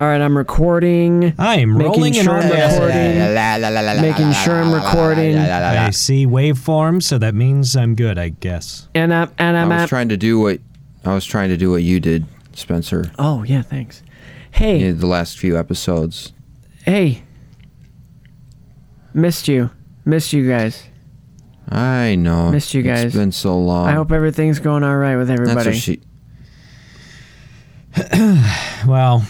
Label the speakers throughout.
Speaker 1: All right, I'm recording.
Speaker 2: I'm
Speaker 1: Making
Speaker 2: rolling
Speaker 1: sure I'm recording. Making sure I'm recording.
Speaker 2: I see waveforms, so that means I'm good, I guess.
Speaker 1: And I'm and
Speaker 3: I'm.
Speaker 1: I'm
Speaker 3: was
Speaker 1: at.
Speaker 3: trying to do what I was trying to do what you did, Spencer.
Speaker 1: Oh yeah, thanks. Hey,
Speaker 3: In the last few episodes.
Speaker 1: hey. Missed you. Missed you guys.
Speaker 3: I know.
Speaker 1: Missed you guys.
Speaker 3: It's been so long.
Speaker 1: I hope everything's going all right with
Speaker 3: That's
Speaker 1: everybody.
Speaker 3: what she.
Speaker 2: Well,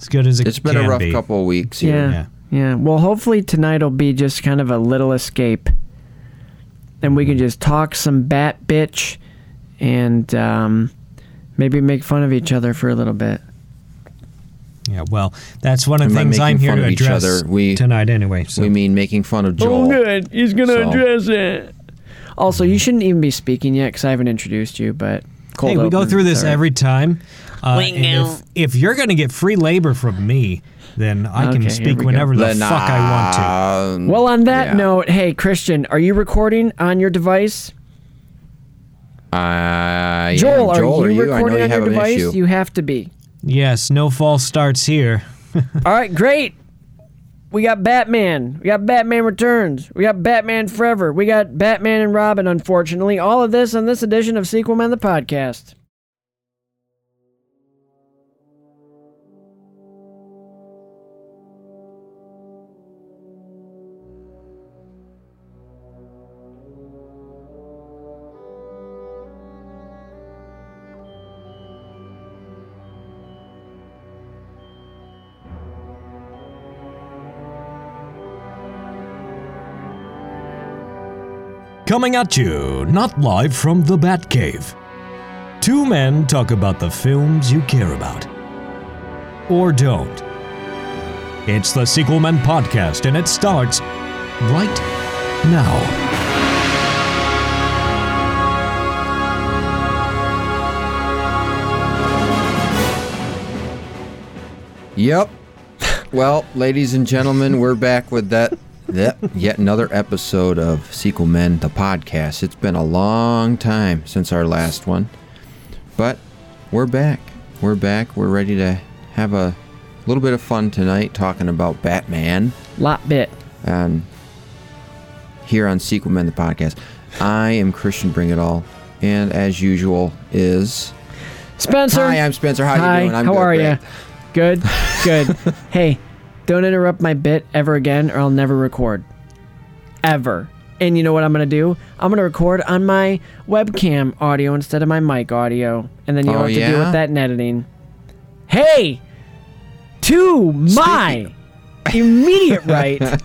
Speaker 2: as good as it
Speaker 3: It's been a rough
Speaker 2: be.
Speaker 3: couple of weeks. Here.
Speaker 1: Yeah.
Speaker 2: Yeah.
Speaker 1: Yeah. Well, hopefully tonight will be just kind of a little escape. And we can just talk some bat bitch and um, maybe make fun of each other for a little bit.
Speaker 2: Yeah, well, that's one of the things I'm
Speaker 3: making
Speaker 2: here
Speaker 3: fun
Speaker 2: to
Speaker 3: of each
Speaker 2: address
Speaker 3: other, we-
Speaker 2: tonight anyway. So.
Speaker 3: We mean making fun of Joel.
Speaker 1: Oh, good. He's going to
Speaker 3: So-
Speaker 1: address it. Also, you shouldn't even be speaking yet because I haven't introduced you, but. Cold
Speaker 2: hey, we go through this
Speaker 1: Sorry.
Speaker 2: every time. Uh, and if, if you're going to get free labor from me, then I
Speaker 1: Okay,
Speaker 2: can speak
Speaker 1: we go.
Speaker 2: whenever the
Speaker 3: Then,
Speaker 2: fuck I want to.
Speaker 3: um,
Speaker 1: Well, on that
Speaker 3: yeah.
Speaker 1: note, hey, Christian, are you recording on your device?
Speaker 3: I am.
Speaker 1: Joel, are
Speaker 3: Joel,
Speaker 1: you
Speaker 3: are you? I
Speaker 1: recording
Speaker 3: you
Speaker 1: on
Speaker 3: have
Speaker 1: your device?
Speaker 3: issue.
Speaker 1: You have to be.
Speaker 2: Yes, no false starts here.
Speaker 1: All right, great. We got Batman. We got Batman Returns. We got Batman Forever. We got Batman and Robin, unfortunately. All of this on this edition of Sequel Man the Podcast.
Speaker 2: Coming at you, not live from the Batcave. Two men talk about the films you care about. Or don't. It's the Sequel Men Podcast, and it starts right now.
Speaker 3: Yep. Well, ladies and gentlemen, we're back with that, that yet another episode of Sequel Men, the podcast. It's been a long time since our last one, but we're back. We're back. We're ready to have a little bit of fun tonight talking about Batman
Speaker 1: Lot bit.
Speaker 3: and here on Sequel Men, the podcast. I am Christian Bring It All, and as usual is
Speaker 1: Spencer.
Speaker 3: Hi, I'm Spencer. How
Speaker 1: Hi,
Speaker 3: you doing? I'm
Speaker 1: how
Speaker 3: good,
Speaker 1: are you? Good, good. hey, don't interrupt my bit ever again, or I'll never record. Ever. And you know what I'm gonna do? I'm gonna record on my webcam audio instead of my mic audio, and then you'll
Speaker 3: Oh,
Speaker 1: what to
Speaker 3: yeah?
Speaker 1: with that in editing. Hey, to my immediate right,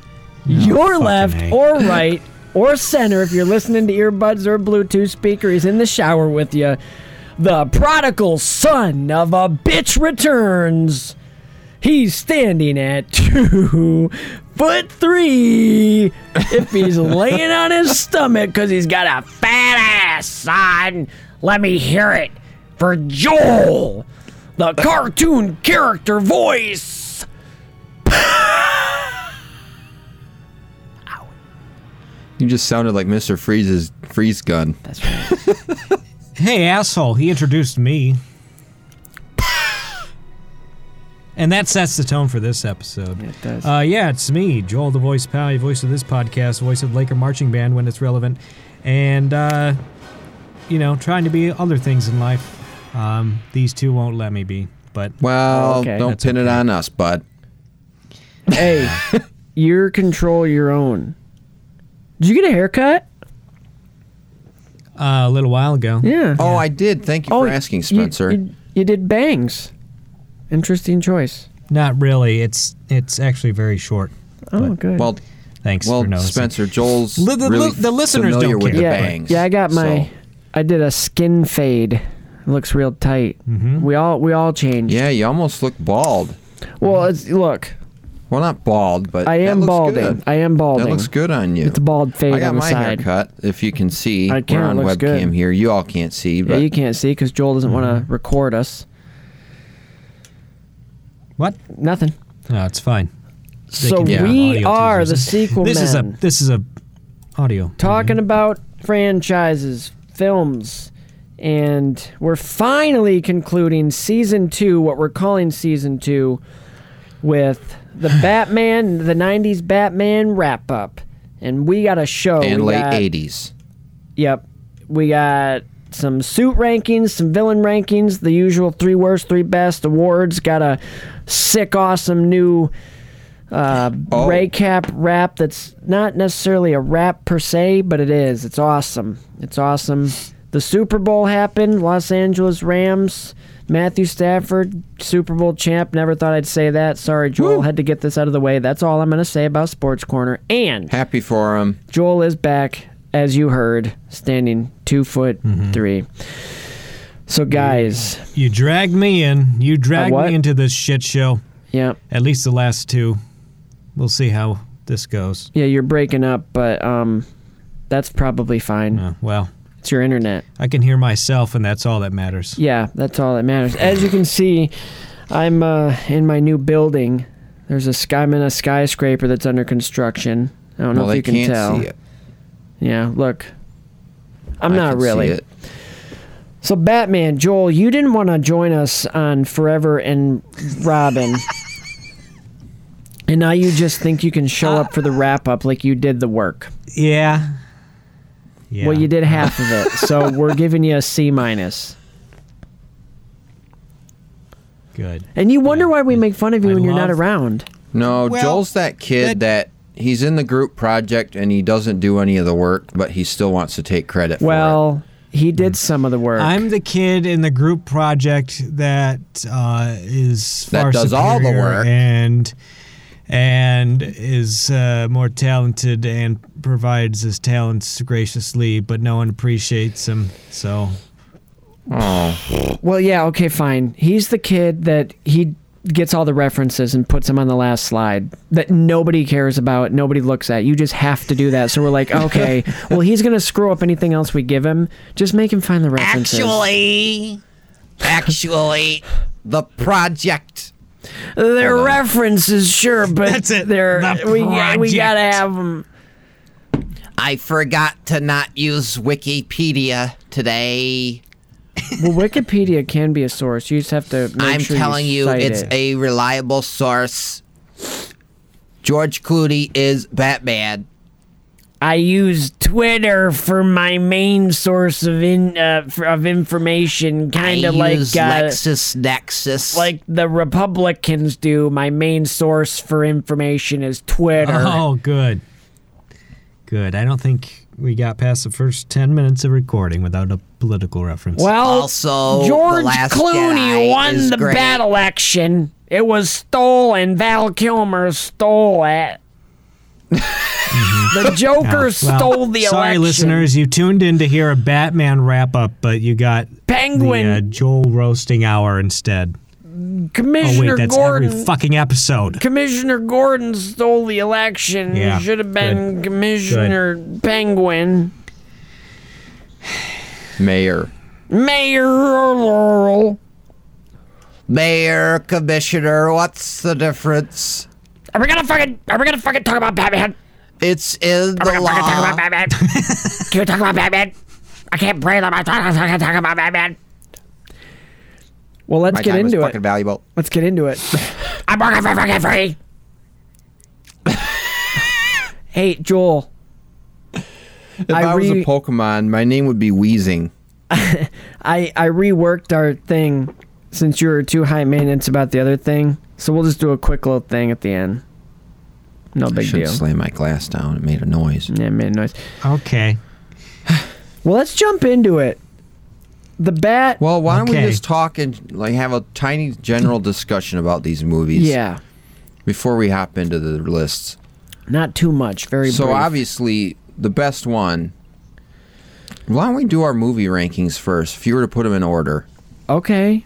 Speaker 1: your left
Speaker 2: A.
Speaker 1: or right or center, if you're listening to earbuds or Bluetooth speaker, he's in the shower with you. The prodigal son of a bitch returns. He's standing at two foot three. If he's laying on his stomach because he's got a fat ass, son, let me hear it for Joel, the cartoon character voice.
Speaker 3: You just sounded like Mr. Freeze's freeze gun.
Speaker 1: That's right.
Speaker 2: Hey, asshole, he introduced me. And that sets the tone for this episode.
Speaker 1: It does.
Speaker 2: Uh, yeah, it's me, Joel, the voice pal, voice of this podcast, voice of Laker Marching Band when it's relevant, and uh, you know, trying to be other things in life. Um, these two won't let me be, but
Speaker 3: Well,
Speaker 1: Okay.
Speaker 3: don't
Speaker 2: That's
Speaker 3: pin it on us, bud.
Speaker 1: hey, your control your own. Did you get a haircut?
Speaker 2: uh, a little while ago.
Speaker 1: Yeah.
Speaker 3: Oh, I did. Thank you for asking,
Speaker 1: you-
Speaker 3: Spencer.
Speaker 1: You, you did bangs. Interesting choice.
Speaker 2: Not really. It's it's actually very short.
Speaker 1: Oh,
Speaker 2: But-
Speaker 1: good.
Speaker 3: well,
Speaker 2: Thanks
Speaker 3: well,
Speaker 2: for noticing.
Speaker 3: Spencer, Joel's
Speaker 2: Li- the-
Speaker 3: really
Speaker 2: the listeners don't
Speaker 3: with
Speaker 2: care.
Speaker 3: the
Speaker 1: yeah,
Speaker 3: bangs.
Speaker 1: yeah. I got my.
Speaker 3: so-
Speaker 1: I did a skin fade. It looks real tight.
Speaker 2: Mhm.
Speaker 1: We all we all changed.
Speaker 3: Yeah, you almost look bald.
Speaker 1: Well, it's look.
Speaker 3: Well, not bald, but
Speaker 1: I am balding.
Speaker 3: Good.
Speaker 1: I am balding.
Speaker 3: That looks good on you.
Speaker 1: It's a bald fade
Speaker 3: I got
Speaker 1: on
Speaker 3: my
Speaker 1: side.
Speaker 3: haircut. If you can see,
Speaker 1: I can,
Speaker 3: we're on webcam
Speaker 1: good.
Speaker 3: here. You all can't see,
Speaker 1: Yeah, you can't see because Joel doesn't want
Speaker 3: Mm-hmm.
Speaker 1: to record us.
Speaker 2: What?
Speaker 1: Nothing.
Speaker 2: No, it's fine. They
Speaker 1: So
Speaker 2: can
Speaker 1: we
Speaker 2: audio
Speaker 1: are
Speaker 2: teasers.
Speaker 1: the sequel
Speaker 2: This is a
Speaker 1: men.
Speaker 2: this is a audio.
Speaker 1: talking mm-hmm. about franchises, films, and we're finally concluding season two, what we're calling season two, with the Batman, the '90s Batman wrap up, and we got a show.
Speaker 3: and
Speaker 1: We
Speaker 3: late
Speaker 1: got-
Speaker 3: 80s.
Speaker 1: Yep. We got some suit rankings, some villain rankings, the usual three worst, three best awards. Got a sick, awesome new uh,
Speaker 3: Oh.
Speaker 1: recap rap that's not necessarily a rap per se, but it is. It's awesome. It's awesome. The Super Bowl happened. Los Angeles Rams. Matthew Stafford, Super Bowl champ. Never thought I'd say that. Sorry, Joel. Had to get this out of the way. That's all I'm going to say about Sports Corner. And
Speaker 3: Happy for him.
Speaker 1: Joel is back, as you heard, standing two foot three. So, guys,
Speaker 4: You dragged me in. You dragged me into this shit show.
Speaker 1: yeah,
Speaker 4: At least the last two. We'll see how this goes.
Speaker 1: yeah, you're breaking up, but um, that's probably fine.
Speaker 4: Uh, well,
Speaker 1: It's your internet.
Speaker 4: I can hear myself, and that's all that matters.
Speaker 1: Yeah, that's all that matters. As you can see, I'm uh, in my new building. There's a sky, I'm in a skyscraper that's under construction. I don't know
Speaker 3: Well,
Speaker 1: if
Speaker 3: they
Speaker 1: you can
Speaker 3: can't
Speaker 1: tell.
Speaker 3: see it.
Speaker 1: Yeah, look. I'm
Speaker 3: I
Speaker 1: not
Speaker 3: can see
Speaker 1: really.
Speaker 3: it.
Speaker 1: So Batman, Joel, you didn't want to join us on Forever and Robin. and now you just think you can show uh, up for the wrap up like you did the work.
Speaker 4: Yeah. Yeah.
Speaker 1: Well, you did half of it. So we're giving you a C minus.
Speaker 4: Good.
Speaker 1: And you wonder why we make fun of you
Speaker 4: I
Speaker 1: when you're not around.
Speaker 3: No,
Speaker 4: Well,
Speaker 3: Joel's that kid that, he's in the group project and he doesn't do any of the work, but he still wants to take credit for it.
Speaker 1: Well, he did some of the work.
Speaker 4: I'm the kid in the group project that uh, is
Speaker 3: That
Speaker 4: far
Speaker 3: does all the
Speaker 4: superior
Speaker 3: work.
Speaker 4: and and is uh, more talented and provides his talents graciously, but no one appreciates him. So
Speaker 3: Oh,
Speaker 1: well, yeah, okay, fine. He's the kid that he gets all the references and puts them on the last slide that nobody cares about, nobody looks at. You just have to do that. So we're like, okay, well, he's going to screw up anything else we give him. Just make him find the references.
Speaker 3: actually, actually, the project.
Speaker 1: They're references, sure, but
Speaker 4: That's it,
Speaker 1: they're
Speaker 4: the
Speaker 1: we we gotta have them.
Speaker 3: I forgot to not use Wikipedia today.
Speaker 1: Well, Wikipedia can be a source. You just have to. Make
Speaker 3: I'm
Speaker 1: sure
Speaker 3: telling you,
Speaker 1: cite
Speaker 3: it's
Speaker 1: it.
Speaker 3: a reliable source. George Clooney is Batman.
Speaker 1: I use Twitter for my main source of in uh, for, of information, kind of like
Speaker 3: use
Speaker 1: uh,
Speaker 3: LexisNexis.
Speaker 1: like the Republicans do. My main source for information is Twitter.
Speaker 4: oh, good, good. I don't think we got past the first ten minutes of recording without a political reference.
Speaker 1: Well,
Speaker 3: Also, The
Speaker 1: George
Speaker 3: Last
Speaker 1: Clooney
Speaker 3: Jedi
Speaker 1: won the
Speaker 3: great.
Speaker 1: bat election. It was stolen. Val Kilmer stole it. the Joker
Speaker 4: Yeah, well,
Speaker 1: stole the election.
Speaker 4: sorry,
Speaker 1: election.
Speaker 4: listeners, you tuned in to hear a Batman wrap up, but you got
Speaker 1: Penguin
Speaker 4: the uh, Joel roasting hour instead. Oh
Speaker 1: Commissioner
Speaker 4: wait, that's
Speaker 1: Gordon.
Speaker 4: every fucking episode.
Speaker 1: Commissioner Gordon stole the election.
Speaker 4: Yeah,
Speaker 1: Should have been
Speaker 4: good.
Speaker 1: Commissioner Penguin.
Speaker 3: Mayor.
Speaker 1: Mayor Laurel.
Speaker 3: Mayor, commissioner, what's the difference?
Speaker 1: Are we gonna fucking? Are we gonna fucking talk about Batman?
Speaker 3: It's in
Speaker 1: Are we
Speaker 3: the
Speaker 1: gonna fucking talk
Speaker 3: law.
Speaker 1: about Batman? Can we talk about Batman? I can't breathe on my tongue. I can't talk about Batman. Well, let's
Speaker 3: My
Speaker 1: get
Speaker 3: time is
Speaker 1: into it.
Speaker 3: fucking valuable.
Speaker 1: Let's get into it. I'm working for fucking free. hey, Joel.
Speaker 3: If
Speaker 1: I
Speaker 3: I, was
Speaker 1: re-
Speaker 3: a Pokemon, my name would be Weezing.
Speaker 1: I I reworked our thing since you were too high maintenance about the other thing. So we'll just do a quick little thing at the end. No
Speaker 3: I
Speaker 1: big
Speaker 3: should
Speaker 1: deal.
Speaker 3: slam my glass down. It made a noise.
Speaker 1: Yeah, it made a noise.
Speaker 4: Okay.
Speaker 1: Well, let's jump into it. The bat.
Speaker 3: Well, why don't
Speaker 4: Okay.
Speaker 3: we just talk and like have a tiny general discussion about these movies?
Speaker 1: yeah,
Speaker 3: Before we hop into the lists.
Speaker 1: not too much. Very
Speaker 3: So
Speaker 1: brief.
Speaker 3: obviously, the best one. Why don't we do our movie rankings first? If you were to put them in order.
Speaker 1: Okay.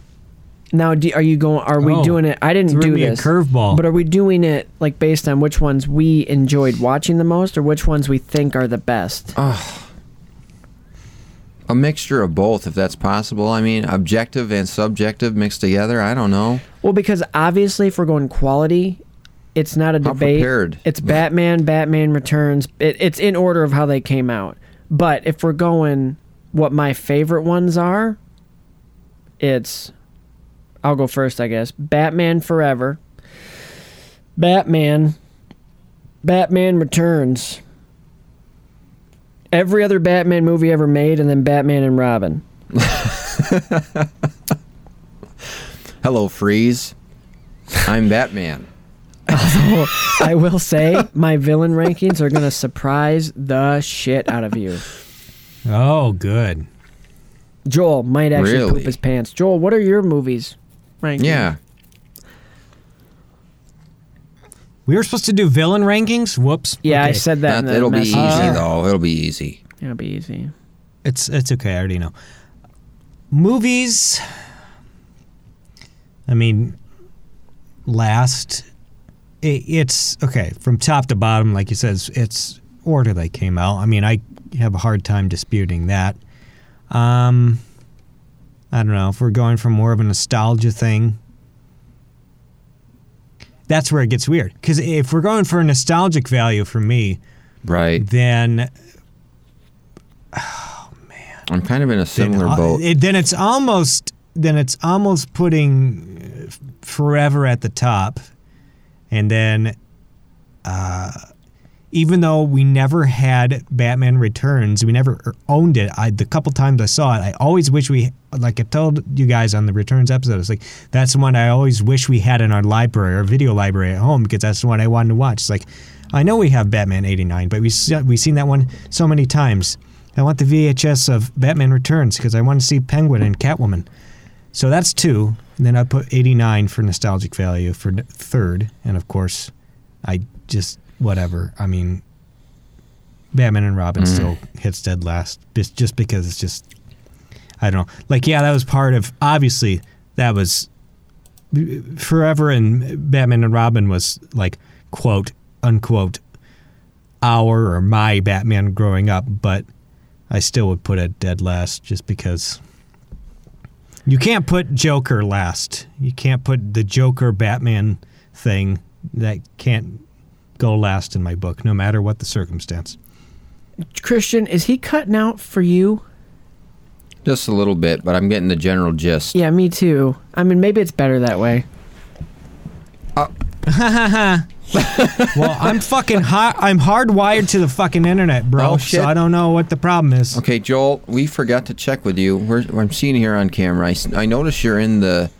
Speaker 1: Now, do, are you going? Are we
Speaker 4: Oh,
Speaker 1: doing it? I didn't
Speaker 4: threw
Speaker 1: do
Speaker 4: me a
Speaker 1: this.
Speaker 4: curveball.
Speaker 1: But are we doing it like based on which ones we enjoyed watching the most, or which ones we think are the best?
Speaker 3: A mixture of both, if that's possible. I mean, objective and subjective mixed together. I don't know.
Speaker 1: Well, because obviously, if we're going quality, it's not a debate. It's Batman, Batman Returns. It, it's in order of how they came out. But if we're going what my favorite ones are, it's I'll go first, I guess. Batman Forever. Batman. Batman Returns. Every other Batman movie ever made, and then Batman and Robin.
Speaker 3: Hello, Freeze. I'm Batman.
Speaker 1: I will say my villain rankings are gonna surprise the shit out of you.
Speaker 2: Oh, good.
Speaker 1: Joel might actually
Speaker 3: Really?
Speaker 1: poop his pants. Joel, what are your movies? Rankings?
Speaker 3: Yeah.
Speaker 2: We were supposed to do villain rankings. Whoops.
Speaker 1: Yeah, I said that. in
Speaker 3: That, it'll be
Speaker 1: message.
Speaker 3: easy though. It'll be easy.
Speaker 1: It'll be easy.
Speaker 2: It's it's okay. I already know. Movies. I mean, last. It, it's okay from top to bottom. Like you said, it's, it's order they came out. I mean, I have a hard time disputing that. Um, I don't know if we're going for more of a nostalgia thing. That's where it gets weird. Because if we're going for a nostalgic value for me,
Speaker 3: Right.
Speaker 2: then oh man,
Speaker 3: I'm kind of in a similar
Speaker 2: then, uh,
Speaker 3: boat.
Speaker 2: it- then it's almost then it's almost putting uh, forever at the top, and then uh, even though we never had Batman Returns, we never er, owned it. I the couple times I saw it, I always wish we like I told you guys on the Returns episode. It's like that's the one I always wish we had in our library or video library at home because that's the one I wanted to watch. It's like I know we have Batman '89, but we we seen that one so many times. I want the VHS of Batman Returns because I want to see Penguin and Catwoman. So that's two. And then I put 89 for nostalgic value for third. And of course, I just, whatever. I mean, Batman and Robin mm. still hits dead last just, just because it's just, I don't know. Like, yeah, that was part of, obviously, that was forever and Batman and Robin was like, quote, unquote, our or my Batman growing up. But I still would put it dead last just because. You can't put Joker last. You can't put the Joker Batman thing that can't go last in my book, no matter what the circumstance.
Speaker 1: Christian, is he cutting out for you?
Speaker 3: Just a little bit, but I'm getting the general gist.
Speaker 1: Yeah, me too. I mean, maybe it's better that way.
Speaker 2: Uh, well, I'm fucking hot. I'm hardwired to the fucking internet, bro.
Speaker 3: Oh, shit.
Speaker 2: So I don't know what the problem is.
Speaker 3: Okay, Joel, we forgot to check with you. We're, I'm seeing here on camera. I notice you're in the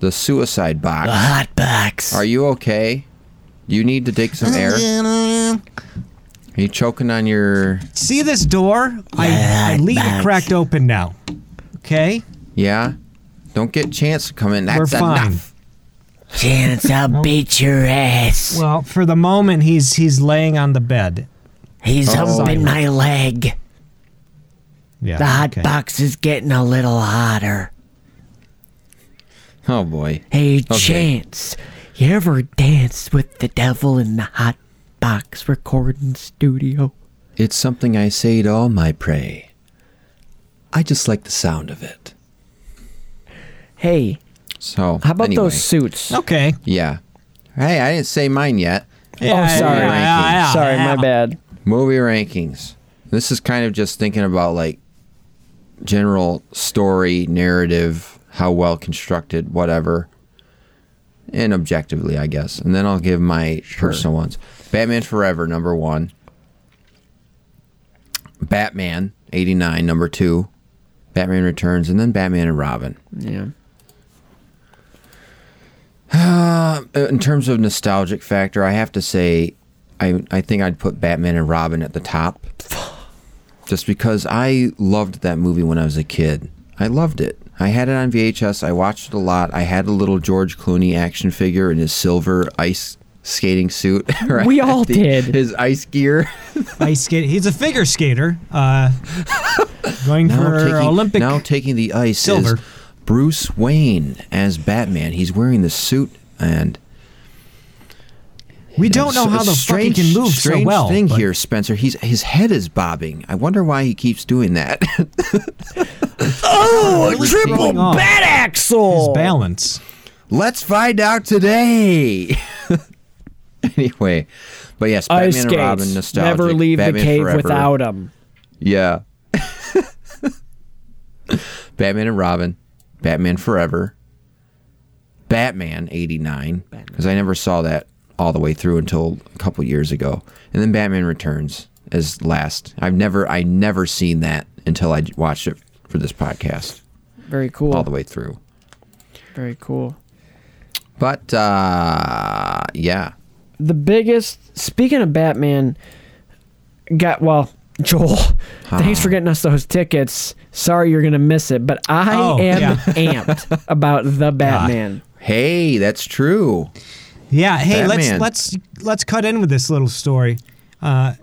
Speaker 3: the suicide box.
Speaker 1: The hot box.
Speaker 3: Are you okay? Do you need to take some air? Are you choking on your?
Speaker 2: See this door? I, I leave it cracked open now. Okay?
Speaker 3: Yeah. Don't get chance to come in. That's
Speaker 2: We're fine.
Speaker 3: enough.
Speaker 1: Chance, I'll beat your ass.
Speaker 2: Well, for the moment, he's he's laying on the bed.
Speaker 1: He's
Speaker 3: Oh.
Speaker 1: humping my leg.
Speaker 2: Yeah.
Speaker 1: The hot
Speaker 2: okay.
Speaker 1: box is getting a little hotter.
Speaker 3: Oh boy.
Speaker 1: Hey, Chance, you ever danced with the devil in the hot box recording studio?
Speaker 3: It's something I say to all my prey. I just like the sound of it.
Speaker 1: Hey,
Speaker 3: So
Speaker 1: how about
Speaker 3: anyway,
Speaker 1: those suits?
Speaker 2: Okay.
Speaker 3: Yeah. Hey, I didn't say mine yet.
Speaker 2: Yeah, oh,
Speaker 1: sorry.
Speaker 2: yeah, yeah, yeah,
Speaker 1: Sorry,
Speaker 2: yeah.
Speaker 1: my bad.
Speaker 3: Movie rankings. This is kind of just thinking about like general story, narrative, how well constructed, whatever. And objectively, I guess. And then I'll give my personal ones. Batman Forever, number one. Batman, 89, number two. Batman Returns, and then Batman and Robin.
Speaker 1: Yeah.
Speaker 3: Uh, in terms of nostalgic factor, I have to say, I I think I'd put Batman and Robin at the top, just because I loved that movie when I was a kid. I loved it. I had it on VHS. I watched it a lot. I had a little George Clooney action figure in his silver ice skating suit. or
Speaker 1: We all
Speaker 3: the-
Speaker 1: did.
Speaker 3: His ice gear.
Speaker 2: Ice skate. He's a figure skater. Uh, going
Speaker 3: now
Speaker 2: for
Speaker 3: taking,
Speaker 2: Olympic.
Speaker 3: now taking the ice
Speaker 2: silver.
Speaker 3: is Bruce Wayne as Batman. He's wearing the suit and
Speaker 2: we don't know how the fuck he
Speaker 3: strange,
Speaker 2: can move
Speaker 3: strange
Speaker 2: so well.
Speaker 3: thing
Speaker 2: but-
Speaker 3: here, Spencer. He's his head is bobbing. I wonder why he keeps doing that.
Speaker 1: Oh,
Speaker 2: Really throwing off
Speaker 1: bat
Speaker 2: His
Speaker 1: axle!
Speaker 2: balance.
Speaker 3: Let's find out today. anyway, but yes,
Speaker 1: Ice
Speaker 3: Batman and
Speaker 1: skates.
Speaker 3: Robin nostalgic.
Speaker 1: Never leave
Speaker 3: Batman
Speaker 1: the cave
Speaker 3: forever.
Speaker 1: without him.
Speaker 3: Yeah. Batman and Robin, Batman Forever, Batman '89 because I never saw that all the way through until a couple years ago, and then Batman Returns as last. I've never I never seen that until I watched it for this podcast
Speaker 1: Very cool.
Speaker 3: all the way through.
Speaker 1: Very cool.
Speaker 3: But uh, yeah,
Speaker 1: The biggest. Speaking of Batman, got well. Joel, thanks for getting us those tickets. Sorry you're gonna miss it, but I
Speaker 2: Oh,
Speaker 1: am
Speaker 2: yeah.
Speaker 1: amped about the Batman.
Speaker 3: hey, that's true.
Speaker 2: Yeah. Hey,
Speaker 3: Batman.
Speaker 2: let's let's let's cut in with this little story, uh,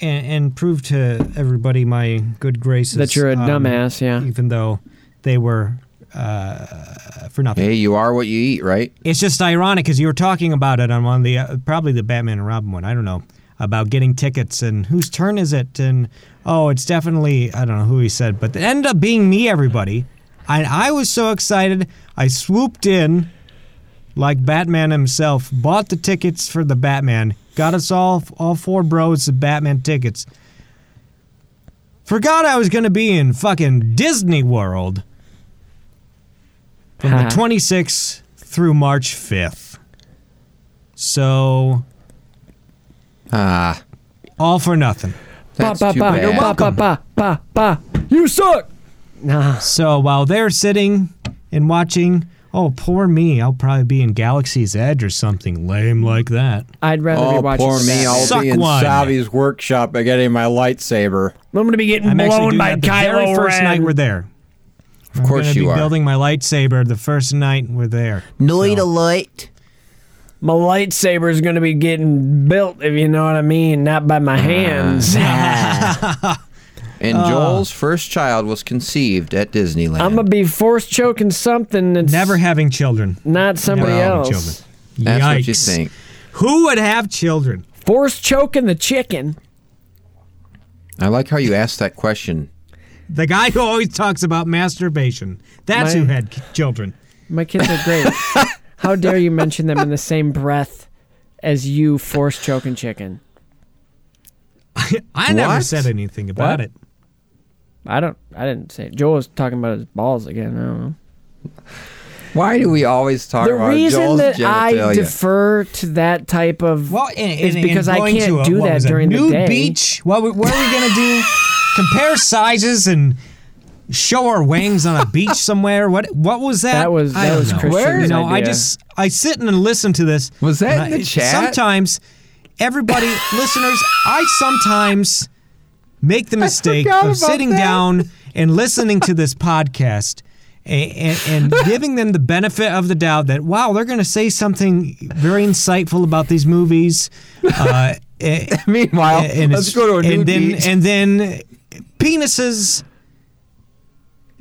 Speaker 2: and, and prove to everybody my good graces
Speaker 1: That you're a
Speaker 2: um,
Speaker 1: dumbass, yeah.
Speaker 2: Even though they were uh, for nothing.
Speaker 3: Hey, you are what you eat, right?
Speaker 2: It's just ironic because you were talking about it on one of the uh, probably the Batman and Robin one. I don't know about getting tickets and whose turn is it and oh, it's definitely I don't know who he said, but it ended up being me. Everybody, and I was so excited. I swooped in like Batman himself, bought the tickets for the Batman, got us all all four bros the Batman tickets. Forgot I was gonna be in fucking Disney World from the 26th through March 5th. So,
Speaker 3: Ah,
Speaker 2: all for nothing.
Speaker 3: that's
Speaker 1: ba,
Speaker 3: too
Speaker 1: ba,
Speaker 3: bad.
Speaker 1: ba, ba, ba, ba, ba. You suck. Nah.
Speaker 2: So, while they're sitting and watching, oh, poor me, I'll probably be in Galaxy's Edge or something lame like that.
Speaker 1: I'd rather be
Speaker 3: Oh,
Speaker 1: watching.
Speaker 3: poor me! I'll
Speaker 2: Suck
Speaker 3: be in
Speaker 2: one.
Speaker 3: Savi's workshop getting my lightsaber.
Speaker 1: I'm gonna be getting
Speaker 2: I'm
Speaker 1: blown
Speaker 2: doing
Speaker 1: by
Speaker 2: that the very
Speaker 1: Kylo
Speaker 2: first
Speaker 1: Ren.
Speaker 2: night we're there.
Speaker 3: Of
Speaker 2: I'm
Speaker 3: course
Speaker 2: gonna
Speaker 3: you
Speaker 2: be
Speaker 3: are.
Speaker 2: building my lightsaber the first night we're there.
Speaker 3: Night
Speaker 2: So-
Speaker 3: light.
Speaker 1: my lightsaber is gonna be getting built, if you know what I mean, not by my hands.
Speaker 3: And ah. Joel's first child was conceived at Disneyland.
Speaker 1: I'm gonna be force choking something that's
Speaker 2: Never having children.
Speaker 1: not somebody
Speaker 2: Never
Speaker 1: else.
Speaker 3: That's
Speaker 2: Yikes.
Speaker 3: what you think.
Speaker 2: Who would have children?
Speaker 1: Force choking the chicken.
Speaker 3: I like how you asked that question.
Speaker 2: The guy who always talks about masturbation. That's
Speaker 1: My-
Speaker 2: who had children.
Speaker 1: My kids are great. How dare you mention them in the same breath as you force choking chicken?
Speaker 2: I never said anything about
Speaker 1: What?
Speaker 2: it.
Speaker 1: I don't. I didn't say. It. Joel was talking about his balls again. I don't know.
Speaker 3: Why do we always talk
Speaker 1: the
Speaker 3: about
Speaker 1: reason
Speaker 3: Joel's
Speaker 1: that I defer to that type of
Speaker 2: Well, and,
Speaker 1: is because I can't
Speaker 2: a-
Speaker 1: do that during the
Speaker 2: nude
Speaker 1: day.
Speaker 2: beach. What, what are we gonna do? Compare sizes and show our wings on a beach somewhere. What what was that?
Speaker 1: That was-
Speaker 2: I
Speaker 1: that
Speaker 2: don't
Speaker 1: was
Speaker 2: know.
Speaker 1: Christian's
Speaker 2: You know, I just I sit and listen to this.
Speaker 3: Was that
Speaker 2: and
Speaker 3: in the
Speaker 2: I-
Speaker 3: chat?
Speaker 2: Sometimes, everybody, listeners, I sometimes make the mistake of sitting
Speaker 3: that.
Speaker 2: down and listening to this podcast and, and, and giving them the benefit of the doubt that wow they're going to say something very insightful about these movies uh,
Speaker 3: Meanwhile,
Speaker 2: and
Speaker 3: let's go to a nude
Speaker 2: and then
Speaker 3: beach.
Speaker 2: and then penises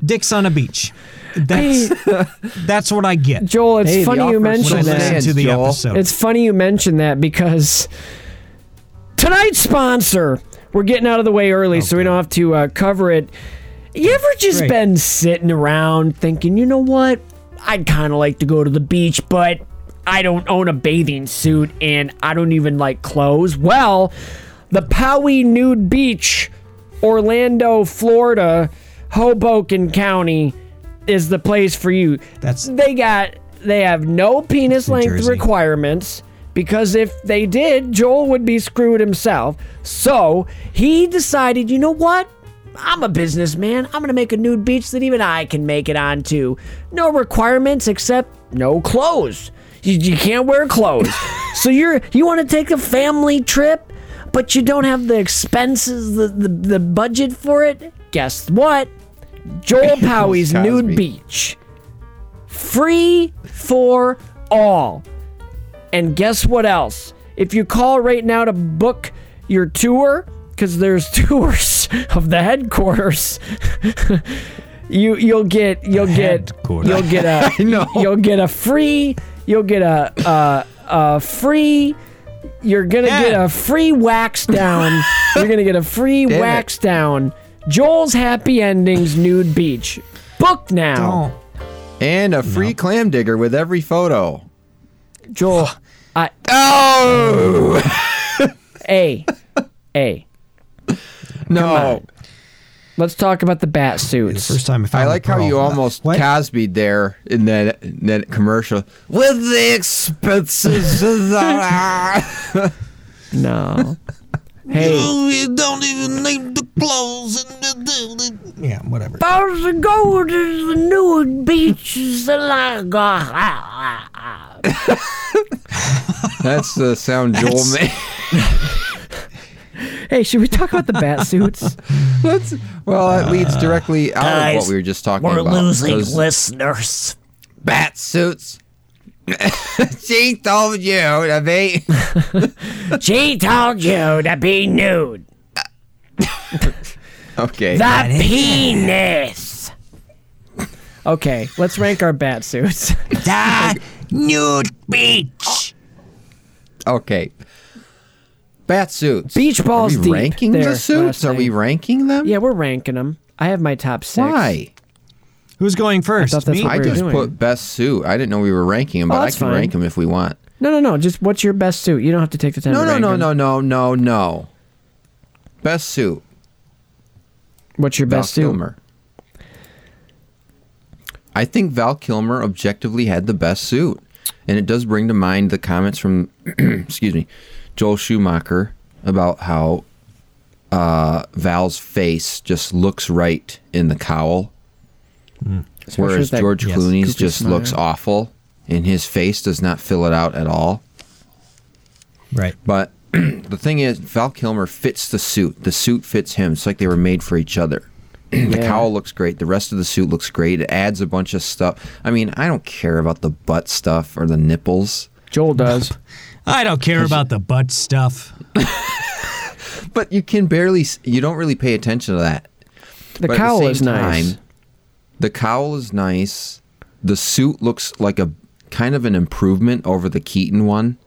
Speaker 2: dicks on a beach that's that's what i get
Speaker 1: Joel, it's
Speaker 3: Hey,
Speaker 1: funny you
Speaker 3: offer
Speaker 1: mentioned
Speaker 2: when
Speaker 1: that.
Speaker 2: listen to the
Speaker 3: Joel.
Speaker 2: episode
Speaker 1: It's funny you mentioned that because tonight's sponsor, we're getting out of the way early so we don't have to uh, cover it. You ever just
Speaker 2: Great.
Speaker 1: been sitting around thinking, you know what? I'd kind of like to go to the beach, but I don't own a bathing suit and I don't even like clothes. Well, the Poway Nude Beach, Orlando, Florida, Hoboken County is the place for you.
Speaker 2: That's-
Speaker 1: they got they have no penis length
Speaker 2: Jersey.
Speaker 1: requirements because if they did, Joel would be screwed himself. So he decided, you know what? I'm a businessman. I'm gonna make a nude beach that even I can make it onto. No requirements except no clothes. You, you can't wear clothes. so you're you want to take a family trip, but you don't have the expenses, the, the the budget for it. Guess what? Joel Powey's nude beach, free for all. And guess what else? If you call right now to book your tour, because there's tours of the headquarters, you you'll get you'll get you'll get a you'll get a free you'll get a a, a free you're gonna get a free wax down. you're gonna get a free
Speaker 3: Damn it.
Speaker 1: wax down. Joel's Happy Endings Nude Beach. Book now.
Speaker 3: and a free clam digger with every photo.
Speaker 1: Joel, I
Speaker 3: Oh
Speaker 1: A A.
Speaker 3: no!
Speaker 1: Let's talk about the bat
Speaker 2: The
Speaker 1: suits.
Speaker 2: first time I found
Speaker 3: I like how you almost
Speaker 2: what?
Speaker 3: Cosby there in that in that commercial with the expenses.
Speaker 1: No. Hey,
Speaker 2: You don't even need the clothes. And the, yeah, whatever.
Speaker 1: bars of gold is the new beaches that I got.
Speaker 3: That's the sound Joel made.
Speaker 1: Hey, should we talk about the bat suits?
Speaker 3: That's, well, that leads uh, directly out of
Speaker 5: guys,
Speaker 3: what we were just talking about.
Speaker 5: We're
Speaker 3: losing
Speaker 5: losing
Speaker 3: 'cause
Speaker 5: listeners.
Speaker 3: bat suits. she told you to be.
Speaker 5: She told you to be nude.
Speaker 3: Okay.
Speaker 5: The penis.
Speaker 1: Okay, let's rank our bat suits.
Speaker 5: The nude beach.
Speaker 3: okay. Bat suits.
Speaker 1: Beach balls
Speaker 3: Are we
Speaker 1: deep
Speaker 3: ranking
Speaker 1: there
Speaker 3: the suits?
Speaker 1: last
Speaker 3: Are we
Speaker 1: night.
Speaker 3: ranking them?
Speaker 1: Yeah, we're ranking them. I have my top six.
Speaker 3: Why?
Speaker 2: Who's going first?
Speaker 1: thought that's
Speaker 2: Me?
Speaker 1: what
Speaker 3: I
Speaker 1: we were
Speaker 3: just
Speaker 1: doing.
Speaker 3: put best suit. I didn't know we were ranking them,
Speaker 1: Oh,
Speaker 3: but I can
Speaker 1: fine.
Speaker 3: rank them if we want.
Speaker 1: No, no, no. Just what's your best suit? You don't have to take the time.
Speaker 3: No,
Speaker 1: to
Speaker 3: no,
Speaker 1: rank
Speaker 3: no,
Speaker 1: them.
Speaker 3: no, no, no, no. Best suit.
Speaker 1: What's your
Speaker 3: Val
Speaker 1: best suit?
Speaker 3: Kilmer. I think Val Kilmer objectively had the best suit. And it does bring to mind the comments from, excuse me, Joel Schumacher about how uh, Val's face just looks right in the cowl.
Speaker 1: Especially
Speaker 3: Whereas
Speaker 1: with that
Speaker 3: George
Speaker 2: yes,
Speaker 3: Clooney's
Speaker 1: goofy
Speaker 3: just
Speaker 1: smile.
Speaker 3: looks awful, and his face does not fill it out at all.
Speaker 2: Right.
Speaker 3: But the thing is, Val Kilmer fits the suit. The suit fits him. It's like they were made for each other. the
Speaker 1: Yeah.
Speaker 3: cowl looks great. The rest of the suit looks great. It adds a bunch of stuff. I mean, I don't care about the butt stuff or the nipples,
Speaker 1: Joel does.
Speaker 2: I don't care about the butt stuff.
Speaker 3: but you can barely, you don't really pay attention to that.
Speaker 1: The
Speaker 3: But at
Speaker 1: cowl
Speaker 3: same
Speaker 1: is nice.
Speaker 3: time, The cowl is nice. The suit looks like a kind of an improvement over the Keaton one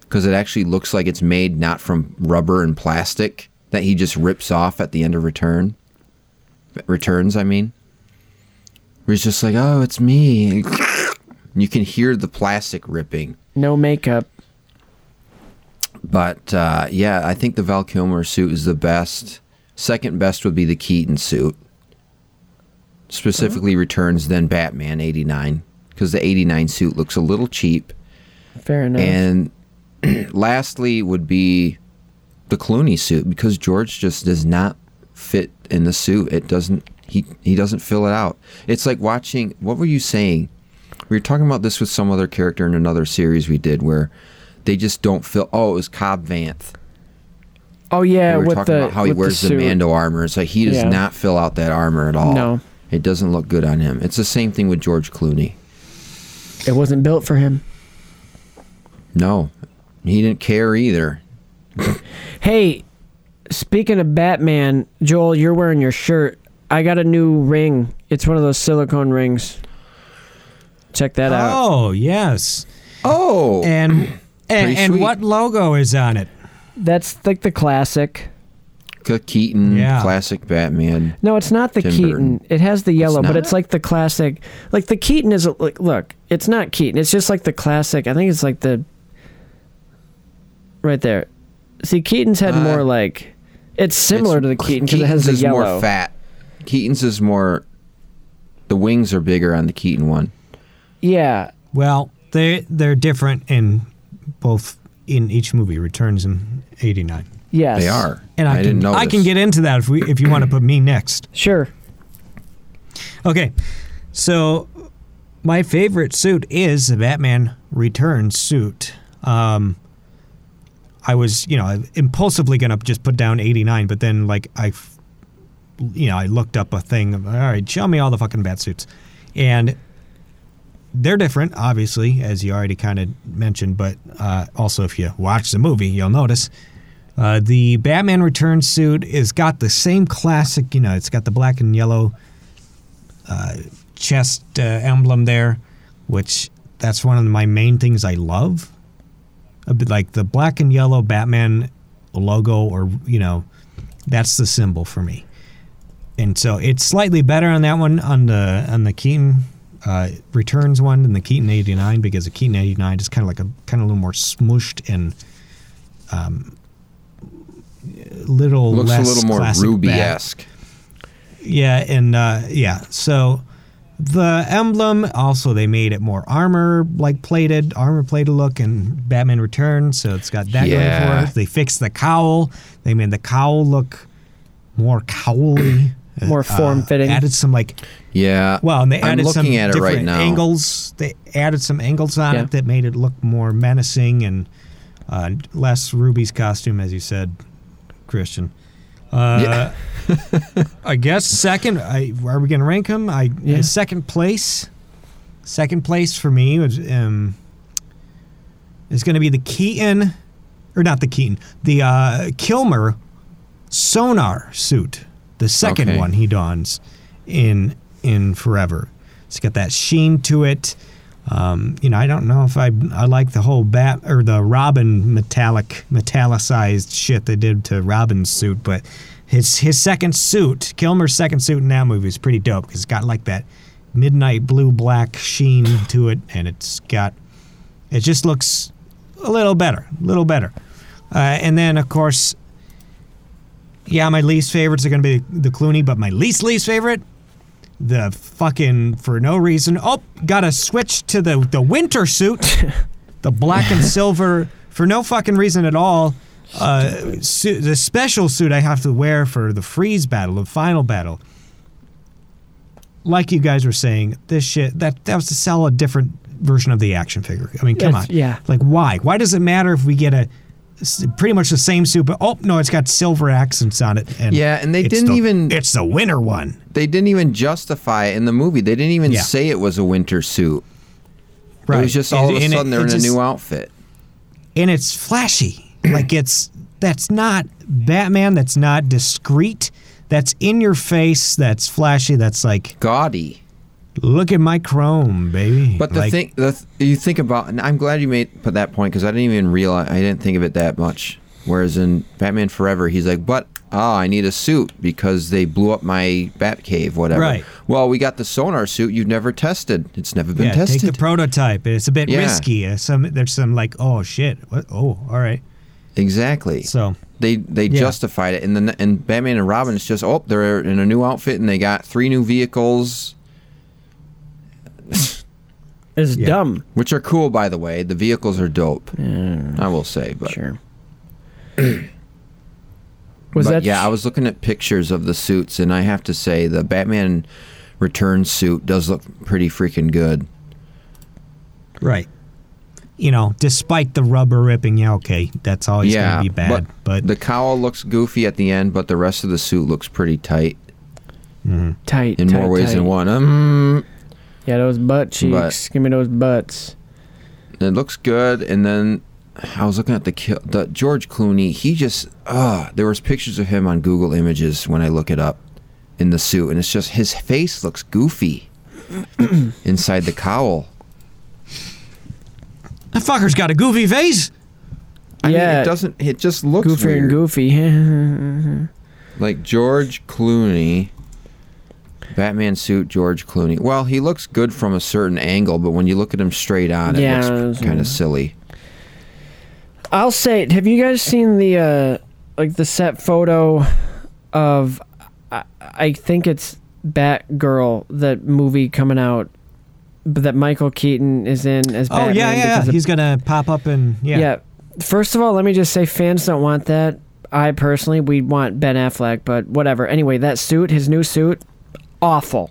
Speaker 3: because it actually looks like it's made not from rubber and plastic that he just rips off at the end of return. Returns, I mean. Where he's just like, oh, it's me. You can hear the plastic ripping.
Speaker 1: No makeup.
Speaker 3: But uh, yeah, I think the Val Kilmer suit is the best. Second best would be the Keaton suit. Specifically returns then Batman 89 because the 89 suit looks a little cheap.
Speaker 1: Fair enough.
Speaker 3: And lastly would be the Clooney suit because George just does not fit in the suit. It doesn't he he doesn't fill it out. It's like watching what were you saying? We were talking about this with some other character in another series we did where they just don't fill oh, it was Cobb Vanth.
Speaker 1: oh yeah,
Speaker 3: we were
Speaker 1: with
Speaker 3: talking
Speaker 1: the
Speaker 3: about how he wears the,
Speaker 1: suit.
Speaker 3: Mando armor. It's like he does
Speaker 1: Yeah.
Speaker 3: not fill out that armor at all.
Speaker 1: No.
Speaker 3: It doesn't look good on him. It's the same thing with George Clooney.
Speaker 1: It wasn't built for him.
Speaker 3: No. He didn't care either.
Speaker 1: Hey, speaking of Batman, Joel, you're wearing your shirt. I got a new ring. It's one of those silicone rings. Check that out.
Speaker 2: Oh yes.
Speaker 3: Oh.
Speaker 2: And and, and what logo is on it?
Speaker 1: That's like the classic.
Speaker 3: K- Keaton,
Speaker 2: Yeah.
Speaker 3: classic Batman.
Speaker 1: No, it's not the
Speaker 3: Tim
Speaker 1: Keaton.
Speaker 3: Burton.
Speaker 1: It has the yellow, but it's like the classic. Like the Keaton is a, like look, it's not Keaton. It's just like the classic. I think it's like the right there. See, Keaton's had
Speaker 3: Uh,
Speaker 1: more like it's similar to the Keaton because it has the
Speaker 3: Keaton's is
Speaker 1: yellow.
Speaker 3: more fat. Keaton's is more. The wings are bigger on the Keaton one.
Speaker 1: Yeah,
Speaker 2: Well, they they're different in both in each movie. Returns in '89.
Speaker 1: Yes,
Speaker 3: They are.
Speaker 2: And I,
Speaker 3: I,
Speaker 2: can
Speaker 3: didn't know.
Speaker 2: I can get into that if we if you want to put me next.
Speaker 1: Sure.
Speaker 2: Okay, so my favorite suit is the Batman Returns suit. Um, I was, you know, impulsively gonna just put down '89, but then like I, f- you know, I looked up a thing. Of, All right, show me all the fucking bat suits, and they're different, obviously, as you already kind of mentioned. But uh, also, if you watch the movie, you'll notice. Uh, the Batman Returns suit is got the same classic, you know, it's got the black and yellow chest uh, emblem there, which that's one of my main things I love. A bit like the black and yellow Batman logo, or you know, that's the symbol for me. And so it's slightly better on that one on the on the Keaton uh, Returns one than the Keaton '89 because the Keaton '89 is kind of like a kind of a little more smushed and um, little
Speaker 3: Looks a little more
Speaker 2: classic
Speaker 3: Ruby esque.
Speaker 2: Yeah, and uh, yeah, so the emblem also they made it more armor like plated, armor plated look in Batman Returns, so it's got that
Speaker 3: Yeah.
Speaker 2: going for it. They fixed the cowl. They made the cowl look more cowly,
Speaker 1: More form-fitting.
Speaker 2: Added some like
Speaker 3: Yeah.
Speaker 2: well, and they
Speaker 3: I'm
Speaker 2: added some
Speaker 3: at it
Speaker 2: different
Speaker 3: right now.
Speaker 2: angles. They added some angles on
Speaker 1: Yeah.
Speaker 2: it that made it look more menacing and uh, less Ruby's costume, as you said, Christian. Uh, I guess second. I, are we gonna rank him? I
Speaker 1: Yeah.
Speaker 2: second place. Second place for me was um, is going to be the Keaton, or not the Keaton, the uh, Kilmer sonar suit, the second
Speaker 3: Okay.
Speaker 2: one he dons in in Forever. It's got that sheen to it. Um, you know, I don't know if I I like the whole bat or the Robin metallic metallicized shit they did to Robin's suit, but his his second suit, Kilmer's second suit in that movie is pretty dope because it's got like that midnight blue black sheen to it, and it's got it just looks a little better, a little better. Uh, and then of course, yeah, my least favorites are going to be the Clooney, but my least least favorite, the fucking for no reason. Oh, got to switch to the the winter suit, the black and silver for no fucking reason at all. Uh, su- the special suit I have to wear for the freeze battle, the final battle. Like you guys were saying, this shit that that was to sell a different version of the action figure. I mean, come
Speaker 1: That's-
Speaker 2: on,
Speaker 1: yeah.
Speaker 2: Like why? Why does it matter if we get a pretty much the same suit, but oh no, it's got silver accents on it. And
Speaker 3: Yeah, and they didn't
Speaker 2: the-
Speaker 3: even-
Speaker 2: It's the winter one.
Speaker 3: They didn't even justify it in the movie. They didn't even
Speaker 2: Yeah.
Speaker 3: say it was a winter suit.
Speaker 2: Right.
Speaker 3: It was just all of a
Speaker 2: And it-
Speaker 3: sudden they're in
Speaker 2: just-
Speaker 3: a new outfit.
Speaker 2: and it's flashy. like it's that's not Batman. That's not discreet. That's in your face. That's flashy. That's like
Speaker 3: Gaudy.
Speaker 2: Look at my chrome, baby.
Speaker 3: But the
Speaker 2: Like,
Speaker 3: thing, the th- you think about, and I'm glad you made put that point because I didn't even realize, I didn't think of it that much. Whereas in Batman Forever, he's like, but ah, I need a suit because they blew up my Batcave, whatever.
Speaker 2: Right.
Speaker 3: Well, we got the sonar suit you've never tested. It's never been
Speaker 2: yeah,
Speaker 3: tested.
Speaker 2: take the prototype. It's a bit
Speaker 3: Yeah.
Speaker 2: risky. Some there's some like oh shit. What? Oh, all right.
Speaker 3: exactly.
Speaker 2: So
Speaker 3: they they
Speaker 2: Yeah.
Speaker 3: justified it, and then and Batman and Robin, it's just oh, they're in a new outfit and they got three new vehicles,
Speaker 1: It's
Speaker 2: Yeah.
Speaker 1: dumb.
Speaker 3: which are cool, by the way. The vehicles are dope. I will say, but
Speaker 1: Sure. Was
Speaker 3: but
Speaker 1: that
Speaker 3: yeah, I was looking at pictures of the suits, and I have to say the Batman Return suit does look pretty freaking good.
Speaker 2: right. You know, despite the rubber ripping, yeah, okay, that's always
Speaker 3: yeah,
Speaker 2: gonna be bad. But,
Speaker 3: the cowl looks goofy at the end, but the rest of the suit looks pretty tight
Speaker 1: tight
Speaker 3: in
Speaker 1: tight,
Speaker 3: more ways
Speaker 1: tight.
Speaker 3: than one. Um,
Speaker 1: Yeah, those butt cheeks.
Speaker 3: But-
Speaker 1: Give me those butts.
Speaker 3: it looks good, and then I was looking at the kill, the George Clooney. He just, uh there was pictures of him on Google Images when I look it up in the suit, and it's just his face looks goofy inside the cowl.
Speaker 2: that fucker's got a goofy face.
Speaker 3: I mean,
Speaker 1: Yeah.
Speaker 3: it doesn't. It just looks
Speaker 1: Goofy
Speaker 3: weird.
Speaker 1: and goofy.
Speaker 3: Like George Clooney, Batman suit, George Clooney. Well, he looks good from a certain angle, but when you look at him straight on, it
Speaker 1: Yeah,
Speaker 3: looks
Speaker 1: it's-
Speaker 3: kind of silly.
Speaker 1: I'll say, have you guys seen the uh like the set photo of I, I think it's Batgirl, that movie coming out but that Michael Keaton is in as
Speaker 2: Oh
Speaker 1: Batman
Speaker 2: yeah, yeah, yeah. He's gonna pop up and yeah.
Speaker 1: yeah. First of all, let me just say fans don't want that. I personally we want Ben Affleck, but whatever. Anyway, that suit, his new suit, awful.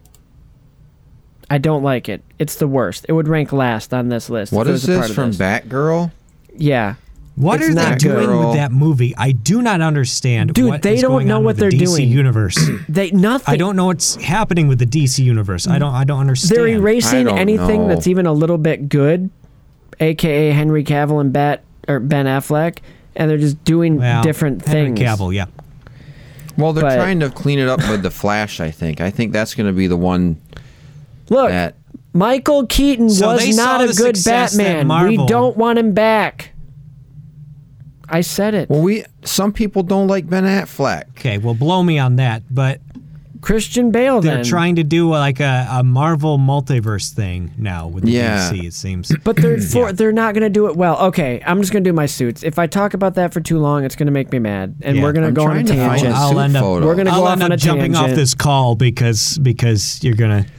Speaker 1: I don't like it. It's the worst. It would rank last on this list.
Speaker 3: What is
Speaker 1: if it
Speaker 3: is
Speaker 1: was a part
Speaker 3: this from
Speaker 1: this.
Speaker 3: Batgirl?
Speaker 1: Yeah.
Speaker 2: What
Speaker 1: It's
Speaker 2: are they
Speaker 1: not
Speaker 2: doing
Speaker 3: good.
Speaker 2: with that movie? I do not understand.
Speaker 1: Dude,
Speaker 2: what
Speaker 1: they
Speaker 2: is
Speaker 1: don't
Speaker 2: going
Speaker 1: know what they're
Speaker 2: DC
Speaker 1: doing.
Speaker 2: universe.
Speaker 1: They nothing.
Speaker 2: I don't know what's happening with the DC universe. I don't. I don't understand.
Speaker 1: They're erasing anything
Speaker 3: know.
Speaker 1: that's even a little bit good, aka Henry Cavill and Bat or Ben Affleck, and they're just doing
Speaker 2: Well,
Speaker 1: different
Speaker 2: Henry
Speaker 1: things.
Speaker 2: Cavill, yeah.
Speaker 3: Well, they're
Speaker 1: But-
Speaker 3: trying to clean it up with the Flash. I think. I think that's going to be the one
Speaker 1: Look,
Speaker 3: that.
Speaker 1: Michael Keaton
Speaker 2: So
Speaker 1: was not a good Batman.
Speaker 2: Marvel-
Speaker 1: We don't want him back. I said it.
Speaker 3: Well, we some people don't like Ben Affleck.
Speaker 2: Okay, well, blow me on that. But
Speaker 1: Christian Bale.
Speaker 2: They're
Speaker 1: then,
Speaker 2: trying to do uh, like a, a Marvel multiverse thing now with the
Speaker 3: Yeah.
Speaker 2: DC. It seems.
Speaker 1: but they're for, they're not going to do it well. Okay, I'm just going to do my suits. If I talk about that for too long, it's going to make me mad, and
Speaker 2: Yeah.
Speaker 1: we're going to
Speaker 3: I'm
Speaker 1: go on a
Speaker 3: trying to find
Speaker 1: tangent.
Speaker 3: a
Speaker 2: I'll end up-
Speaker 3: photo.
Speaker 1: We're gonna go
Speaker 2: I'll
Speaker 1: off
Speaker 2: end
Speaker 1: on
Speaker 2: up
Speaker 1: a
Speaker 2: jumping off this call because because you're gonna. Oh,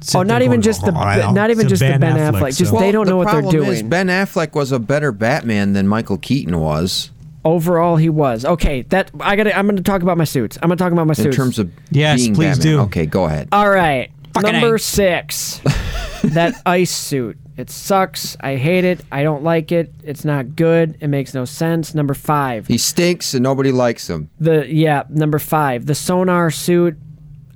Speaker 2: sit
Speaker 1: Oh,
Speaker 2: there
Speaker 1: not even just the
Speaker 2: "Oh, I know,
Speaker 1: not even
Speaker 2: it's a
Speaker 1: just the Ben Affleck. Just
Speaker 2: so-
Speaker 1: they don't
Speaker 3: the
Speaker 1: know what they're
Speaker 3: problem is
Speaker 1: doing.
Speaker 3: Ben Affleck was a better Batman than Michael Keaton was
Speaker 1: Overall, he was okay. That I got. to I'm going to talk about my suits. I'm going to talk about my suits in
Speaker 3: terms of
Speaker 2: Yes,
Speaker 3: being
Speaker 2: please
Speaker 3: Batman.
Speaker 2: do.
Speaker 3: Okay, go ahead.
Speaker 1: All right.
Speaker 2: Fucking
Speaker 1: Number
Speaker 2: A.
Speaker 1: six. that ice suit. It sucks. I hate it. I don't like it. It's not good. It makes no sense. Number five.
Speaker 3: He stinks and nobody likes him.
Speaker 1: The yeah, number five. The sonar suit.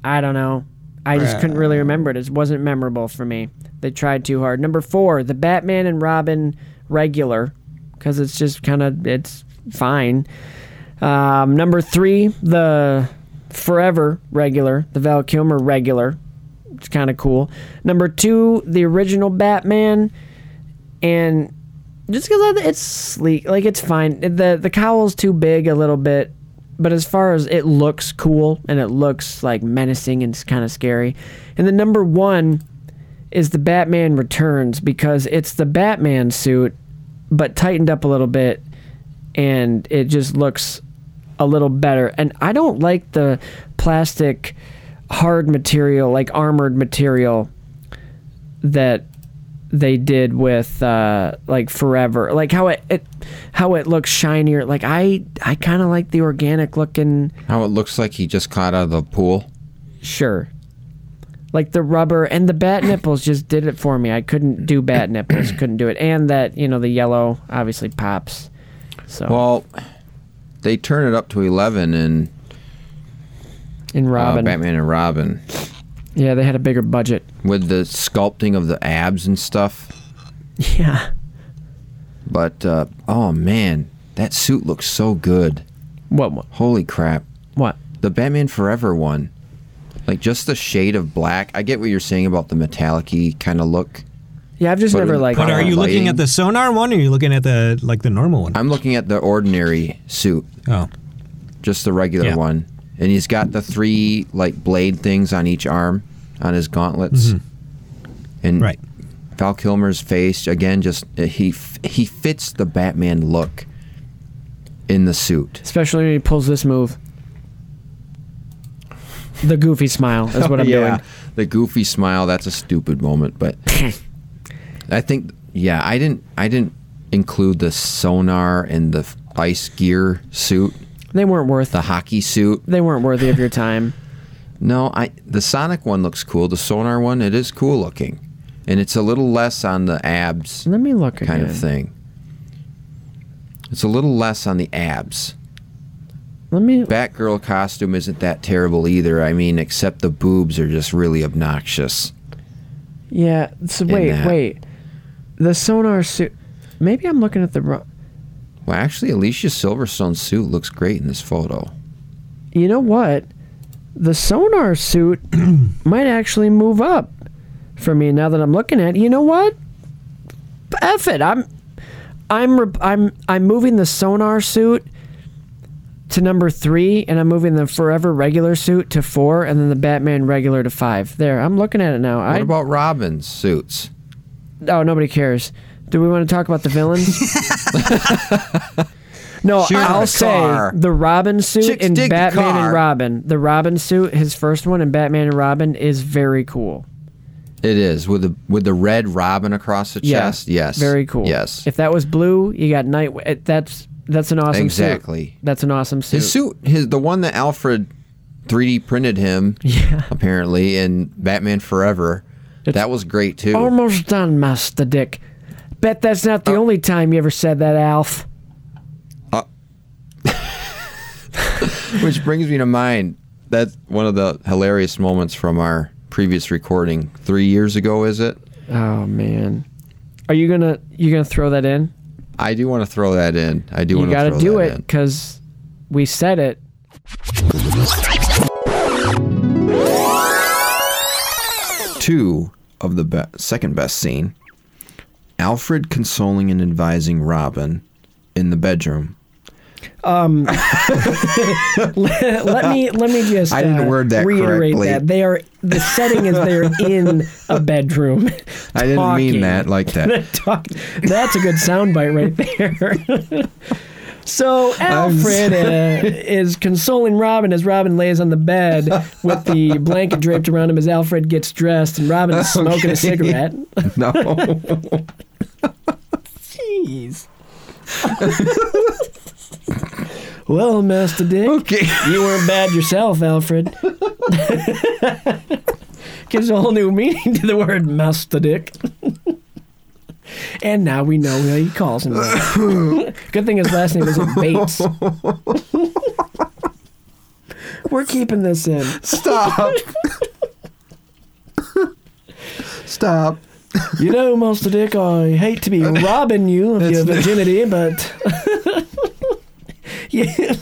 Speaker 1: I don't know. I just couldn't really remember it. It wasn't memorable for me. They tried too hard. Number four. The Batman and Robin regular, because it's just kind of it's fine. Um, number three. The Forever regular. The Val Kilmer regular. It's kind of cool. Number two. The original Batman, and just because it's sleek, like it's fine. the The cowl's too big a little bit, but as far as it looks cool and it looks like menacing and kind of scary. And the number one is the Batman Returns because it's the Batman suit, but tightened up a little bit, and it just looks a little better. And I don't like the plastic hard material, like armored material that they did with uh like forever. Like how it, it how it looks shinier. Like i i kind of like the organic looking
Speaker 3: How it looks like he just caught out of the pool.
Speaker 1: sure. Like the rubber and the bat nipples just did it for me. I couldn't do bat nipples couldn't do it. And that you know the yellow obviously pops so
Speaker 3: Well, they turn it up to 11 in
Speaker 1: in
Speaker 3: uh,
Speaker 1: robin
Speaker 3: Batman and Robin
Speaker 1: yeah they had a bigger budget
Speaker 3: with the sculpting of the abs and stuff.
Speaker 1: yeah
Speaker 3: But, uh, oh man, that suit looks so good.
Speaker 1: what what
Speaker 3: Holy crap.
Speaker 1: what
Speaker 3: The Batman Forever one. Like just the shade of black. I get what you're saying about the metallic kind of look.
Speaker 1: Yeah i've just
Speaker 3: But
Speaker 1: never
Speaker 3: in-
Speaker 1: liked
Speaker 2: But
Speaker 3: Power
Speaker 2: are you looking
Speaker 3: lighting.
Speaker 2: at the sonar one, or are you looking at the like the normal one?
Speaker 3: I'm looking at the ordinary suit,
Speaker 2: oh,
Speaker 3: just the regular
Speaker 2: Yeah.
Speaker 3: one. And he's got the three like blade things on each arm on his gauntlets. And
Speaker 2: right.
Speaker 3: Val Kilmer's face again just uh, he he fits the Batman look in the suit.
Speaker 1: especially when he pulls this move the goofy smile is what i'm doing
Speaker 3: The goofy smile, that's a stupid moment, but I think yeah, I didn't I didn't include the sonar and the ice gear suit,
Speaker 1: they weren't worth
Speaker 3: the hockey suit.
Speaker 1: they weren't worthy of your time
Speaker 3: No, I the Sonic one looks cool. The sonar one, it is cool looking. And it's a little less on the abs
Speaker 1: Let me look
Speaker 3: kind
Speaker 1: again.
Speaker 3: of thing. It's a little less on the abs.
Speaker 1: Let me.
Speaker 3: Batgirl costume isn't that terrible either. I mean, except the boobs are just really obnoxious.
Speaker 1: Yeah. So wait, wait. The sonar suit. Maybe I'm looking at the wrong.
Speaker 3: Well, actually, Alicia Silverstone's suit looks great in this photo.
Speaker 1: You know what? The sonar suit might actually move up for me now that I'm looking at. it. You know what? F it. I'm, I'm, re- I'm, I'm moving the sonar suit to number three, and I'm moving the forever regular suit to four, and then the Batman regular to five. There, I'm looking at it now.
Speaker 3: What
Speaker 1: I
Speaker 3: about Robin's suits?
Speaker 1: Oh, nobody cares. Do we want to talk about the villains? no,
Speaker 3: Sure.
Speaker 1: I'll
Speaker 3: The
Speaker 1: say
Speaker 3: car.
Speaker 1: the Robin suit
Speaker 3: Chicks
Speaker 1: in
Speaker 3: dig the
Speaker 1: Batman
Speaker 3: car.
Speaker 1: and Robin. The Robin suit, his first one in Batman and Robin, is very cool.
Speaker 3: It is with the with the red Robin across the
Speaker 1: Yeah,
Speaker 3: chest. Yes,
Speaker 1: very cool.
Speaker 3: Yes,
Speaker 1: If that was blue, you got night. it- That's that's an awesome suit.
Speaker 3: exactly.
Speaker 1: That's an awesome suit.
Speaker 3: His suit, his the one that Alfred 3D printed him.
Speaker 1: Yeah.
Speaker 3: apparently in Batman Forever.
Speaker 1: It's
Speaker 3: that was great too.
Speaker 1: Almost done, Master Dick. Bet that's not
Speaker 3: Uh,
Speaker 1: the only time you ever said that, Alf.
Speaker 3: Uh, Which brings me to mind that's one of the hilarious moments from our previous recording three years ago. Is it?
Speaker 1: Oh man, are you gonna you gonna throw that in?
Speaker 3: I do want to throw that in. I do
Speaker 1: You
Speaker 3: want to
Speaker 1: got to do it because we said it.
Speaker 3: Two of the be- second best scene: Alfred consoling and advising Robin in the bedroom
Speaker 1: let, let me let me just
Speaker 3: I didn't
Speaker 1: uh,
Speaker 3: word that
Speaker 1: reiterate
Speaker 3: correctly.
Speaker 1: that they are the setting is they're in a bedroom.
Speaker 3: I didn't
Speaker 1: talking.
Speaker 3: mean that like that.
Speaker 1: Talk- That's a good soundbite right there. So Alfred uh, is consoling Robin as Robin lays on the bed with the blanket draped around him as Alfred gets dressed, and Robin is smoking a cigarette.
Speaker 3: No.
Speaker 1: Jeez. well, Master Dick,
Speaker 3: Okay.
Speaker 1: you weren't bad yourself, Alfred. Gives a whole new meaning to the word Master Dick. And now we know he calls him. Good thing his last name isn't Bates. We're keeping this in.
Speaker 3: Stop. Stop.
Speaker 1: You know, Master Dick, I hate to be robbing you of your virginity, but yeah.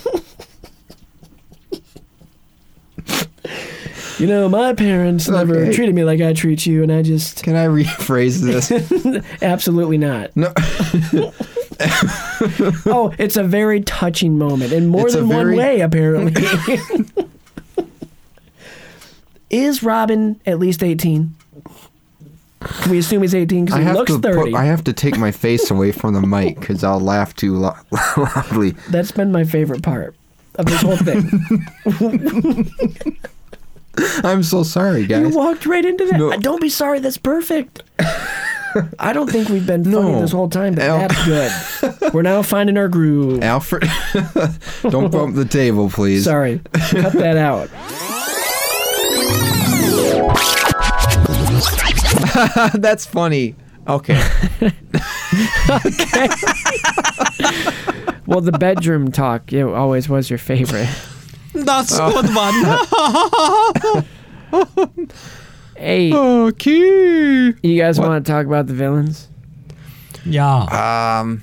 Speaker 1: You know, my parents never treated me like I treat you, and I just
Speaker 3: Can I rephrase this?
Speaker 1: absolutely not.
Speaker 3: No.
Speaker 1: Oh, it's a very touching moment in more
Speaker 3: It's
Speaker 1: than one
Speaker 3: very-
Speaker 1: way, apparently. Is Robin at least 18? Can we assume he's 18
Speaker 3: I
Speaker 1: because he
Speaker 3: have
Speaker 1: looks
Speaker 3: to
Speaker 1: 30?
Speaker 3: put, I have to take my face away from the mic because I'll laugh too lo- loudly.
Speaker 1: That's been my favorite part of this whole thing.
Speaker 3: I'm so sorry, guys.
Speaker 1: you walked right into that.
Speaker 3: No.
Speaker 1: Uh, don't be sorry. That's perfect. I don't think we've been funny
Speaker 3: No.
Speaker 1: this whole time, but
Speaker 3: Al-
Speaker 1: that's good. We're now finding our groove.
Speaker 3: Alfred, don't bump the table, please.
Speaker 1: Sorry, cut that out.
Speaker 3: That's funny. Okay.
Speaker 1: Well, the bedroom talk it always was your favorite.
Speaker 2: That's
Speaker 3: Oh.
Speaker 2: good one.
Speaker 1: Hey,
Speaker 3: Okay.
Speaker 1: you guys want to talk about the villains?
Speaker 2: yeah.
Speaker 3: Um,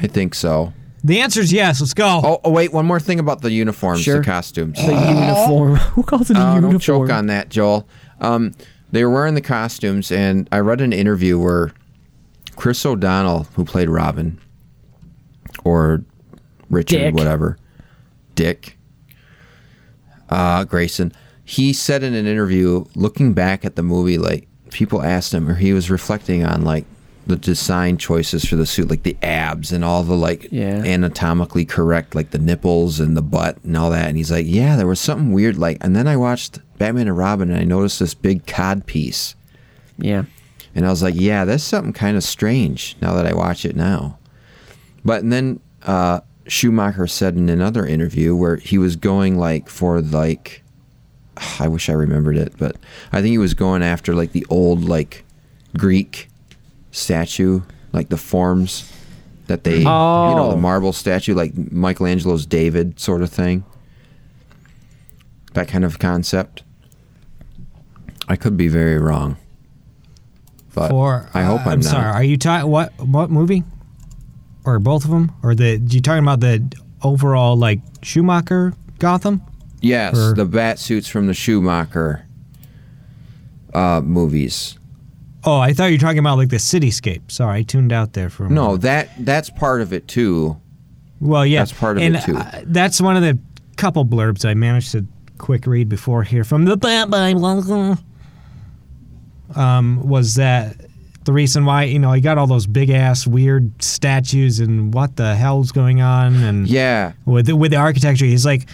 Speaker 3: I think so.
Speaker 2: the answer is yes. Let's go.
Speaker 3: Oh, oh, wait, one more thing about the uniforms,
Speaker 1: Sure.
Speaker 3: the costumes.
Speaker 1: The uniform. Who calls it a
Speaker 3: Oh,
Speaker 1: uniform?
Speaker 3: don't choke on that, Joel. Um, they were wearing the costumes, and I read an interview where Chris O'Donnell, who played Robin, or Richard,
Speaker 1: Dick.
Speaker 3: whatever, Dick, uh, Grayson, he said in an interview, looking back at the movie, like people asked him, or he was reflecting on like the design choices for the suit, like the abs and all the like
Speaker 1: Yeah.
Speaker 3: anatomically correct, like the nipples and the butt and all that. And he's like, yeah, there was something weird. Like, and then I watched Batman and Robin, and I noticed this big cod piece,
Speaker 1: Yeah.
Speaker 3: and I was like, yeah, that's something kind of strange now that I watch it now. But and then uh, Schumacher said in another interview where he was going like for like, I wish I remembered it, but I think he was going after like the old like Greek statue, like the forms that they, you know, the
Speaker 1: Oh.
Speaker 3: marble statue, like Michelangelo's David sort of thing. That kind of concept. I could be very wrong. But
Speaker 2: For
Speaker 3: I hope
Speaker 2: uh,
Speaker 3: I'm, not.
Speaker 2: sorry. Are you talking what what movie? Or both of them? Or the you talking about the overall like Schumacher Gotham?
Speaker 3: Yes,
Speaker 2: Or-
Speaker 3: the bat suits from the Schumacher uh, movies.
Speaker 2: Oh, I thought you were talking about like the cityscape. Sorry, I tuned out there for a
Speaker 3: No,
Speaker 2: moment.
Speaker 3: that that's part of it too.
Speaker 2: Well, yeah,
Speaker 3: That's part of
Speaker 2: and,
Speaker 3: it, too.
Speaker 2: uh, that's one of the couple blurbs I managed to quick read before here from the Bat Bible. Um, was that the reason why you know he got all those big ass weird statues and what the hell's going on and
Speaker 3: Yeah,
Speaker 2: with the, with the architecture. He's like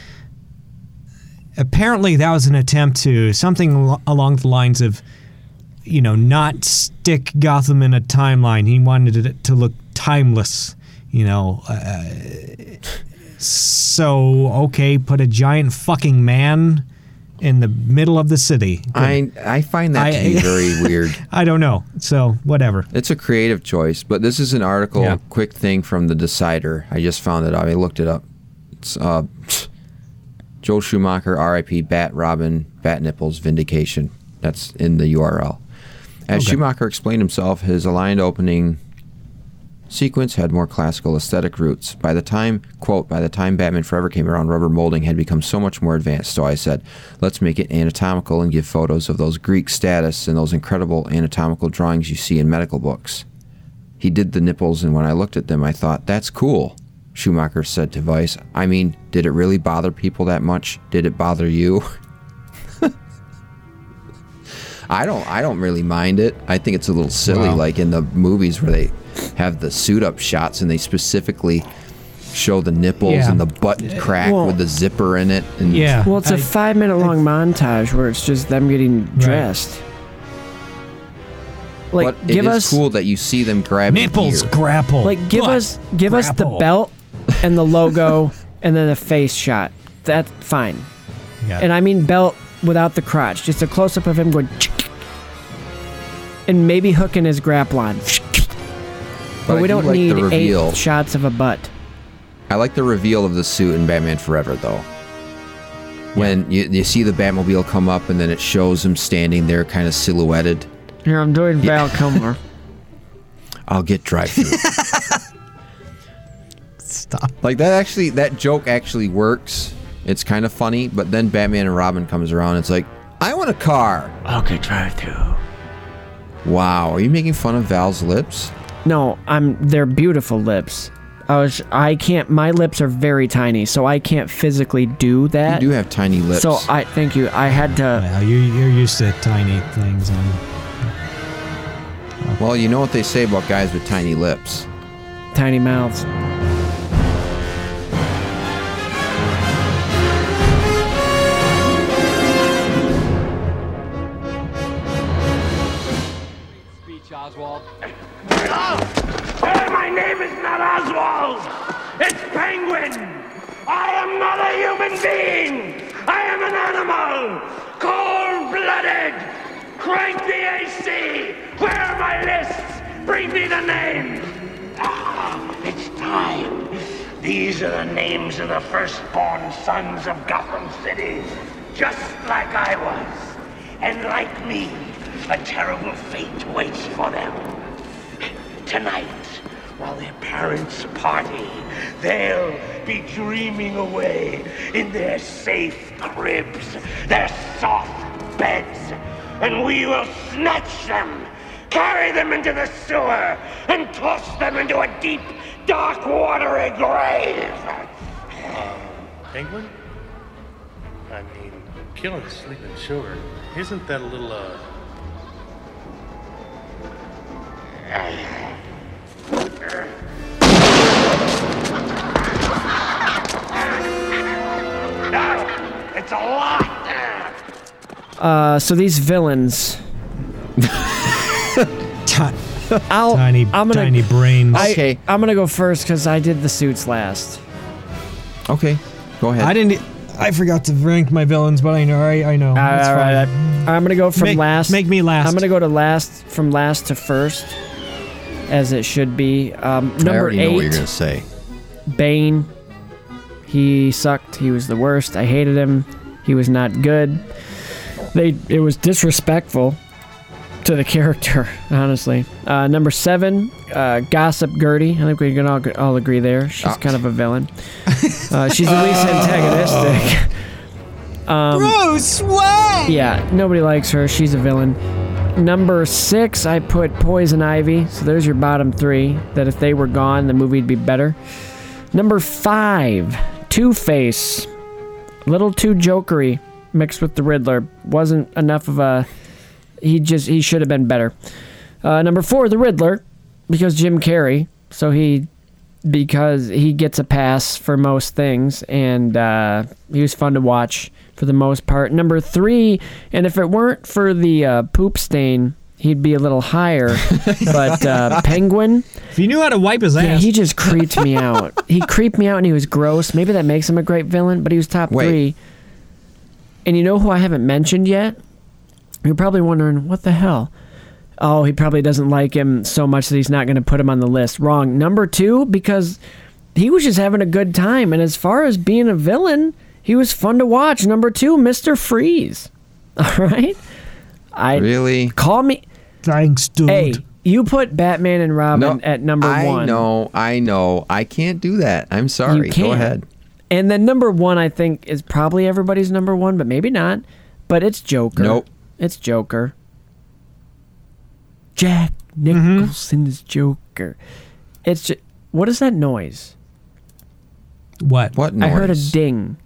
Speaker 2: apparently that was an attempt to something al- along the lines of you know not stick Gotham in a timeline. He wanted it to look timeless you know uh, so okay put a giant fucking man in the middle of the city
Speaker 3: I I find that to be very weird.
Speaker 2: I don't know so whatever
Speaker 3: It's a creative choice, but this is an article,
Speaker 2: Yeah.
Speaker 3: quick thing from the Decider. I just found it. I looked it up. It's uh, Joel Schumacher, R.I.P. Bat Robin, Bat Nipples, Vindication. That's in the URL. As
Speaker 2: Okay.
Speaker 3: Schumacher explained himself, his aligned opening sequence had more classical aesthetic roots. By the time, quote, by the time Batman Forever came around, rubber molding had become so much more advanced. So I said, let's make it anatomical and give photos of those Greek status and those incredible anatomical drawings you see in medical books. He did the nipples, and when I looked at them, I thought, that's cool. Schumacher said to Vice. I mean, did it really bother people that much? Did it bother you? I don't. I don't really mind it. I think it's a little silly,
Speaker 2: Wow.
Speaker 3: like in the movies where they have the suit up shots and they specifically show the nipples
Speaker 2: Yeah.
Speaker 3: and the butt crack
Speaker 1: Well-
Speaker 3: with the zipper in it. And
Speaker 2: Yeah.
Speaker 1: Well, it's a
Speaker 2: I-
Speaker 1: five minute long montage where it's just them getting dressed. Like,
Speaker 3: but
Speaker 1: give
Speaker 3: it is
Speaker 1: us
Speaker 3: cool that you see them grabbing
Speaker 2: Nipples
Speaker 3: gear.
Speaker 2: grapple.
Speaker 1: like give
Speaker 2: Butt
Speaker 1: us give us the belt and the logo and then a face shot. That's fine.
Speaker 2: Yeah.
Speaker 1: And I mean belt without the crotch, just a close up of him going, and maybe hooking his grapple on. But, we
Speaker 3: do
Speaker 1: don't
Speaker 3: like
Speaker 1: need
Speaker 3: reveal.
Speaker 1: eight shots of a butt.
Speaker 3: I like the reveal of the suit in Batman Forever, though. When you, you see the Batmobile come up and then it shows him standing there, kind of silhouetted.
Speaker 1: Here, I'm doing Val Kilmer.
Speaker 3: I'll get drive through.
Speaker 2: Stop.
Speaker 3: like that actually, that joke actually works. It's kind of funny, but then Batman and Robin comes around. It's like, I want a car.
Speaker 1: Okay, drive through.
Speaker 3: Wow, are you making fun of Val's lips?
Speaker 1: No, I'm. They're beautiful lips. I was. I can't. My lips are very tiny, so I can't physically do that.
Speaker 3: You do have tiny lips.
Speaker 1: So I thank you. I had to.
Speaker 2: Well, you, you're used to tiny things. On,
Speaker 3: well, you know what they say about guys with tiny lips.
Speaker 1: Tiny mouths.
Speaker 6: It's Penguin. I am not a human being. I am an animal. Cold-blooded. Crank the AC. Where are my lists? Bring me the names. Ah, it's time. These are the names of the firstborn sons of Gotham City. Just like I was. And like me, a terrible fate waits for them. Tonight, while their parents party, they'll be dreaming away in their safe cribs, their soft beds, and we will snatch them, carry them into the sewer, and toss them into a deep, dark, watery grave.
Speaker 7: Penguin? I mean, killing sleeping sugar. Isn't that a little, uh.
Speaker 6: No, it's a lot.
Speaker 1: Uh, so these villains. I'll.
Speaker 2: tiny,
Speaker 1: I'm gonna.
Speaker 2: tiny brains.
Speaker 1: I,
Speaker 3: Okay.
Speaker 1: I'm gonna go first because I did the suits last.
Speaker 3: Okay, go ahead.
Speaker 2: I didn't. I forgot to rank my villains, but I know. I, I know.
Speaker 1: All right, all right.
Speaker 2: fine.
Speaker 1: I'm gonna go from
Speaker 2: Make-
Speaker 1: last.
Speaker 2: make me last.
Speaker 1: I'm gonna go to last from last to first, as it should be. Um,
Speaker 3: I
Speaker 1: number
Speaker 3: already know what you're
Speaker 1: eight,
Speaker 3: gonna say.
Speaker 1: Bane. He sucked. He was the worst. I hated him. He was not good. They. It was disrespectful to the character, honestly. Uh, number seven, uh, Gossip Gertie. I think we can all, all agree there. She's
Speaker 3: Ah.
Speaker 1: kind of a villain. Uh, she's the least antagonistic.
Speaker 2: Bruce Wayne.
Speaker 1: Yeah, nobody likes her. She's a villain. Number six, I put Poison Ivy. So there's your bottom three. That if they were gone, the movie'd be better. Number five, Two Face. Little too jokery mixed with the Riddler. Wasn't enough of a. He just he should have been better. Uh, number four, the Riddler, because Jim Carrey. So he because he gets a pass for most things, and uh, he was fun to watch for the most part. Number three, and if it weren't for the uh, poop stain, he'd be a little higher. but uh, Penguin,
Speaker 2: If he knew how to wipe his ass.
Speaker 1: yeah,
Speaker 2: ass,
Speaker 1: he just creeped me out. He creeped me out, and he was gross. Maybe that makes him a great villain, but he was top
Speaker 3: Wait.
Speaker 1: three. And you know who I haven't mentioned yet? You're probably wondering what the hell. Oh, he probably doesn't like him so much that he's not going to put him on the list. Wrong. Number two, because he was just having a good time. And as far as being a villain, he was fun to watch. Number two, Mr. Freeze. All right? I
Speaker 3: Really?
Speaker 1: call me.
Speaker 2: thanks, dude.
Speaker 1: Hey, you put Batman and Robin
Speaker 3: No,
Speaker 1: at number
Speaker 3: I
Speaker 1: one.
Speaker 3: I know, I know. I can't do that. I'm sorry.
Speaker 1: You can't.
Speaker 3: Go ahead.
Speaker 1: And then number one, I think, is probably everybody's number one, but maybe not. But it's Joker.
Speaker 3: Nope.
Speaker 1: It's Joker. Jack
Speaker 3: Mm-hmm.
Speaker 1: Nicholson's Joker. It's just, what is that noise?
Speaker 2: What?
Speaker 3: What noise?
Speaker 1: I heard a ding.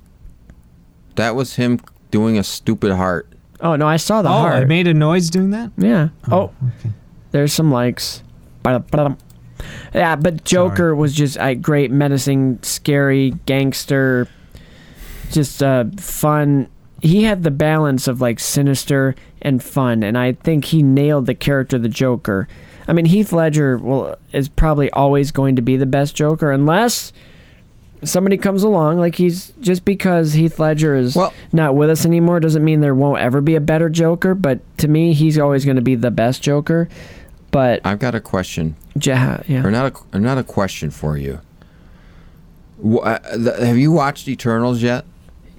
Speaker 3: That was him doing a stupid heart.
Speaker 1: Oh no, I saw the
Speaker 2: oh,
Speaker 1: heart.
Speaker 2: it made a noise doing that?
Speaker 1: yeah. Oh,
Speaker 2: okay.
Speaker 1: there's some likes. Ba-da-ba-dum. Yeah, but Joker was just a great, menacing, scary gangster. Just uh, fun. He had the balance of like sinister and fun, and I think he nailed the character of the Joker. I mean, Heath Ledger will is probably always going to be the best Joker, unless somebody comes along. Like he's just because Heath Ledger is
Speaker 3: Well-
Speaker 1: not with us anymore doesn't mean there won't ever be a better Joker. But to me, he's always going to be the best Joker. But
Speaker 3: I've got a question,
Speaker 1: Yeah, yeah,
Speaker 3: or not a, or not a question for you. Uh, have you watched Eternals yet?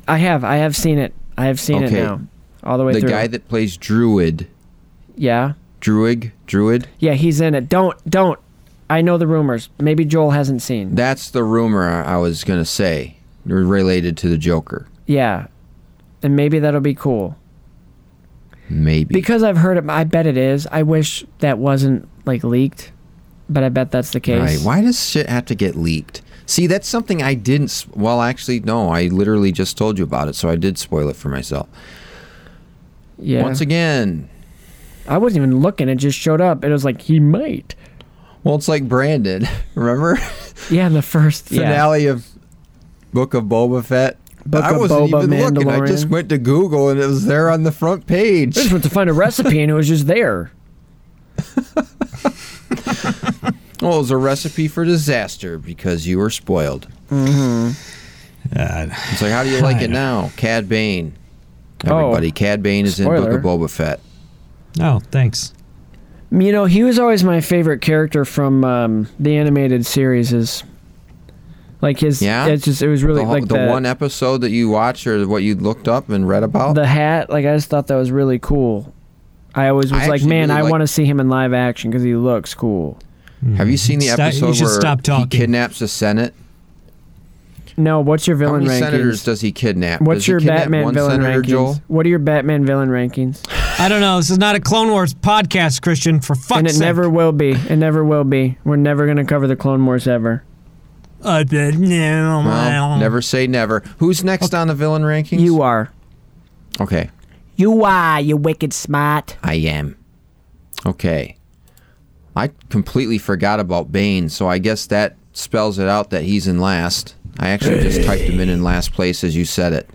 Speaker 1: I have. I have seen it. I have seen
Speaker 3: Okay.
Speaker 1: it now, all the way
Speaker 3: The
Speaker 1: through.
Speaker 3: guy that plays Druig,
Speaker 1: yeah,
Speaker 3: Druig, Druig.
Speaker 1: yeah, he's in it. Don't, don't. I know the rumors. Maybe Joel hasn't seen.
Speaker 3: That's the rumor I was gonna say, related to the Joker.
Speaker 1: Yeah, and maybe that'll be cool
Speaker 3: Maybe.
Speaker 1: because I've heard it. I bet it is. I wish that wasn't like leaked, but I bet that's the case.
Speaker 3: Right. Why does shit have to get leaked? See, that's something I didn't. Well, actually, no. I literally just told you about it, so I did spoil it for myself.
Speaker 1: Yeah.
Speaker 3: Once again,
Speaker 1: I wasn't even looking. It just showed up. It was like he might.
Speaker 3: Well, it's like Brandon. Remember
Speaker 1: Yeah, the first yeah.
Speaker 3: finale of Book of Boba Fett.
Speaker 1: Book
Speaker 3: I wasn't
Speaker 1: Boba
Speaker 3: even looking. I just went to Google and it was there on the front page.
Speaker 1: I just went to find a recipe and it was just there.
Speaker 3: Well, it was a recipe for disaster because you were spoiled.
Speaker 2: Uh,
Speaker 3: It's like, how do you like it now, Cad Bane? Everybody, Cad Bane is in Book
Speaker 1: Oh.
Speaker 3: Of Boba Fett.
Speaker 2: oh, thanks.
Speaker 1: You know, he was always my favorite character from um, the animated series. Is like his.
Speaker 3: Yeah?
Speaker 1: It's just it was really
Speaker 3: the, whole-
Speaker 1: like
Speaker 3: the
Speaker 1: the,
Speaker 3: one episode that you watched or what you looked up and read about.
Speaker 1: the hat. Like I just thought that was really cool. I always was
Speaker 3: I
Speaker 1: like, man,
Speaker 3: really
Speaker 1: I
Speaker 3: like-
Speaker 1: want to see him in live action because he looks cool.
Speaker 3: Have you seen the
Speaker 2: Stop- you
Speaker 3: episode
Speaker 2: should
Speaker 3: where
Speaker 2: stop
Speaker 3: he kidnaps the Senate?
Speaker 1: No, what's your
Speaker 3: How
Speaker 1: villain
Speaker 3: many
Speaker 1: rankings?
Speaker 3: senators does he kidnap?
Speaker 1: what's
Speaker 3: Does he
Speaker 1: your
Speaker 3: kidnap
Speaker 1: Batman
Speaker 3: one
Speaker 1: villain
Speaker 3: senator,
Speaker 1: rankings?
Speaker 3: Joel?
Speaker 1: What are your Batman villain rankings?
Speaker 2: I don't know. This is not a Clone Wars podcast, Christian. For fuck's sake.
Speaker 1: and it
Speaker 2: sake.
Speaker 1: never will be. It never will be. We're never gonna cover the Clone Wars ever.
Speaker 2: Uh, the- no,
Speaker 3: Well, never say never. Who's next on the villain rankings?
Speaker 1: You are.
Speaker 3: Okay,
Speaker 5: You are, you wicked smart.
Speaker 3: I am. Okay. I completely forgot about Bane, so I guess that spells it out that he's in last. I actually just typed him in in last place as you said it.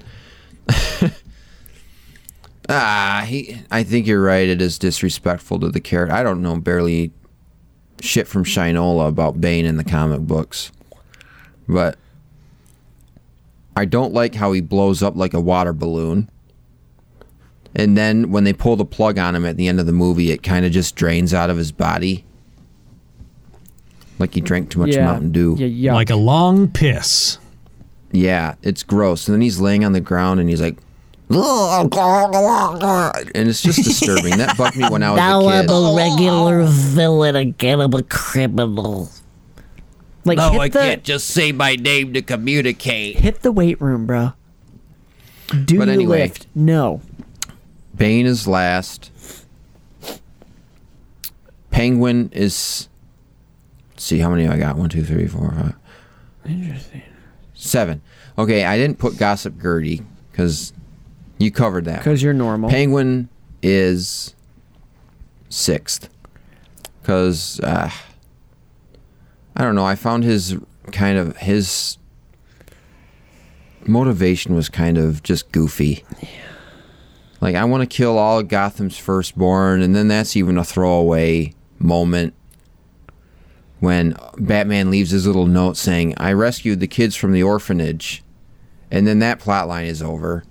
Speaker 3: ah, he. I think you're right. It is disrespectful to the character. I don't know barely shit from Shinola about Bane in the comic books, but I don't like how he blows up like a water balloon. And then when they pull the plug on him at the end of the movie, it kind of just drains out of his body. Like he drank too much
Speaker 1: yeah.
Speaker 3: Mountain Dew.
Speaker 1: Yeah, yuck.
Speaker 2: Like a long piss.
Speaker 3: Yeah, it's gross. And then he's laying on the ground and he's like, and it's just disturbing. that bugged me when I was
Speaker 5: Now
Speaker 3: a
Speaker 5: I'm a regular villain again. I'm a criminal.
Speaker 1: like
Speaker 3: No, I
Speaker 1: the
Speaker 3: can't just say my name to communicate.
Speaker 1: hit the weight room, bro. Do
Speaker 3: But
Speaker 1: you
Speaker 3: anyway.
Speaker 1: lift? No.
Speaker 3: Bane is last. Penguin is. See how many I got. One, two, three, four, five. Interesting. Seven. Okay, I didn't put Gossip Gertie because you covered that.
Speaker 1: Because you're normal.
Speaker 3: Penguin is sixth. Because, uh, I don't know, I found his kind of, his motivation was kind of just goofy. Yeah. Like, I want to kill all of Gotham's firstborn, and then that's even a throwaway moment when Batman leaves his little note saying, I rescued the kids from the orphanage. And then that plot line is over.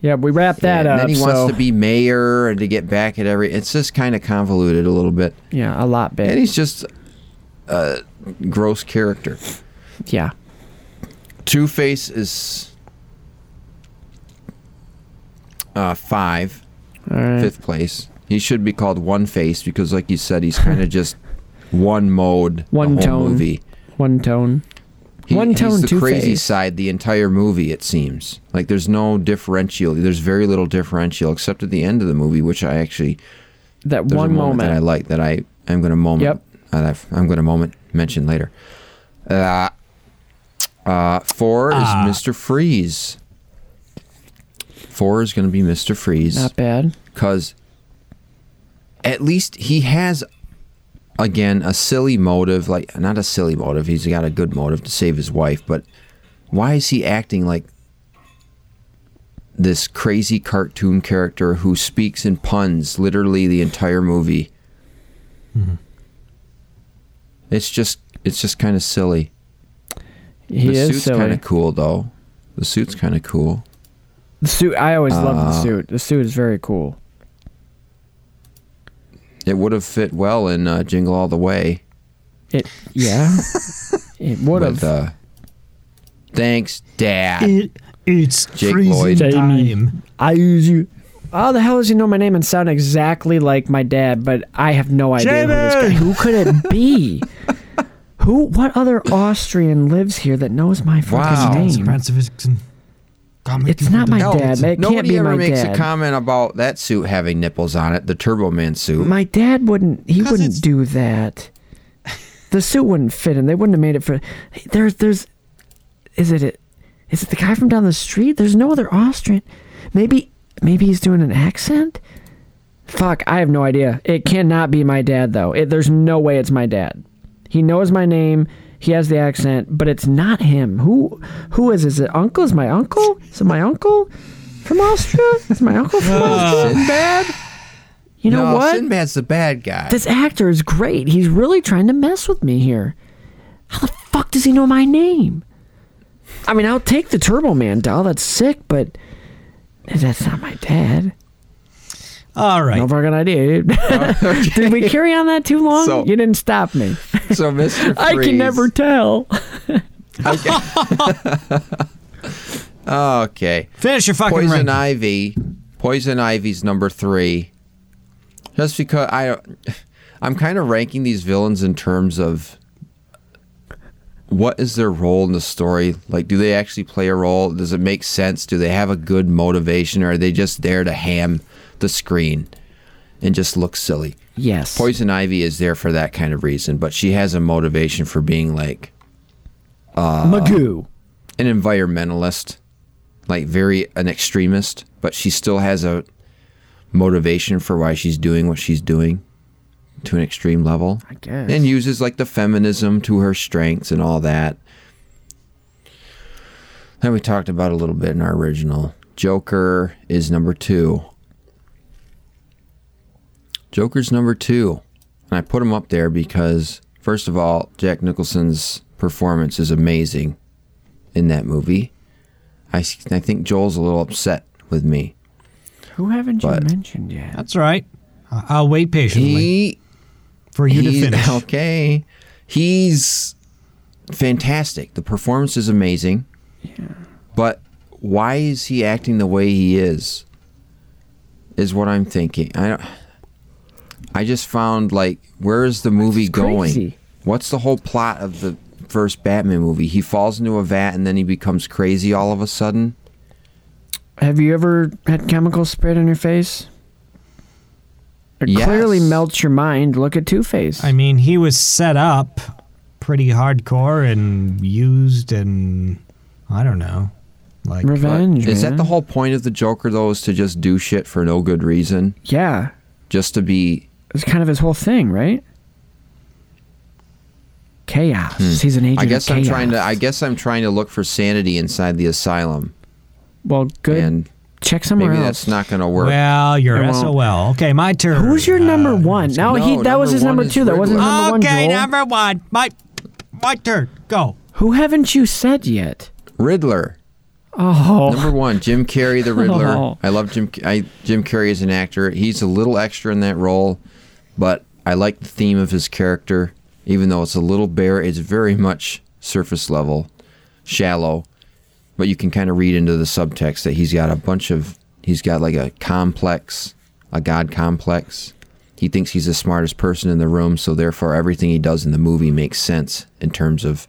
Speaker 1: yeah, we wrap that
Speaker 3: and
Speaker 1: up.
Speaker 3: then he
Speaker 1: so,
Speaker 3: wants to be mayor and to get back at every. It's just kind of convoluted a little bit,
Speaker 1: yeah, a lot
Speaker 3: and he's just a gross character.
Speaker 1: Yeah.
Speaker 3: Two Face is uh, five,
Speaker 1: right.
Speaker 3: fifth place. He should be called One Face because, like you said, he's kind of just one mode,
Speaker 1: One
Speaker 3: the whole
Speaker 1: tone.
Speaker 3: movie.
Speaker 1: One tone.
Speaker 3: He,
Speaker 1: One tone,
Speaker 3: he's the
Speaker 1: Two
Speaker 3: crazy
Speaker 1: Face.
Speaker 3: side the entire movie. It seems like there's no differential. There's very little differential except at the end of the movie, which I actually
Speaker 1: That one
Speaker 3: a moment, that I like that I am going to moment.
Speaker 1: Yep.
Speaker 3: I've- I'm going to moment mention later. Uh, Uh, four is
Speaker 2: Ah.
Speaker 3: Mr. Freeze. Four is going to be Mr. Freeze.
Speaker 1: Not bad.
Speaker 3: because at least he has again a silly motive like not a silly motive he's got a good motive to save his wife but why is he acting like this crazy cartoon character who speaks in puns literally the entire movie it's just it's just kind of silly
Speaker 1: He
Speaker 3: the
Speaker 1: is
Speaker 3: suit's kind of cool though the suit's kind of cool
Speaker 1: The suit. I always love the
Speaker 3: Uh,
Speaker 1: suit. The suit is very cool.
Speaker 3: It would have fit well in uh, jingle all the way
Speaker 1: It. Yeah. it would have.
Speaker 3: uh, thanks dad
Speaker 2: It, it's
Speaker 3: Jake
Speaker 2: freezing
Speaker 3: Lloyd.
Speaker 2: time.
Speaker 1: I use you. How the hell does he know my name and sound exactly like my dad? But I have no idea who this guy. Who could it be? who? What other Austrian lives here that knows my fucking
Speaker 3: Wow.
Speaker 1: name? It's not my dad. It can't
Speaker 3: Nobody
Speaker 1: be
Speaker 3: ever
Speaker 1: my
Speaker 3: makes
Speaker 1: dad.
Speaker 3: a comment about that suit having nipples on it, the Turbo Man suit.
Speaker 1: My dad wouldn't. He
Speaker 2: 'Cause
Speaker 1: wouldn't
Speaker 2: it's-
Speaker 1: do that. The suit wouldn't fit him. They wouldn't have made it for. There's. There's. Is it? it is it the guy from down the street? There's no other Austrian. Maybe. Maybe he's doing an accent. Fuck, I have no idea. It cannot be my dad though. It, there's no way it's my dad. He knows my name. He has the accent, but it's not him. Who? Who is? Is it uncle? Is my uncle? Is it my uncle from Austria? Is my uncle from oh, Austria?
Speaker 3: Sinbad?
Speaker 1: You know
Speaker 3: no,
Speaker 1: what?
Speaker 3: Sinbad's the bad guy.
Speaker 1: This actor is great. He's really trying to mess with me here. How the fuck does he know my name? I mean, I'll take the Turbo Man doll. That's sick, but that's not my dad.
Speaker 2: All right.
Speaker 1: No fucking idea. dude. Did we carry on that too long?
Speaker 3: So-
Speaker 1: you didn't stop me.
Speaker 3: so Mr. Freeze.
Speaker 1: I can never tell.
Speaker 3: Okay.
Speaker 2: Finish your fucking
Speaker 3: Poison
Speaker 2: ranking.
Speaker 3: Ivy. Poison Ivy's number three. Just because I, I'm kind of ranking these villains in terms of what is their role in the story. Like, do they actually play a role? Does it make sense? Do they have a good motivation, or are they just there to ham the screen and just looks silly?
Speaker 1: Yes.
Speaker 3: Poison Ivy is there for that kind of reason, but she has a motivation for being like uh,
Speaker 1: Magoo.
Speaker 3: an environmentalist, like very an extremist, but she still has a motivation for why she's doing what she's doing to an extreme level.
Speaker 1: I guess.
Speaker 3: And uses like the feminism to her strengths and all that. That we talked about a little bit in our original. Joker is number two. Joker's number two. And I put him up there because, first of all, Jack Nicholson's performance is amazing in that movie. I, I think Joel's a little upset with me.
Speaker 1: Who haven't you mentioned yet?
Speaker 2: That's right. I- I'll wait patiently
Speaker 3: He
Speaker 2: for you to finish.
Speaker 3: Okay. He's fantastic. The performance is amazing. Yeah. But why is he acting the way he is? Is what I'm thinking. I don't, I just found like where is the movie going? What's the whole plot of the first Batman movie? He falls into a vat and then he becomes crazy all of a sudden.
Speaker 1: Have you ever had chemicals sprayed on your face? It
Speaker 3: Yes.
Speaker 1: clearly melts your mind. Look at Two Face.
Speaker 2: I mean, he was set up pretty hardcore and used and I don't know. Like
Speaker 3: But
Speaker 1: Revenge.
Speaker 3: is that the whole point of the Joker though? Is to just do shit for no good reason,
Speaker 1: Yeah,
Speaker 3: just to be
Speaker 1: it's kind of his whole thing, right? Chaos. He's an agent.
Speaker 3: Hmm. I guess
Speaker 1: of
Speaker 3: I'm trying to. I guess I'm trying to look for sanity inside the asylum,
Speaker 1: Well, good.
Speaker 3: and
Speaker 1: Check somewhere
Speaker 3: maybe
Speaker 1: else.
Speaker 3: that's not going to work.
Speaker 2: Well, you're
Speaker 1: It won't.
Speaker 2: SOL. Okay, my turn.
Speaker 1: Who's your number
Speaker 2: Uh,
Speaker 1: one? Now
Speaker 3: no,
Speaker 1: he that was his number two. That wasn't
Speaker 3: Riddler.
Speaker 1: number one.
Speaker 2: Okay,
Speaker 1: Joel.
Speaker 2: number one. My my turn. Go.
Speaker 1: Who haven't you said yet?
Speaker 3: Riddler,
Speaker 1: Oh,
Speaker 3: number one, Jim Carrey, the Riddler.
Speaker 1: Oh.
Speaker 3: I love Jim. I, Jim Carrey as an actor. He's a little extra in that role, but I like the theme of his character. Even though it's a little bare, it's very much surface level, shallow. But you can kind of read into the subtext that he's got a bunch of. He's got like a complex, a god complex. He thinks he's the smartest person in the room, so therefore everything he does in the movie makes sense in terms of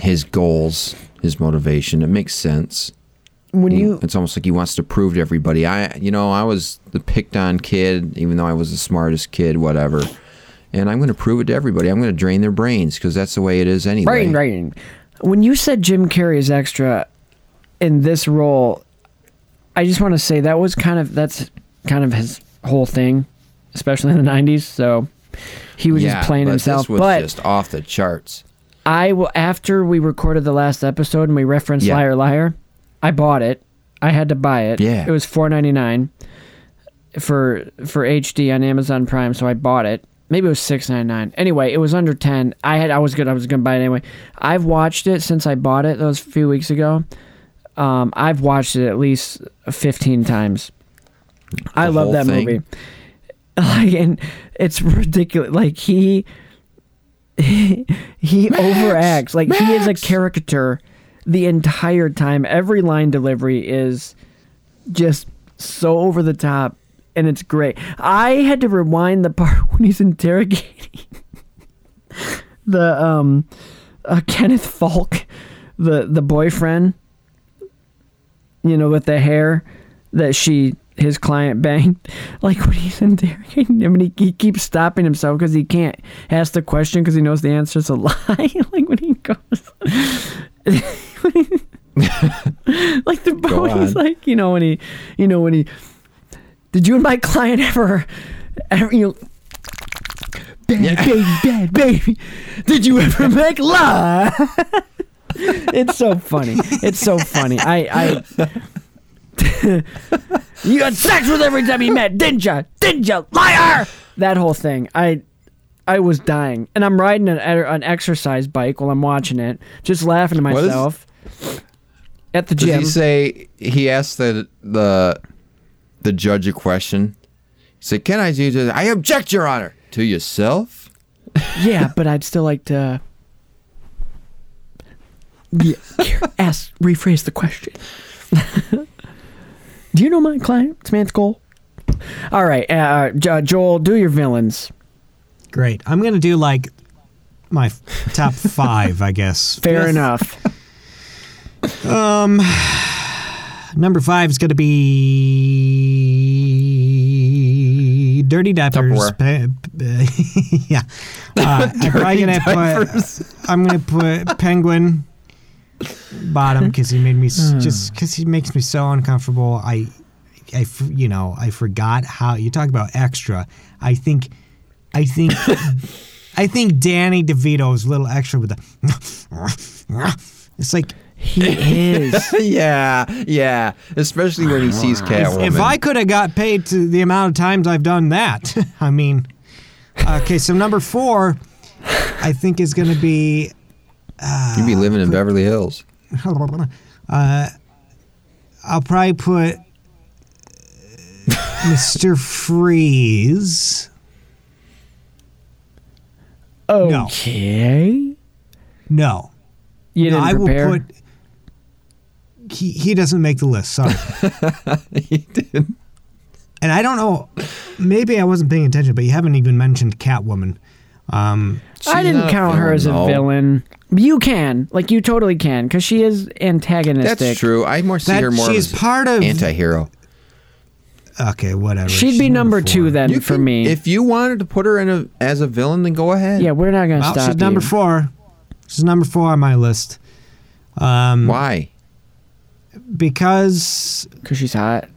Speaker 3: his goals, his motivation. It makes sense.
Speaker 1: When
Speaker 3: He-
Speaker 1: you
Speaker 3: it's almost like he wants to prove to everybody. I, you know, I was the picked on kid, even though I was the smartest kid, whatever. And I'm going to prove it to everybody. I'm going to drain their brains because that's the way it is anyway.
Speaker 1: brain drain. when you said Jim Carrey is extra in this role, I just want to say that was kind of that's kind of his whole thing, especially in the '90s. So he was
Speaker 3: yeah,
Speaker 1: just playing
Speaker 3: but
Speaker 1: himself.
Speaker 3: This was
Speaker 1: but
Speaker 3: just off the charts.
Speaker 1: I will after we recorded the last episode and we referenced
Speaker 3: Yeah.
Speaker 1: Liar Liar, I bought it. I had to buy it.
Speaker 3: Yeah.
Speaker 1: It was four ninety nine for for HD on Amazon Prime, so I bought it. Maybe it was six ninety nine. Anyway, it was under ten. I had I was good. I was gonna buy it anyway. I've watched it since I bought it those few weeks ago. Um, I've watched it at least fifteen times. I love that
Speaker 3: thing?
Speaker 1: movie. Like, and it's ridiculous. Like he he overacts like he is a caricature the entire time every line delivery is just so over the top and it's great. I had to rewind the part when he's interrogating the um uh, kenneth falk the the boyfriend you know with the hair that she his client banged. Like when he's interrogating him and he, he keeps stopping himself because he can't ask the question because he knows the answer's a lie. Like when he goes like the boy's like you know when he you know when he did you and my client ever ever you know bad baby bad baby did you ever make love? It's so funny. It's so funny. I i you had sex with every time you met. Didn't you didn't you liar! That whole thing. I I was dying, and I'm riding an, er, an exercise bike while I'm watching it, just laughing to
Speaker 3: What is-
Speaker 1: myself. at the
Speaker 3: Does
Speaker 1: gym.
Speaker 3: he say he asked the the the judge a question? He said, "Can I do this?" I object, Your Honor. To yourself?
Speaker 1: yeah, but I'd still like to. Yeah, here, ask, rephrase the question. do you know my client? It's Man's Goal. All right, uh, uh, uh, Joel, do your villains.
Speaker 2: Great. I'm gonna do like my top five, I guess.
Speaker 1: Fair
Speaker 2: Fifth-
Speaker 1: enough.
Speaker 2: Um, number five is gonna be Dirty Diapers.
Speaker 3: Tupperware.
Speaker 2: Pe- yeah. Uh, I'm probably gonna put. I'm gonna put Penguin bottom because he made me s just because he makes me so uncomfortable. I, I, f- you know, I forgot how you talk about extra. I think, I think. I think Danny DeVito is a little extra with the. It's like
Speaker 1: He is.
Speaker 3: yeah, yeah. Especially when he sees Catwoman.
Speaker 2: If I could have got paid to the amount of times I've done that, I mean, okay. So number four, I think is going to be.
Speaker 3: You'd be living in Beverly Hills.
Speaker 2: Uh, I'll probably put Mr. Freeze.
Speaker 1: Okay.
Speaker 2: No,
Speaker 1: You
Speaker 2: no,
Speaker 1: didn't
Speaker 2: I will put. He he doesn't make the list. Sorry.
Speaker 3: he did.
Speaker 2: And I don't know. Maybe I wasn't paying attention, but you haven't even mentioned Catwoman. Um,
Speaker 1: I didn't count her as a
Speaker 3: though.
Speaker 1: villain. You can, like, you totally can, because she is antagonistic.
Speaker 3: That's true. I more see
Speaker 2: That
Speaker 3: her more
Speaker 2: she's
Speaker 3: as
Speaker 2: part of-
Speaker 3: anti-hero.
Speaker 2: Okay, whatever.
Speaker 1: She'd
Speaker 2: She's
Speaker 1: be number two then
Speaker 3: You
Speaker 1: for
Speaker 3: can-
Speaker 1: me.
Speaker 3: If you wanted to put her in a as a villain, then go ahead.
Speaker 1: yeah, we're not gonna
Speaker 2: Well,
Speaker 1: stop.
Speaker 2: she's number
Speaker 1: you.
Speaker 2: four. She's number four on my list. Um,
Speaker 3: Why?
Speaker 2: because
Speaker 1: because she's hot.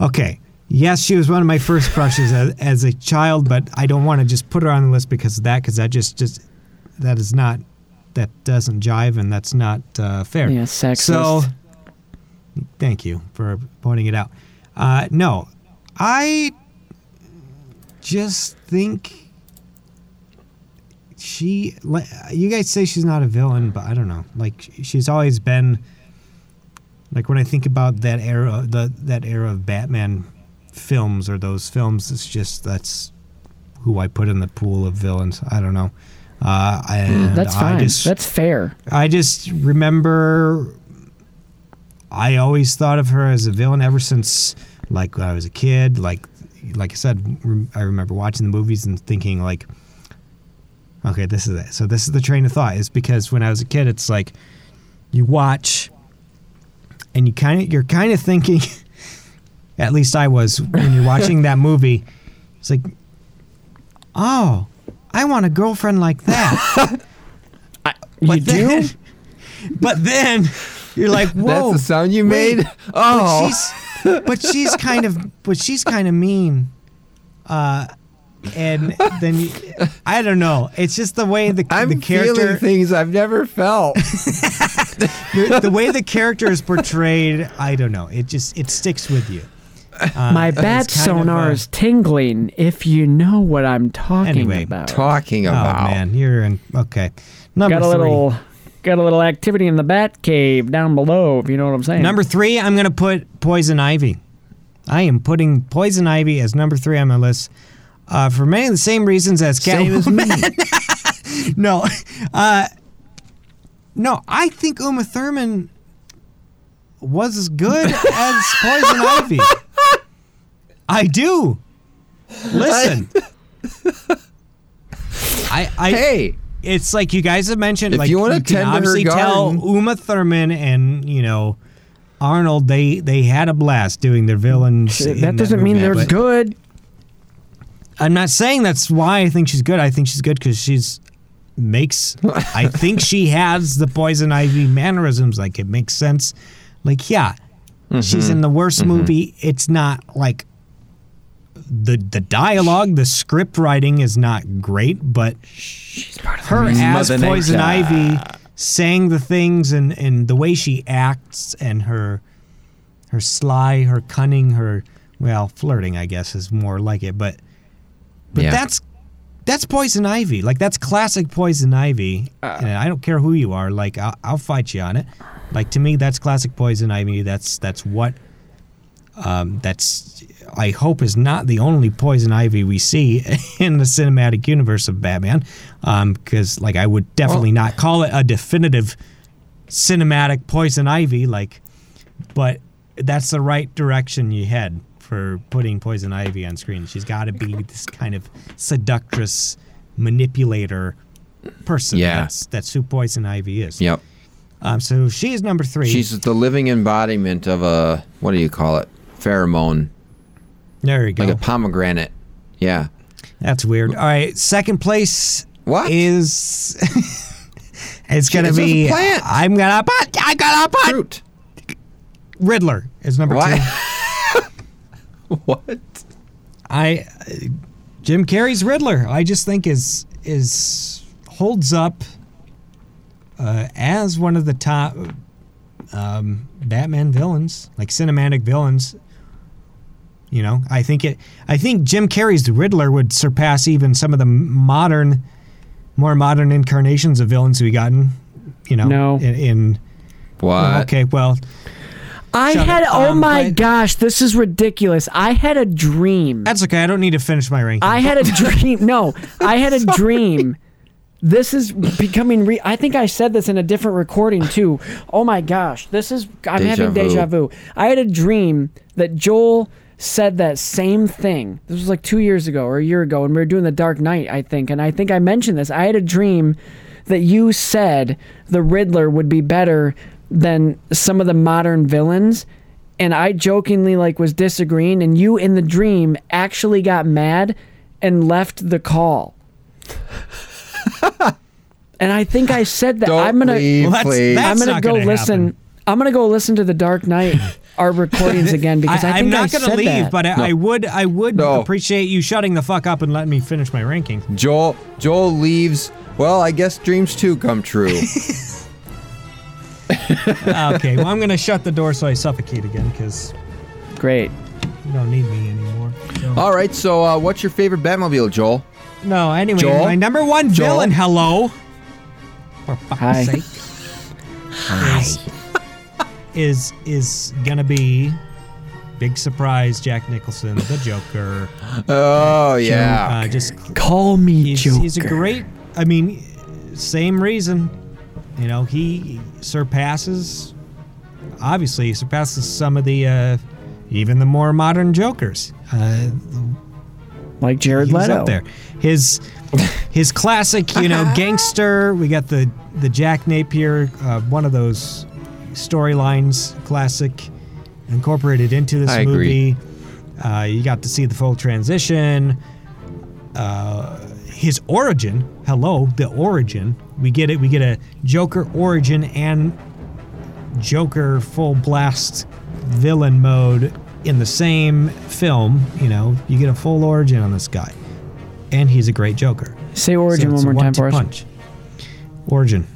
Speaker 2: okay, yes, she was one of my first crushes as, as a child, but I don't want to just put her on the list because of that. Because that just just that is not that doesn't jive and that's not uh, fair.
Speaker 1: Yeah, sexist.
Speaker 2: So, thank you for pointing it out. Uh, no, I just think she. You guys say she's not a villain, but I don't know. Like she's always been. Like when I think about that era, the that era of Batman films or those films, it's just that's who I put in the pool of villains. I don't know. Uh, and
Speaker 1: That's fine.
Speaker 2: just-
Speaker 1: That's fair.
Speaker 2: I just remember I always thought of her as a villain ever since like when I was a kid. Like like I said, rem- I remember watching the movies and thinking like, okay, this is it. So this is the train of thought. Is because when I was a kid, it's like you watch and you kind of you're kind of thinking. At least I was when you're watching that movie. It's like, oh, I want a girlfriend like that.
Speaker 1: You
Speaker 2: But
Speaker 1: do?
Speaker 2: but then you're like, whoa.
Speaker 3: That's the sound you
Speaker 2: wait,
Speaker 3: made? Oh.
Speaker 2: But she's, but she's kind of, but she's kind of mean. Uh, and then you, I don't know. It's just the way the
Speaker 3: I'm
Speaker 2: the character,
Speaker 3: feeling things I've never felt.
Speaker 2: the, the way the character is portrayed. I don't know. It just it sticks with you. Uh,
Speaker 1: My
Speaker 2: it's
Speaker 1: bat
Speaker 2: kind of,
Speaker 1: sonar
Speaker 2: uh,
Speaker 1: is tingling. If you know what I'm talking
Speaker 2: Anyway,
Speaker 1: about.
Speaker 3: Talking about.
Speaker 2: Oh
Speaker 3: about.
Speaker 2: man, you're in. Okay, number
Speaker 1: got a
Speaker 2: three.
Speaker 1: little, got a little activity in the bat cave down below. If you know what I'm saying.
Speaker 2: Number three, I'm gonna put Poison Ivy. I am putting Poison Ivy as number three on my list uh, for many of the same reasons as
Speaker 3: Same as
Speaker 2: Catwoman.
Speaker 3: me.
Speaker 2: no, uh, no, I think Uma Thurman was as good as Poison Ivy. I do. Listen. I, I,
Speaker 3: hey,
Speaker 2: it's like you guys have mentioned.
Speaker 3: If
Speaker 2: like
Speaker 3: you wanna
Speaker 2: can
Speaker 3: tend to her
Speaker 2: obviously tell
Speaker 3: garden-
Speaker 2: Uma Thurman and you know Arnold. They they had a blast doing their villains. in
Speaker 1: that doesn't mean they're good.
Speaker 2: I'm not saying that's why I think she's good. I think she's good because she's makes. I think she has the poison ivy mannerisms. Like it makes sense. Like yeah,
Speaker 3: Mm-hmm.
Speaker 2: she's in the worst movie. It's not like the the dialogue, the script writing is not great, but her as Poison
Speaker 3: Nature.
Speaker 2: Ivy saying the things and and the way she acts and her her sly, her cunning, her well flirting, I guess is more like it, but but
Speaker 3: Yeah.
Speaker 2: that's that's Poison Ivy. Like that's classic Poison Ivy.
Speaker 3: Uh.
Speaker 2: and I don't care who you are. Like I'll, I'll fight you on it. Like to me, that's classic Poison Ivy. That's that's what. Um, that's I hope is not the only Poison Ivy we see in the cinematic universe of Batman. Because like I would definitely not call it a definitive cinematic Poison Ivy. Like, but that's the right direction you head for putting Poison Ivy on screen. She's got to be this kind of seductress manipulator person.
Speaker 3: Yeah.
Speaker 2: That's, that's who Poison Ivy is.
Speaker 3: Yep.
Speaker 2: Um, so she is number three.
Speaker 3: She's the living embodiment of a what do you call it? Pheromone,
Speaker 2: there you go.
Speaker 3: like a pomegranate. Yeah.
Speaker 2: That's weird. All right, second place
Speaker 3: What?
Speaker 2: is it's gonna
Speaker 3: It's a
Speaker 2: be.
Speaker 3: plant.
Speaker 2: I'm gonna put. I gotta put
Speaker 3: Fruit.
Speaker 2: Riddler is number
Speaker 3: What?
Speaker 2: two.
Speaker 3: what?
Speaker 2: I uh, Jim Carrey's Riddler. I just think is is holds up uh, as one of the top um, Batman villains, like cinematic villains. You know, I think it. I think Jim Carrey's Riddler would surpass even some of the modern, more modern incarnations of villains we've gotten. You know,
Speaker 1: No.
Speaker 2: in, in
Speaker 3: What?
Speaker 2: okay, well,
Speaker 1: I
Speaker 2: Shut
Speaker 1: had.
Speaker 2: it.
Speaker 1: oh
Speaker 2: Um,
Speaker 1: my
Speaker 2: but-
Speaker 1: gosh, this is ridiculous. I had a dream.
Speaker 2: that's okay. I don't need to finish my ranking.
Speaker 1: I had a dream. No, I had a dream. This is becoming. Re- I think I said this in a different recording too. Oh my gosh, this is. I'm
Speaker 3: Deja
Speaker 1: having
Speaker 3: vu.
Speaker 1: deja vu. I had a dream that Joel said that same thing. This was like two years ago or a year ago, and we were doing the Dark Knight, I think. And I think I mentioned this. I had a dream that you said the Riddler would be better than some of the modern villains. And I jokingly like was disagreeing, and you in the dream actually got mad and left the call. and I think I said that
Speaker 3: Don't
Speaker 1: I'm gonna
Speaker 3: leave,
Speaker 2: Well, that's-
Speaker 3: please.
Speaker 2: that's-
Speaker 1: I'm gonna
Speaker 2: not
Speaker 1: go
Speaker 2: gonna
Speaker 1: listen.
Speaker 2: happen.
Speaker 1: I'm gonna go listen to the Dark Knight our recordings again because I,
Speaker 2: I,
Speaker 1: think
Speaker 2: am not going to leave,
Speaker 1: that.
Speaker 2: but I, I would I would
Speaker 3: No.
Speaker 2: appreciate you shutting the fuck up and letting me finish my ranking.
Speaker 3: Joel Joel leaves. Well, I guess dreams too come true.
Speaker 2: okay, well I'm going to shut the door so I suffocate again because
Speaker 1: Great.
Speaker 2: you don't need me anymore. So-
Speaker 3: All right. So, uh, what's your favorite Batmobile, Joel?
Speaker 2: No, anyway,
Speaker 3: Joel?
Speaker 2: my number one
Speaker 3: Joel?
Speaker 2: villain. Hello. For fuck's
Speaker 1: Hi.
Speaker 2: sake. Is, is is gonna be big surprise. Jack Nicholson, the Joker.
Speaker 3: Oh yeah.
Speaker 2: Uh, just
Speaker 1: Call me
Speaker 2: he's,
Speaker 1: Joker.
Speaker 2: he's a great i mean same reason you know he surpasses obviously he surpasses some of the uh, even the more modern jokers uh,
Speaker 1: like Jared
Speaker 2: he's
Speaker 1: Leto.
Speaker 2: up there his his classic you know gangster we got the the jack napier uh, one of those storylines classic incorporated into this
Speaker 3: I agree.
Speaker 2: movie uh, you got to see the full transition uh, his origin. Hello, the origin. We get it. We get a Joker origin and Joker full blast villain mode in the same film. You know, you get a full origin on this guy, and he's a great Joker.
Speaker 1: Say origin
Speaker 2: So
Speaker 1: one more time
Speaker 2: one-two
Speaker 1: for us.
Speaker 2: punch. Origin.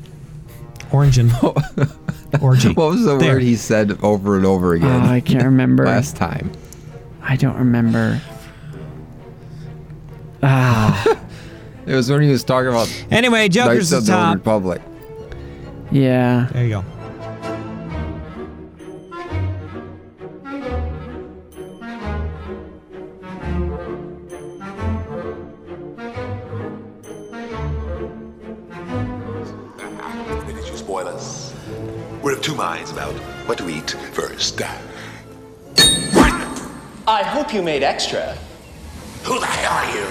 Speaker 2: Origin. Orgy.
Speaker 3: What was the
Speaker 2: There.
Speaker 3: word he said over and over again
Speaker 1: Oh, I can't remember.
Speaker 3: last time?
Speaker 1: I don't remember. Ah,
Speaker 3: It was when he was talking about
Speaker 2: Anyway, Joker's
Speaker 3: Knights
Speaker 2: the
Speaker 3: of the Old
Speaker 2: top.
Speaker 3: Republic.
Speaker 1: yeah.
Speaker 2: There you go.
Speaker 8: First.
Speaker 9: I hope you made extra.
Speaker 8: Who the hell are you?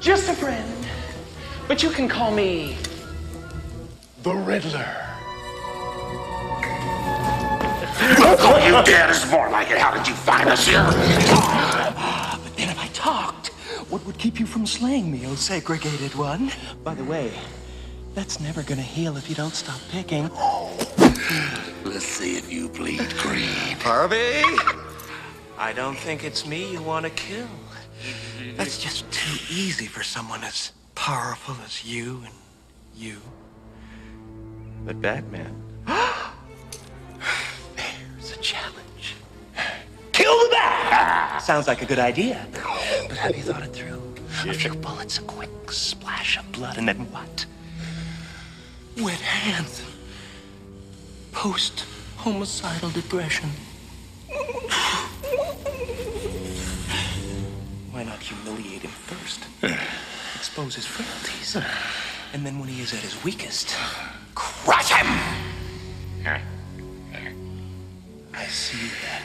Speaker 9: Just a friend. But you can call me the Riddler.
Speaker 8: Oh, you! This is more like it. How did you find us here?
Speaker 9: But then if I talked, what would keep you from slaying me, oh segregated one? By the way, that's never gonna heal if you don't stop picking. Oh.
Speaker 8: Let's see if you bleed green.
Speaker 9: Harvey! I don't think it's me you want to kill. That's just too easy for someone as powerful as you and you. But Batman. Ah There's a challenge. Kill the bat! Sounds like a good idea. But have you thought it through? A few bullets, a quick splash of blood, and then what? Wet hands. Post homicidal depression. Why not humiliate him first? Expose his frailties. And then when he is at his weakest,
Speaker 8: Crush him!
Speaker 9: I see that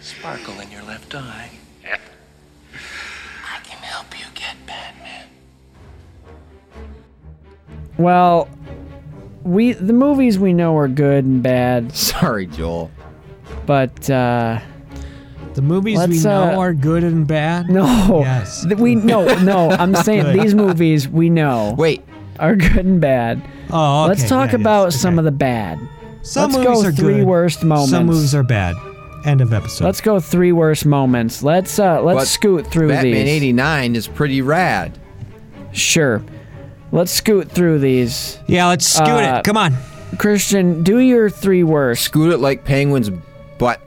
Speaker 9: sparkle in your left eye. I can help you get Batman.
Speaker 1: Well, we the movies we know are good and bad,
Speaker 3: Sorry, Joel.
Speaker 1: but uh,
Speaker 2: The movies we
Speaker 1: Let's,
Speaker 2: know
Speaker 1: uh,
Speaker 2: are good and bad.
Speaker 1: no,
Speaker 2: Yes.
Speaker 1: Th- we no no. I'm saying these movies we know
Speaker 3: Wait,
Speaker 1: are good and bad.
Speaker 2: Oh, okay.
Speaker 1: Let's talk
Speaker 2: yeah,
Speaker 1: about
Speaker 2: yes,
Speaker 1: some
Speaker 2: okay.
Speaker 1: of the bad.
Speaker 2: Some
Speaker 1: let's
Speaker 2: movies
Speaker 1: go
Speaker 2: are
Speaker 1: three
Speaker 2: good.
Speaker 1: worst moments.
Speaker 2: Some movies are bad. End of episode.
Speaker 1: Let's go three worst moments. Let's uh let's
Speaker 3: but
Speaker 1: scoot through
Speaker 3: Batman
Speaker 1: these.
Speaker 3: '89 is pretty rad.
Speaker 1: Sure. Let's scoot through these.
Speaker 2: yeah, let's scoot
Speaker 1: Uh,
Speaker 2: it. Come on.
Speaker 1: Christian, do your three worst.
Speaker 3: Scoot it like penguins, but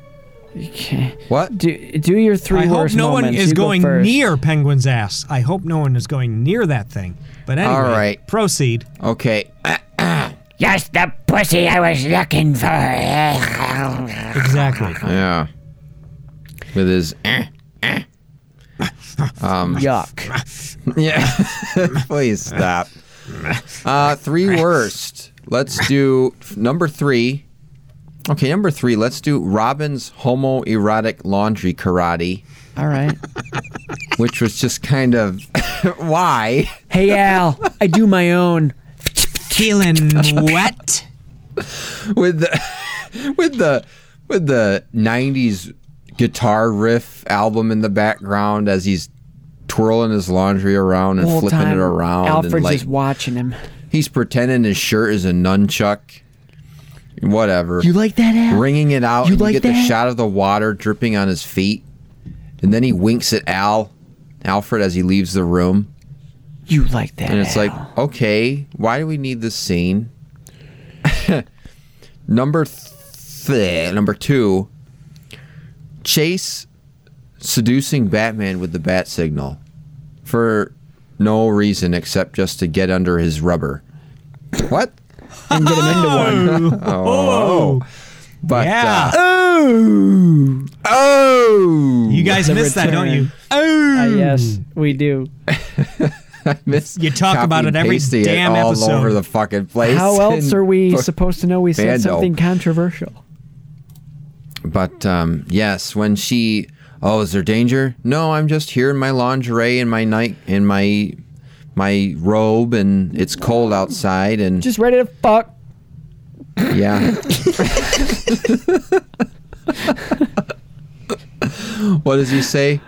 Speaker 1: Okay.
Speaker 3: what?
Speaker 1: Do do your three
Speaker 2: I hope
Speaker 1: worst
Speaker 2: no one
Speaker 1: moments.
Speaker 2: is
Speaker 1: You go
Speaker 2: going
Speaker 1: first.
Speaker 2: near Penguin's ass. I hope no one is going near that thing. But anyway,
Speaker 3: All right.
Speaker 2: proceed.
Speaker 3: Okay.
Speaker 5: Just the pussy I was looking for.
Speaker 2: Exactly.
Speaker 3: Yeah. With his.
Speaker 1: Yuck.
Speaker 3: Yeah. Please stop. Uh, three worst. Let's do number three. Okay, number three. Let's do Robin's homoerotic laundry karate,
Speaker 1: All right.
Speaker 3: which was just kind of why.
Speaker 1: Hey Al, I do my own.
Speaker 2: Feeling wet.
Speaker 3: with the with the with the 90s guitar riff album in the background as he's twirling his laundry around and
Speaker 1: Whole
Speaker 3: flipping
Speaker 1: time,
Speaker 3: it around
Speaker 1: Alfred's
Speaker 3: and like
Speaker 1: just watching him.
Speaker 3: he's pretending his shirt is a nunchuck whatever
Speaker 1: You like that, Al?
Speaker 3: wringing it out
Speaker 1: You
Speaker 3: and
Speaker 1: like
Speaker 3: you get the
Speaker 1: that?
Speaker 3: shot of the water dripping on his feet and then he winks at Al Alfred as he leaves the room
Speaker 1: You like that?
Speaker 3: and it's
Speaker 1: Al.
Speaker 3: like, okay, why do we need this scene? number th- number two, Chase seducing Batman with the bat signal for no reason except just to get under his rubber. What?
Speaker 1: and get him into one.
Speaker 3: Oh, but
Speaker 2: Yeah.
Speaker 3: uh, oh, oh,
Speaker 2: You guys
Speaker 1: The
Speaker 2: miss that, don't you? Oh,
Speaker 1: Uh, yes, we do.
Speaker 3: I miss
Speaker 2: You talk about it every
Speaker 3: pasting
Speaker 2: damn
Speaker 3: all
Speaker 2: episode.
Speaker 3: over the fucking place.
Speaker 1: How else are we supposed to know we said
Speaker 3: Bando.
Speaker 1: something controversial?
Speaker 3: But um, yes, when she, oh, is there danger? No, I'm just here in my lingerie and my night in my my robe, and it's cold outside, and
Speaker 1: Just ready to fuck.
Speaker 3: yeah. what does he say?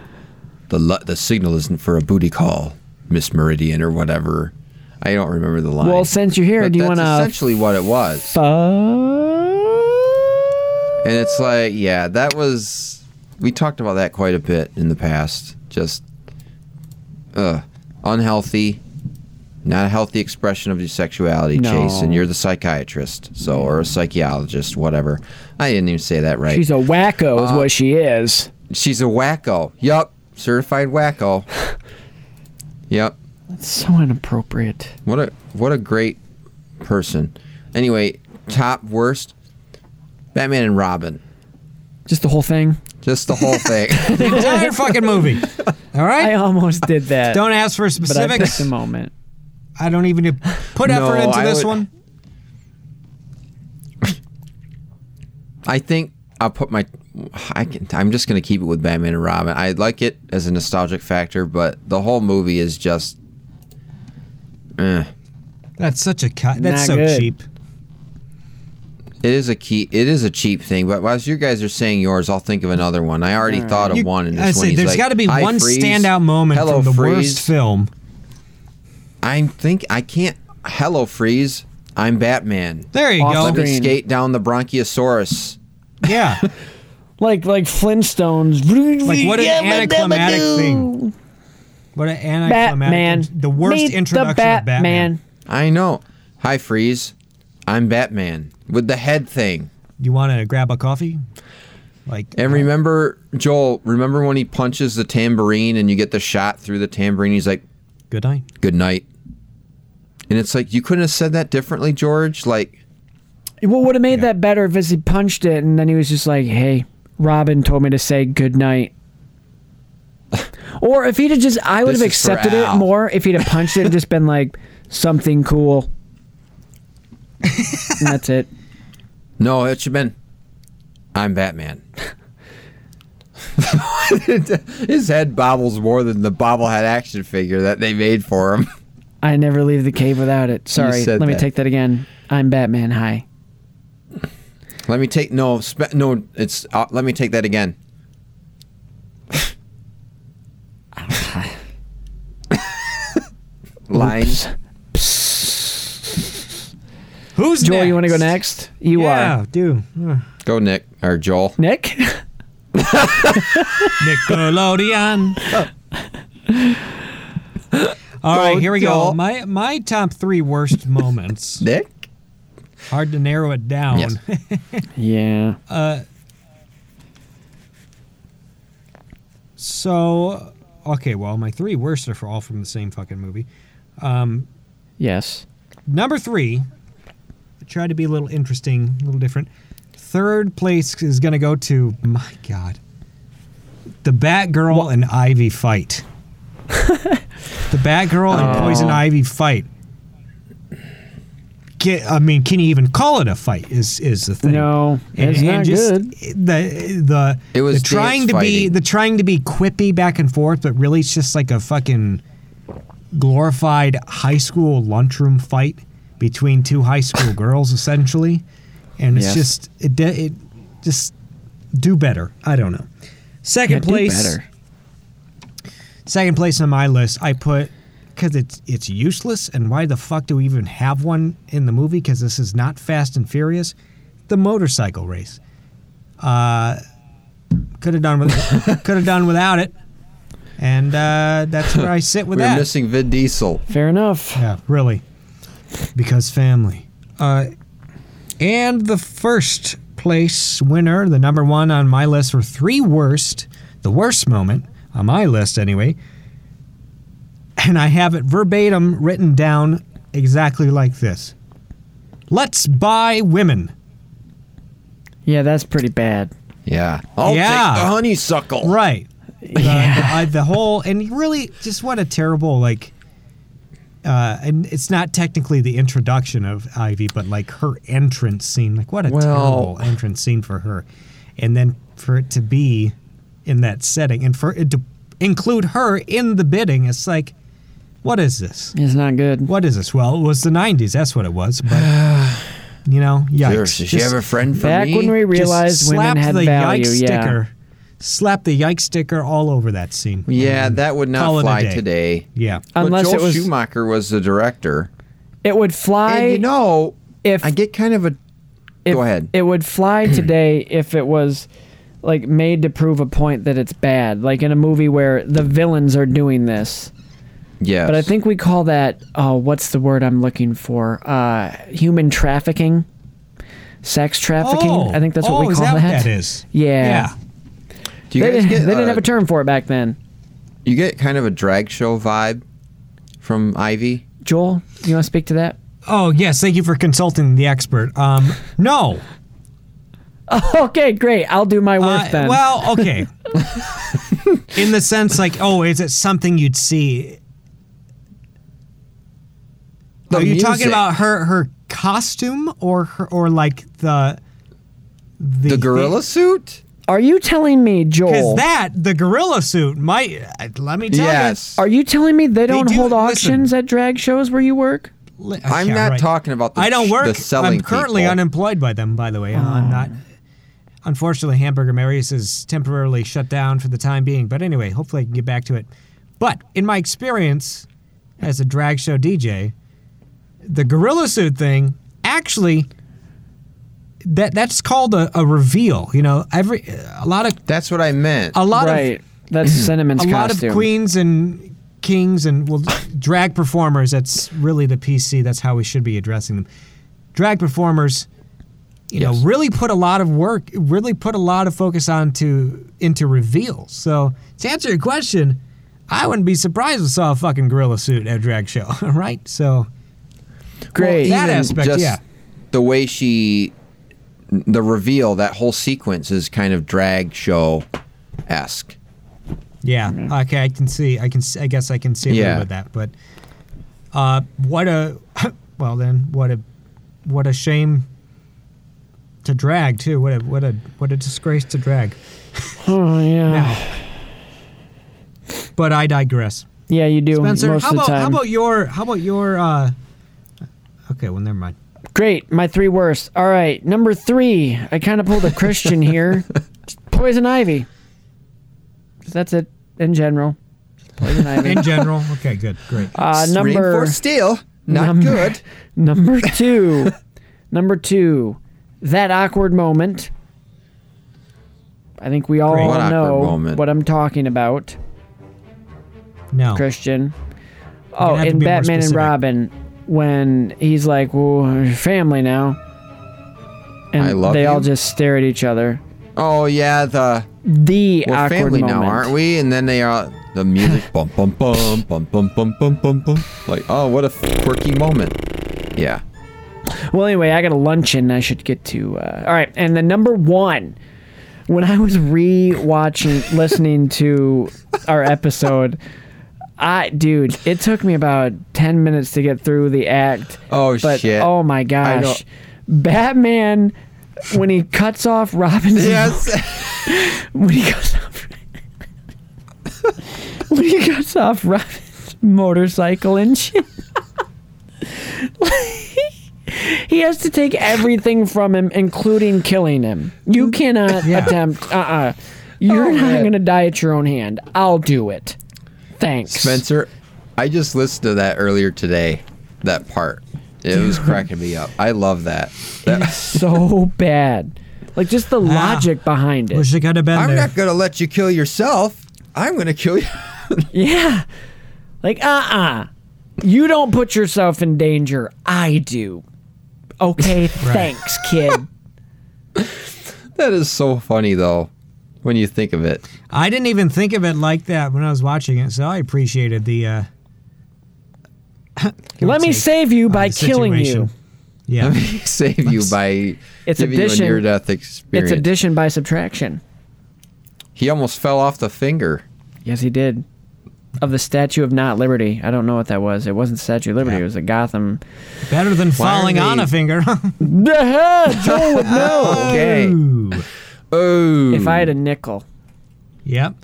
Speaker 3: the lu- the signal isn't for a booty call, Miss Meridian or whatever. I don't remember the line.
Speaker 1: Well, since you're here,
Speaker 3: But
Speaker 1: do you
Speaker 3: that's
Speaker 1: want to
Speaker 3: essentially what it was. And it's like, yeah, that was. We talked about that quite a bit in the past. Just, uh, unhealthy, not a healthy expression of your sexuality,
Speaker 1: No.
Speaker 3: Chase. And you're the psychiatrist, so or a psychologist, whatever. I didn't even say that right.
Speaker 1: She's a wacko, is
Speaker 3: Uh,
Speaker 1: what she is.
Speaker 3: She's a wacko. Yup, certified wacko. Yep.
Speaker 1: That's so inappropriate.
Speaker 3: What a what a great person. Anyway, top worst, Batman and Robin.
Speaker 1: Just the whole thing.
Speaker 3: Just the whole thing.
Speaker 2: The entire fucking movie. All right.
Speaker 1: I almost did that.
Speaker 2: Don't ask for
Speaker 1: but I
Speaker 2: specifics.
Speaker 1: picked a moment.
Speaker 2: I don't even put
Speaker 3: No,
Speaker 2: effort into
Speaker 3: I
Speaker 2: this
Speaker 3: would-
Speaker 2: one.
Speaker 3: I think I'll put my. I can, I'm just gonna keep it with Batman and Robin. I like it as a nostalgic factor, but the whole movie is just. Eh.
Speaker 2: That's such a cut. That's
Speaker 1: Not
Speaker 2: so
Speaker 1: good.
Speaker 2: cheap.
Speaker 3: It is a key. It is a cheap thing, but as you guys are saying yours, I'll think of another one. I already thought of
Speaker 2: You-
Speaker 3: one, and
Speaker 2: I
Speaker 3: this one.
Speaker 2: say
Speaker 3: he's
Speaker 2: there's
Speaker 3: like,
Speaker 2: got to be one
Speaker 3: Freeze.
Speaker 2: standout moment
Speaker 3: Hello,
Speaker 2: from the
Speaker 3: Freeze.
Speaker 2: worst film.
Speaker 3: I think I can't. Hello, Freeze. I'm Batman.
Speaker 2: There you
Speaker 1: Off
Speaker 2: go.
Speaker 3: Let me
Speaker 1: Screen.
Speaker 3: skate down the Bronchiosaurus.
Speaker 2: Yeah.
Speaker 1: Like like Flintstones.
Speaker 2: Like what an anticlimactic thing. What an anticlimactic.
Speaker 1: Batman.
Speaker 2: The worst
Speaker 1: Meet
Speaker 2: introduction
Speaker 1: the
Speaker 2: of
Speaker 1: Batman.
Speaker 2: Batman.
Speaker 3: I know. Hi, Freeze. I'm Batman with the head thing.
Speaker 2: You want to grab a coffee? Like
Speaker 3: And uh, remember, Joel, remember when he punches the tambourine and you get the shot through the tambourine? He's like,
Speaker 2: good night.
Speaker 3: good night. And it's like, you couldn't have said that differently, George? Like,
Speaker 1: What would have made that better if he punched it and then he was just like, "Hey, Robin told me to say good night." or if he'd have just, I would
Speaker 3: This
Speaker 1: have
Speaker 3: is for
Speaker 1: accepted it
Speaker 3: Al.
Speaker 1: more if he'd have punched it and just been like something cool. And that's it.
Speaker 3: no, it should have been, I'm Batman. His head bobbles more than the bobblehead action figure that they made for him.
Speaker 1: I never leave the cave without it. Sorry, let me
Speaker 3: that.
Speaker 1: take that again. I'm Batman. Hi.
Speaker 3: Let me take no, spe- no. It's uh, let me take that again. Lines.
Speaker 2: Who's
Speaker 1: Joel,
Speaker 2: next?
Speaker 1: you want to go next? You
Speaker 2: yeah,
Speaker 1: are.
Speaker 2: do. Uh,
Speaker 3: Go, Nick or Joel.
Speaker 1: Nick?
Speaker 2: Nickelodeon. All right, here we go.
Speaker 3: Joel.
Speaker 2: My my top three worst moments.
Speaker 3: Nick.
Speaker 2: Hard to narrow it down.
Speaker 3: Yes.
Speaker 1: yeah. Uh.
Speaker 2: So, okay, well, my three worst are for all from the same fucking movie.
Speaker 1: Um, Yes.
Speaker 2: Number three, I tried to be a little interesting, a little different. Third place is going to go to, my God, the Batgirl and Ivy fight. the Batgirl and oh. Poison Ivy fight. Get, I mean, can you even call it a fight? Is is the thing?
Speaker 1: No, it's not good.
Speaker 2: The the
Speaker 3: It was
Speaker 2: the trying
Speaker 3: dance
Speaker 2: to be the trying to be quippy back and forth, but really it's just like a fucking glorified high school lunchroom fight between two high school girls, essentially. And it's
Speaker 1: Yes.
Speaker 2: just it de- it just do better. I don't know. Second
Speaker 1: Yeah, do
Speaker 2: place.
Speaker 1: better.
Speaker 2: Second place on my list, I put because it's it's useless, and why the fuck do we even have one in the movie? Because this is not Fast and Furious, the motorcycle race. Uh, could have done with could have done without it, and uh, that's where I sit with
Speaker 3: We're
Speaker 2: that.
Speaker 3: missing Vin Diesel.
Speaker 1: Fair enough.
Speaker 2: Yeah, really. Because family. Uh, and the first place winner, the number one on my list for three worst, the worst moment on my list anyway. And I have it verbatim written down exactly like this Let's buy women.
Speaker 1: Yeah, that's pretty bad.
Speaker 3: Yeah. I'll
Speaker 2: Yeah.
Speaker 3: take the honeysuckle.
Speaker 2: Right. The, the, I- the whole and really just what a terrible like uh and it's not technically the introduction of Ivy but like her entrance scene like what a
Speaker 3: Well-
Speaker 2: terrible entrance scene for her and then for it to be in that setting and for it to include her in the bidding it's like what is this
Speaker 1: It's not good.
Speaker 2: what is this well it was the 90s that's what it was but you know yikes
Speaker 3: Sure. Does she
Speaker 2: Just-
Speaker 3: have a friend for
Speaker 1: Back
Speaker 3: me?
Speaker 1: when we
Speaker 2: just
Speaker 1: realized women
Speaker 2: slap
Speaker 1: had
Speaker 2: the
Speaker 1: value,
Speaker 2: yikes
Speaker 1: yeah.
Speaker 2: sticker slap the yike sticker all over that scene.
Speaker 3: Yeah, that would not
Speaker 2: call it a
Speaker 3: fly today.
Speaker 2: Yeah.
Speaker 1: Unless
Speaker 3: but Joel
Speaker 1: it was-
Speaker 3: Schumacher was the director.
Speaker 1: It would fly.
Speaker 3: And you know,
Speaker 1: if
Speaker 3: I get kind of a.
Speaker 1: if,
Speaker 3: go ahead.
Speaker 1: It would fly today if it was like made to prove a point that it's bad, like in a movie where the villains are doing this.
Speaker 3: Yes.
Speaker 1: But I think we call that oh, what's the word I'm looking for? Uh, human trafficking, sex trafficking.
Speaker 2: Oh.
Speaker 1: I think that's what
Speaker 2: Oh,
Speaker 1: we
Speaker 2: is
Speaker 1: call
Speaker 2: that what
Speaker 1: that.
Speaker 2: that is?
Speaker 1: Yeah.
Speaker 2: Yeah.
Speaker 3: Do you
Speaker 1: they,
Speaker 3: guys
Speaker 1: didn't-
Speaker 3: get?
Speaker 1: they didn't
Speaker 3: uh,
Speaker 1: have a term for it back then.
Speaker 3: You get kind of a drag show vibe from Ivy.
Speaker 1: Joel, you want to speak to that?
Speaker 2: Oh yes, thank you for consulting the expert. Um, no.
Speaker 1: okay, great. I'll do my work
Speaker 2: Uh,
Speaker 1: then.
Speaker 2: Well, okay. In the sense, like, oh, is it something you'd see?
Speaker 3: The
Speaker 2: Are you talking about her her costume or her or like the the,
Speaker 3: The gorilla suit?
Speaker 1: Are you telling me, Joel?
Speaker 2: Because that the gorilla suit might. uh, Let me tell you.
Speaker 3: Yes.
Speaker 1: are you telling me they don't
Speaker 2: do-
Speaker 1: hold
Speaker 2: listen.
Speaker 1: auctions at drag shows where you work?
Speaker 3: I'm
Speaker 2: yeah,
Speaker 3: not
Speaker 2: right.
Speaker 3: talking about the
Speaker 2: I don't
Speaker 3: ch-
Speaker 2: work.
Speaker 3: the selling
Speaker 2: I'm currently
Speaker 3: people.
Speaker 2: unemployed by them. By the way, I'm not. Unfortunately, Hamburger Mary's is temporarily shut down for the time being. But anyway, hopefully I can get back to it. But in my experience as a drag show DJ, the gorilla suit thing actually that that's called a, a reveal. You know, every a lot of
Speaker 3: That's what I meant.
Speaker 2: a lot
Speaker 1: right.
Speaker 2: of
Speaker 1: That's Cinnamon's
Speaker 2: a lot of queens and kings and well drag performers that's really the pc that's how we should be addressing them drag performers you know really put a lot of work really put a lot of focus onto into reveals so to answer your question i wouldn't be surprised if I saw a fucking gorilla suit at a drag show right so
Speaker 1: Great.
Speaker 2: that
Speaker 3: Even
Speaker 2: aspect,
Speaker 3: just
Speaker 2: yeah.
Speaker 3: The way she, the reveal, that whole sequence is kind of drag show esque.
Speaker 2: Yeah. Okay, I can see. I can. s- I guess I can see a
Speaker 3: Yeah.
Speaker 2: little bit of that. But uh, what a well then what a what a shame to drag too. What a what a what a disgrace to drag.
Speaker 1: oh yeah.
Speaker 2: Now, but I digress.
Speaker 1: Yeah, you do
Speaker 2: Spencer,
Speaker 1: most
Speaker 2: how
Speaker 1: of the
Speaker 2: about
Speaker 1: time.
Speaker 2: how about your how about your uh? Okay, well never mind.
Speaker 1: Great, my three worst. All right, number three. I kind of pulled a Christian here. Just Poison ivy. That's it in general. Just Poison ivy.
Speaker 2: In general, okay, good, great.
Speaker 1: Uh, number
Speaker 3: Reinforced steel, not
Speaker 1: number-
Speaker 3: good.
Speaker 1: Number two. number two. That awkward moment. I think we all
Speaker 2: Great.
Speaker 3: What
Speaker 1: know
Speaker 3: moment?
Speaker 1: what I'm talking about,
Speaker 2: No,
Speaker 1: Christian. Oh,
Speaker 2: gonna have to
Speaker 1: in Batman and. Robin, when he's like, "Well, family now," and
Speaker 3: I love
Speaker 1: they all just stare at each other.
Speaker 3: Oh yeah, the
Speaker 1: The
Speaker 3: we're
Speaker 1: awkward
Speaker 3: family
Speaker 1: moment.
Speaker 3: now, aren't we? And then they are the music, bum bum bum bum bum bum bum bum bum. Like, oh, what a quirky moment. Yeah.
Speaker 1: Well, anyway, I got a luncheon I should get to. Uh, all right, and the number one, when I was re-watching, listening to our episode, I, dude, it took me about ten minutes to get through the act.
Speaker 3: Oh
Speaker 1: but
Speaker 3: shit.
Speaker 1: oh my gosh, Batman, when he cuts off Robin's
Speaker 3: Yes.
Speaker 1: when he cuts off when he cuts off Robin's motorcycle and shit. he has to take everything from him, including killing him. You cannot
Speaker 2: Yeah.
Speaker 1: attempt. Uh uh you are
Speaker 3: Oh,
Speaker 1: not
Speaker 3: man.
Speaker 1: to die at your own hand. I'll do it. Thanks.
Speaker 3: Spencer, I just listened to that earlier today. That part. It was cracking me up. I love that. That-
Speaker 1: It's so bad. Like just the logic behind it.
Speaker 2: wish I could have been
Speaker 3: I'm
Speaker 2: there.
Speaker 3: not gonna let you kill yourself. I'm gonna kill you.
Speaker 1: Yeah. Like, uh uh You don't put yourself in danger. I do. Okay, thanks, kid.
Speaker 3: that is so funny though, when you think of it.
Speaker 2: I didn't even think of it like that when I was watching it, so I appreciated the. uh
Speaker 1: Let me
Speaker 2: take,
Speaker 1: save you by
Speaker 2: the
Speaker 1: killing you.
Speaker 2: Yeah.
Speaker 3: Let me save you by
Speaker 1: It's
Speaker 3: giving
Speaker 1: addition-
Speaker 3: you a near-death experience.
Speaker 1: It's addition by subtraction.
Speaker 3: he almost fell off the finger.
Speaker 1: Yes, he did. Of the Statue of Not Liberty. I don't know what that was. It wasn't Statue of Liberty. It was a Gotham.
Speaker 2: Better than
Speaker 3: Why are
Speaker 2: falling on a finger.
Speaker 1: Joel would know.
Speaker 3: Okay.
Speaker 2: Ooh.
Speaker 3: Oh.
Speaker 1: If I had a nickel.
Speaker 2: Yep.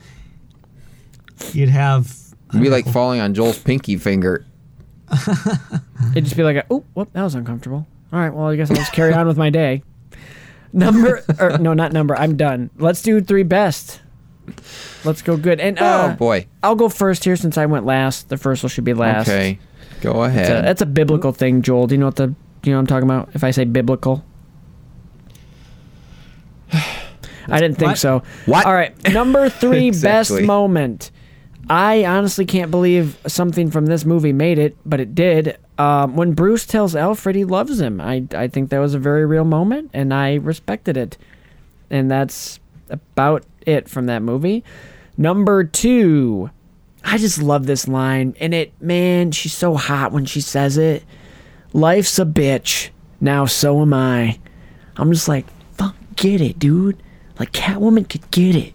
Speaker 2: You'd have.
Speaker 3: It'd be like falling on Joel's pinky finger.
Speaker 1: It'd just be like, oh, whoop, that was uncomfortable. All right, well, I guess I'll just carry on with my day. Number, or no, not number. I'm done. Let's do three best. Let's go good. And
Speaker 3: Oh
Speaker 1: uh,
Speaker 3: boy.
Speaker 1: I'll go first here since I went last. The first one should be last.
Speaker 3: Okay. Go
Speaker 1: It's a-
Speaker 3: ahead.
Speaker 1: that's a biblical thing, Joel. Do you know what the do you know what I'm talking about? If I say biblical. I didn't think
Speaker 2: What?
Speaker 1: so.
Speaker 3: What?
Speaker 1: All right. Number three
Speaker 3: Exactly.
Speaker 1: best moment. I honestly can't believe something from this movie made it, but it did. Um, when Bruce tells Alfred he loves him, I, I think that was a very real moment, and I respected it. And that's about it from that movie. Number two, I just love this line. And it, man, she's so hot when she says it. Life's a bitch. Now so am I. I'm just like, fuck, get it, dude. Like Catwoman could get it.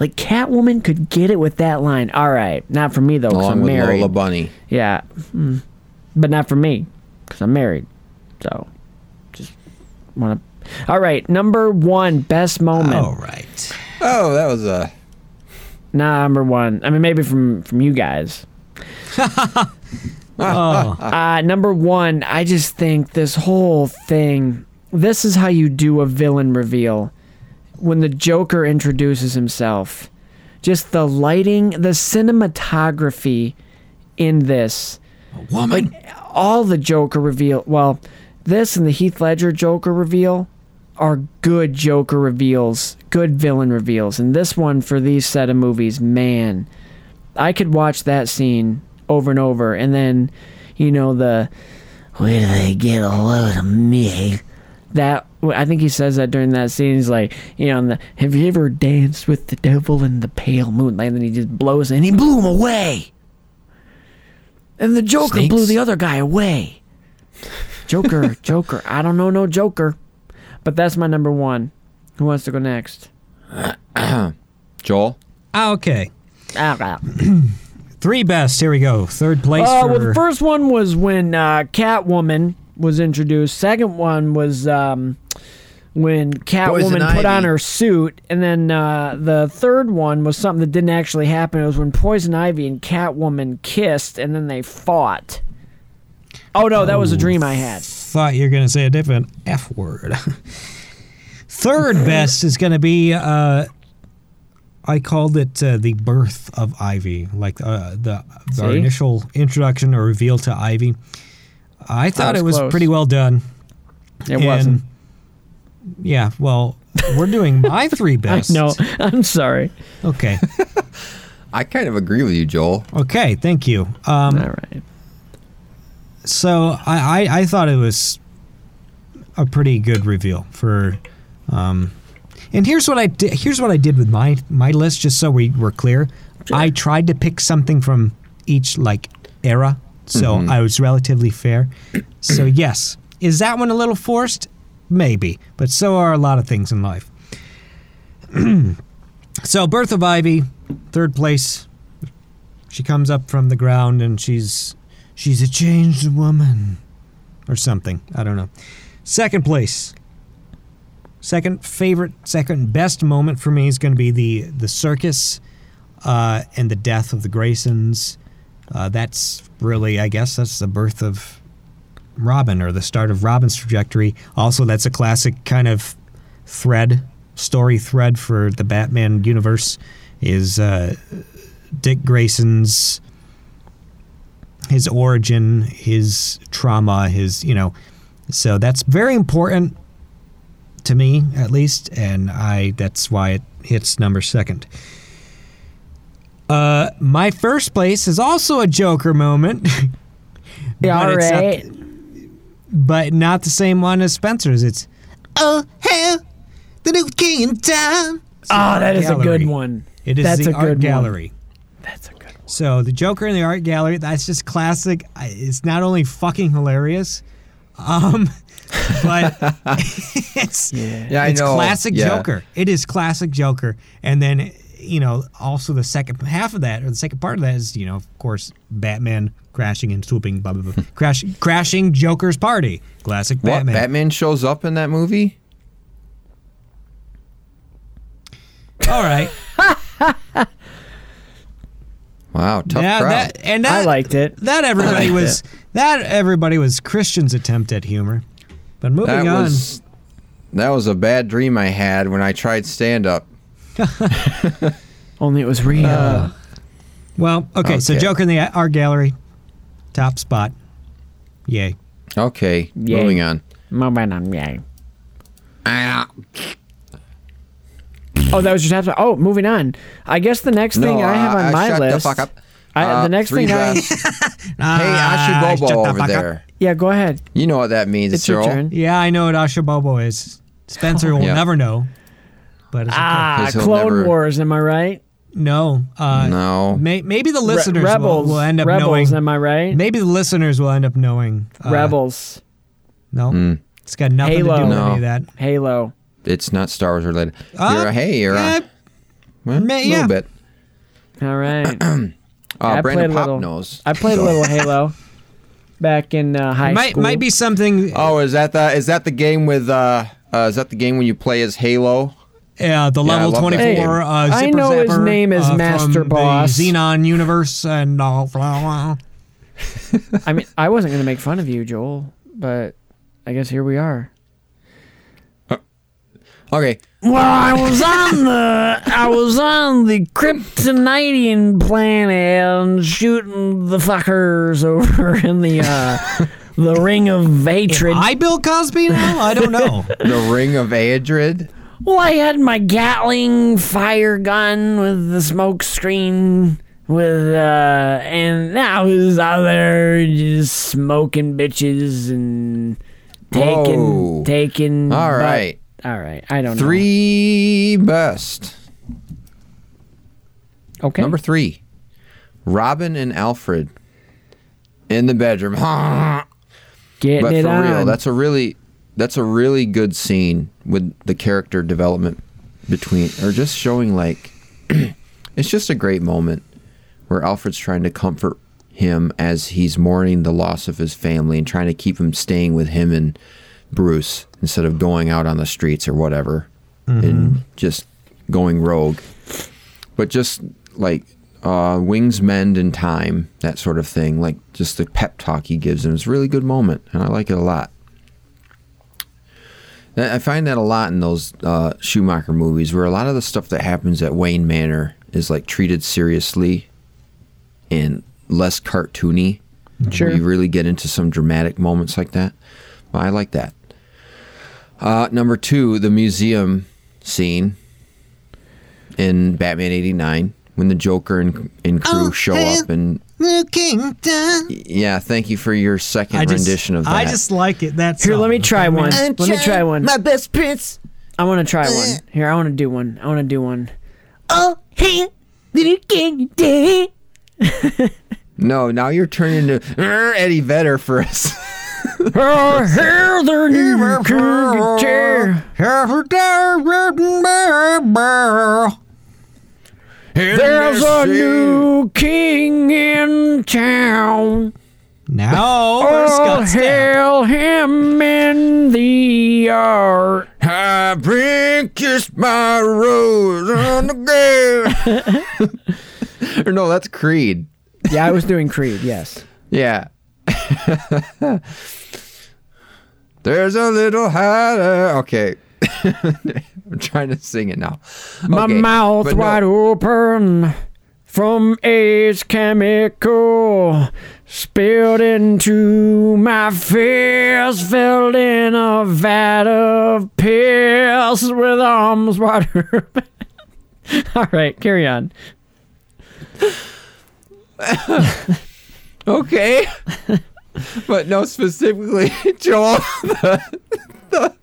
Speaker 1: Like Catwoman could get it with that line. All right, not for me though, because
Speaker 3: Along
Speaker 1: I'm
Speaker 3: with
Speaker 1: married.
Speaker 3: Lola Bunny.
Speaker 1: Yeah, mm. but not for me, because I'm married. So, just want to. All right, number one, best moment.
Speaker 2: All right.
Speaker 3: Oh, that was a.
Speaker 1: Nah, number one. I mean, maybe from from you guys.
Speaker 2: Oh,
Speaker 1: Uh, number one, I just think this whole thing. This is how you do a villain reveal. When the Joker introduces himself, just the lighting, the cinematography in this.
Speaker 2: woman.
Speaker 1: all the Joker reveal. Well, this and the Heath Ledger Joker reveal are good Joker reveals, good villain reveals. And this one for these set of movies, man, I could watch that scene over and over. And then, you know, the where do they get a load of me? That I think he says that during that scene. He's like, you know, and the, have you ever danced with the devil in the pale moonlight? And then he just blows, and he blew him away. And the Joker
Speaker 2: Snakes?
Speaker 1: blew the other guy away. Joker, Joker. I don't know no Joker. But that's my number one. Who wants to go next?
Speaker 3: Joel.
Speaker 2: Ah, okay. Three best. Here we go. Third place
Speaker 1: Uh,
Speaker 2: for
Speaker 1: well, the first one was when uh, Catwoman was introduced. Second one was um, when Catwoman put on her suit, and then uh, the third one was something that didn't actually happen. It was when Poison Ivy and Catwoman kissed, and then they fought. Oh no, that was a dream I had.
Speaker 2: thought you were going to say a different F word. Third best is going to be, uh, I called it uh, the birth of Ivy, like uh, the, the
Speaker 1: See?
Speaker 2: initial introduction or reveal to Ivy. I thought
Speaker 1: was
Speaker 2: it was
Speaker 1: close.
Speaker 2: pretty well done.
Speaker 1: It
Speaker 2: And,
Speaker 1: wasn't.
Speaker 2: Yeah, well, we're doing my three best.
Speaker 1: no, I'm sorry.
Speaker 2: Okay.
Speaker 3: I kind of agree with you, Joel.
Speaker 2: Okay. Thank you. Um,
Speaker 1: All right.
Speaker 2: So I, I, I thought it was a pretty good reveal for um and here's what I did here's what I did with my my list just so we were clear. I tried to pick something from each like era. So I was relatively fair. so yes. Is that one a little forced? Maybe. But so are a lot of things in life. so Birth of Ivy, third place. She comes up from the ground and she's she's a changed woman or something. I don't know. Second place. Second favorite, second best moment for me is going to be the the circus uh, and the death of the Graysons. Uh, that's really, I guess, that's the birth of Robin or the start of Robin's trajectory. Also, that's a classic kind of thread, story thread for the Batman universe. Is uh, Dick Grayson's his origin, his trauma, his you know, so that's very important to me at least, and I that's why it hits number second. Uh, my first place is also a Joker moment. But
Speaker 1: all
Speaker 2: it's not-
Speaker 1: right.
Speaker 2: But not the same one as Spencer's. It's oh hell, the new king in town. It's
Speaker 1: Oh,
Speaker 2: that is
Speaker 1: that
Speaker 2: art
Speaker 1: is a good one.
Speaker 2: It is
Speaker 1: That's
Speaker 2: the
Speaker 1: a
Speaker 2: art
Speaker 1: good one.
Speaker 2: gallery.
Speaker 1: That's a good one.
Speaker 2: So the Joker in the art gallery, that's just classic. It's not only fucking hilarious, um, but it's
Speaker 3: Yeah, I
Speaker 2: it's
Speaker 3: know.
Speaker 2: classic
Speaker 3: Yeah.
Speaker 2: Joker. It is classic Joker. And then you know, also the second half of that, or the second part of that is, you know, of course, Batman crashing and swooping, blah blah blah, crash, crashing Joker's party. Classic
Speaker 3: What?
Speaker 2: Batman.
Speaker 3: Batman shows up in that movie?
Speaker 2: All right.
Speaker 3: Wow, tough
Speaker 2: yeah,
Speaker 3: crowd.
Speaker 2: that, and that,
Speaker 1: I liked it.
Speaker 2: That everybody
Speaker 1: liked
Speaker 2: was that everybody was Christian's attempt at humor. But moving
Speaker 3: that
Speaker 2: on.
Speaker 3: was that was a bad dream I had when I tried stand up.
Speaker 1: Only it was real.
Speaker 2: Well, okay, so Joker in the art gallery, top spot. Yay.
Speaker 3: Okay,
Speaker 1: Yay.
Speaker 3: moving on.
Speaker 1: Moving on, yay. Oh, that was your top. Oh, moving on. I guess the next thing I have on
Speaker 3: uh,
Speaker 1: my
Speaker 3: shut
Speaker 1: list.
Speaker 3: the fuck up.
Speaker 1: I,
Speaker 3: Uh,
Speaker 1: the next
Speaker 3: three
Speaker 1: thing I.
Speaker 3: hey,
Speaker 2: Ah,
Speaker 3: Ashibobo
Speaker 2: shut the
Speaker 3: over
Speaker 2: fuck up.
Speaker 3: there.
Speaker 1: Yeah, go ahead.
Speaker 3: You know what that means,
Speaker 1: It's your
Speaker 3: Joel.
Speaker 1: turn.
Speaker 2: Yeah, I know what Ashabobo is. Spencer will
Speaker 3: Yeah.
Speaker 2: never know. But it's.
Speaker 1: Ah,
Speaker 3: Because he'll
Speaker 1: Clone
Speaker 3: never-
Speaker 1: Wars. Am I right?
Speaker 2: no. Uh,
Speaker 3: No.
Speaker 2: May, maybe the listeners will,
Speaker 1: Rebels.
Speaker 2: will end up
Speaker 1: Rebels.
Speaker 2: knowing.
Speaker 1: Am I right?
Speaker 2: Maybe the listeners will end up knowing. uh,
Speaker 1: Rebels.
Speaker 2: No.
Speaker 3: Hmm.
Speaker 2: It's got nothing to do with
Speaker 3: No.
Speaker 2: any of that.
Speaker 1: Halo.
Speaker 3: It's not Star Wars related.
Speaker 2: Uh,
Speaker 3: you're a, hey, you're
Speaker 2: yeah,
Speaker 3: a, well,
Speaker 2: ma-
Speaker 3: a
Speaker 2: yeah.
Speaker 3: little bit.
Speaker 1: All right.
Speaker 3: Uh,
Speaker 1: I
Speaker 3: Brandon
Speaker 1: played a
Speaker 3: Pop
Speaker 1: little.
Speaker 3: knows.
Speaker 1: I played a little Halo back in uh, high
Speaker 2: might
Speaker 1: school.
Speaker 2: might be something.
Speaker 3: Oh, is that the is that the game with uh, uh is that the game when you play as Halo?
Speaker 2: Yeah, the
Speaker 3: Yeah,
Speaker 2: level
Speaker 3: love
Speaker 2: 24
Speaker 3: game.
Speaker 2: uh,
Speaker 1: I
Speaker 2: Zipper
Speaker 1: know his name is
Speaker 2: uh,
Speaker 1: Master
Speaker 2: from
Speaker 1: Boss.
Speaker 2: The Xenon universe and all. Blah, blah.
Speaker 1: I mean, I wasn't going to make fun of you, Joel, but I guess here we are.
Speaker 3: Okay,
Speaker 1: Well, I was on the I was on the Kryptonian planet and shooting the fuckers over in the uh, the ring of hatred.
Speaker 2: I Bill Cosby now? I don't know.
Speaker 3: the Ring of Aedrid.
Speaker 1: Well, I had my Gatling fire gun with the smoke screen with uh and I was out there just smoking bitches and taking
Speaker 3: Whoa.
Speaker 1: taking
Speaker 3: All
Speaker 1: but-
Speaker 3: right.
Speaker 1: all right. I don't
Speaker 3: Three best.
Speaker 1: Okay.
Speaker 3: Number three, Robin and Alfred in the bedroom.
Speaker 1: Getting
Speaker 3: but for
Speaker 1: on.
Speaker 3: real, that's a really that's a really good scene with the character development between or just showing like it's just a great moment where Alfred's trying to comfort him as he's mourning the loss of his family and trying to keep him staying with him and Bruce instead of going out on the streets or whatever and just going rogue. But just like uh, wings mend in time, that sort of thing. Like just the pep talk he gives him is a really good moment, and I like it a lot. I find that a lot in those uh, Schumacher movies, where a lot of the stuff that happens at Wayne Manor is like treated seriously and less cartoony.
Speaker 1: Sure.
Speaker 3: Where you really get into some dramatic moments like that. Well, I like that. Uh, number two, the museum scene in Batman '89 when the Joker and, and crew show up and yeah, thank you for your second
Speaker 2: I just,
Speaker 3: rendition of that.
Speaker 2: I just like it. That's
Speaker 1: Here, let me try one. Let me try one.
Speaker 5: My best prince.
Speaker 1: I want to try one. Here, I want to do one. I want to do one.
Speaker 5: Oh, hey, little king day.
Speaker 3: no, now you're turning into "Er, Eddie Vedder for us.
Speaker 1: Oh, here there, you can There's a new king in town.
Speaker 2: Now, where's
Speaker 1: Oh,
Speaker 2: Scott Stapp?
Speaker 1: hail him in the art.
Speaker 3: I bring kiss my rose on the ground. or no, that's Creed.
Speaker 1: Yeah, I was doing Creed, yes.
Speaker 3: Yeah. There's a little higher. Okay. I'm trying to sing it now.
Speaker 1: My
Speaker 3: Okay,
Speaker 1: mouth
Speaker 3: no.
Speaker 1: wide open from age chemical spilled into my face, filled in a vat of piss with arms wide open. All right, carry on.
Speaker 3: Okay. but no, specifically, Joel, the, the,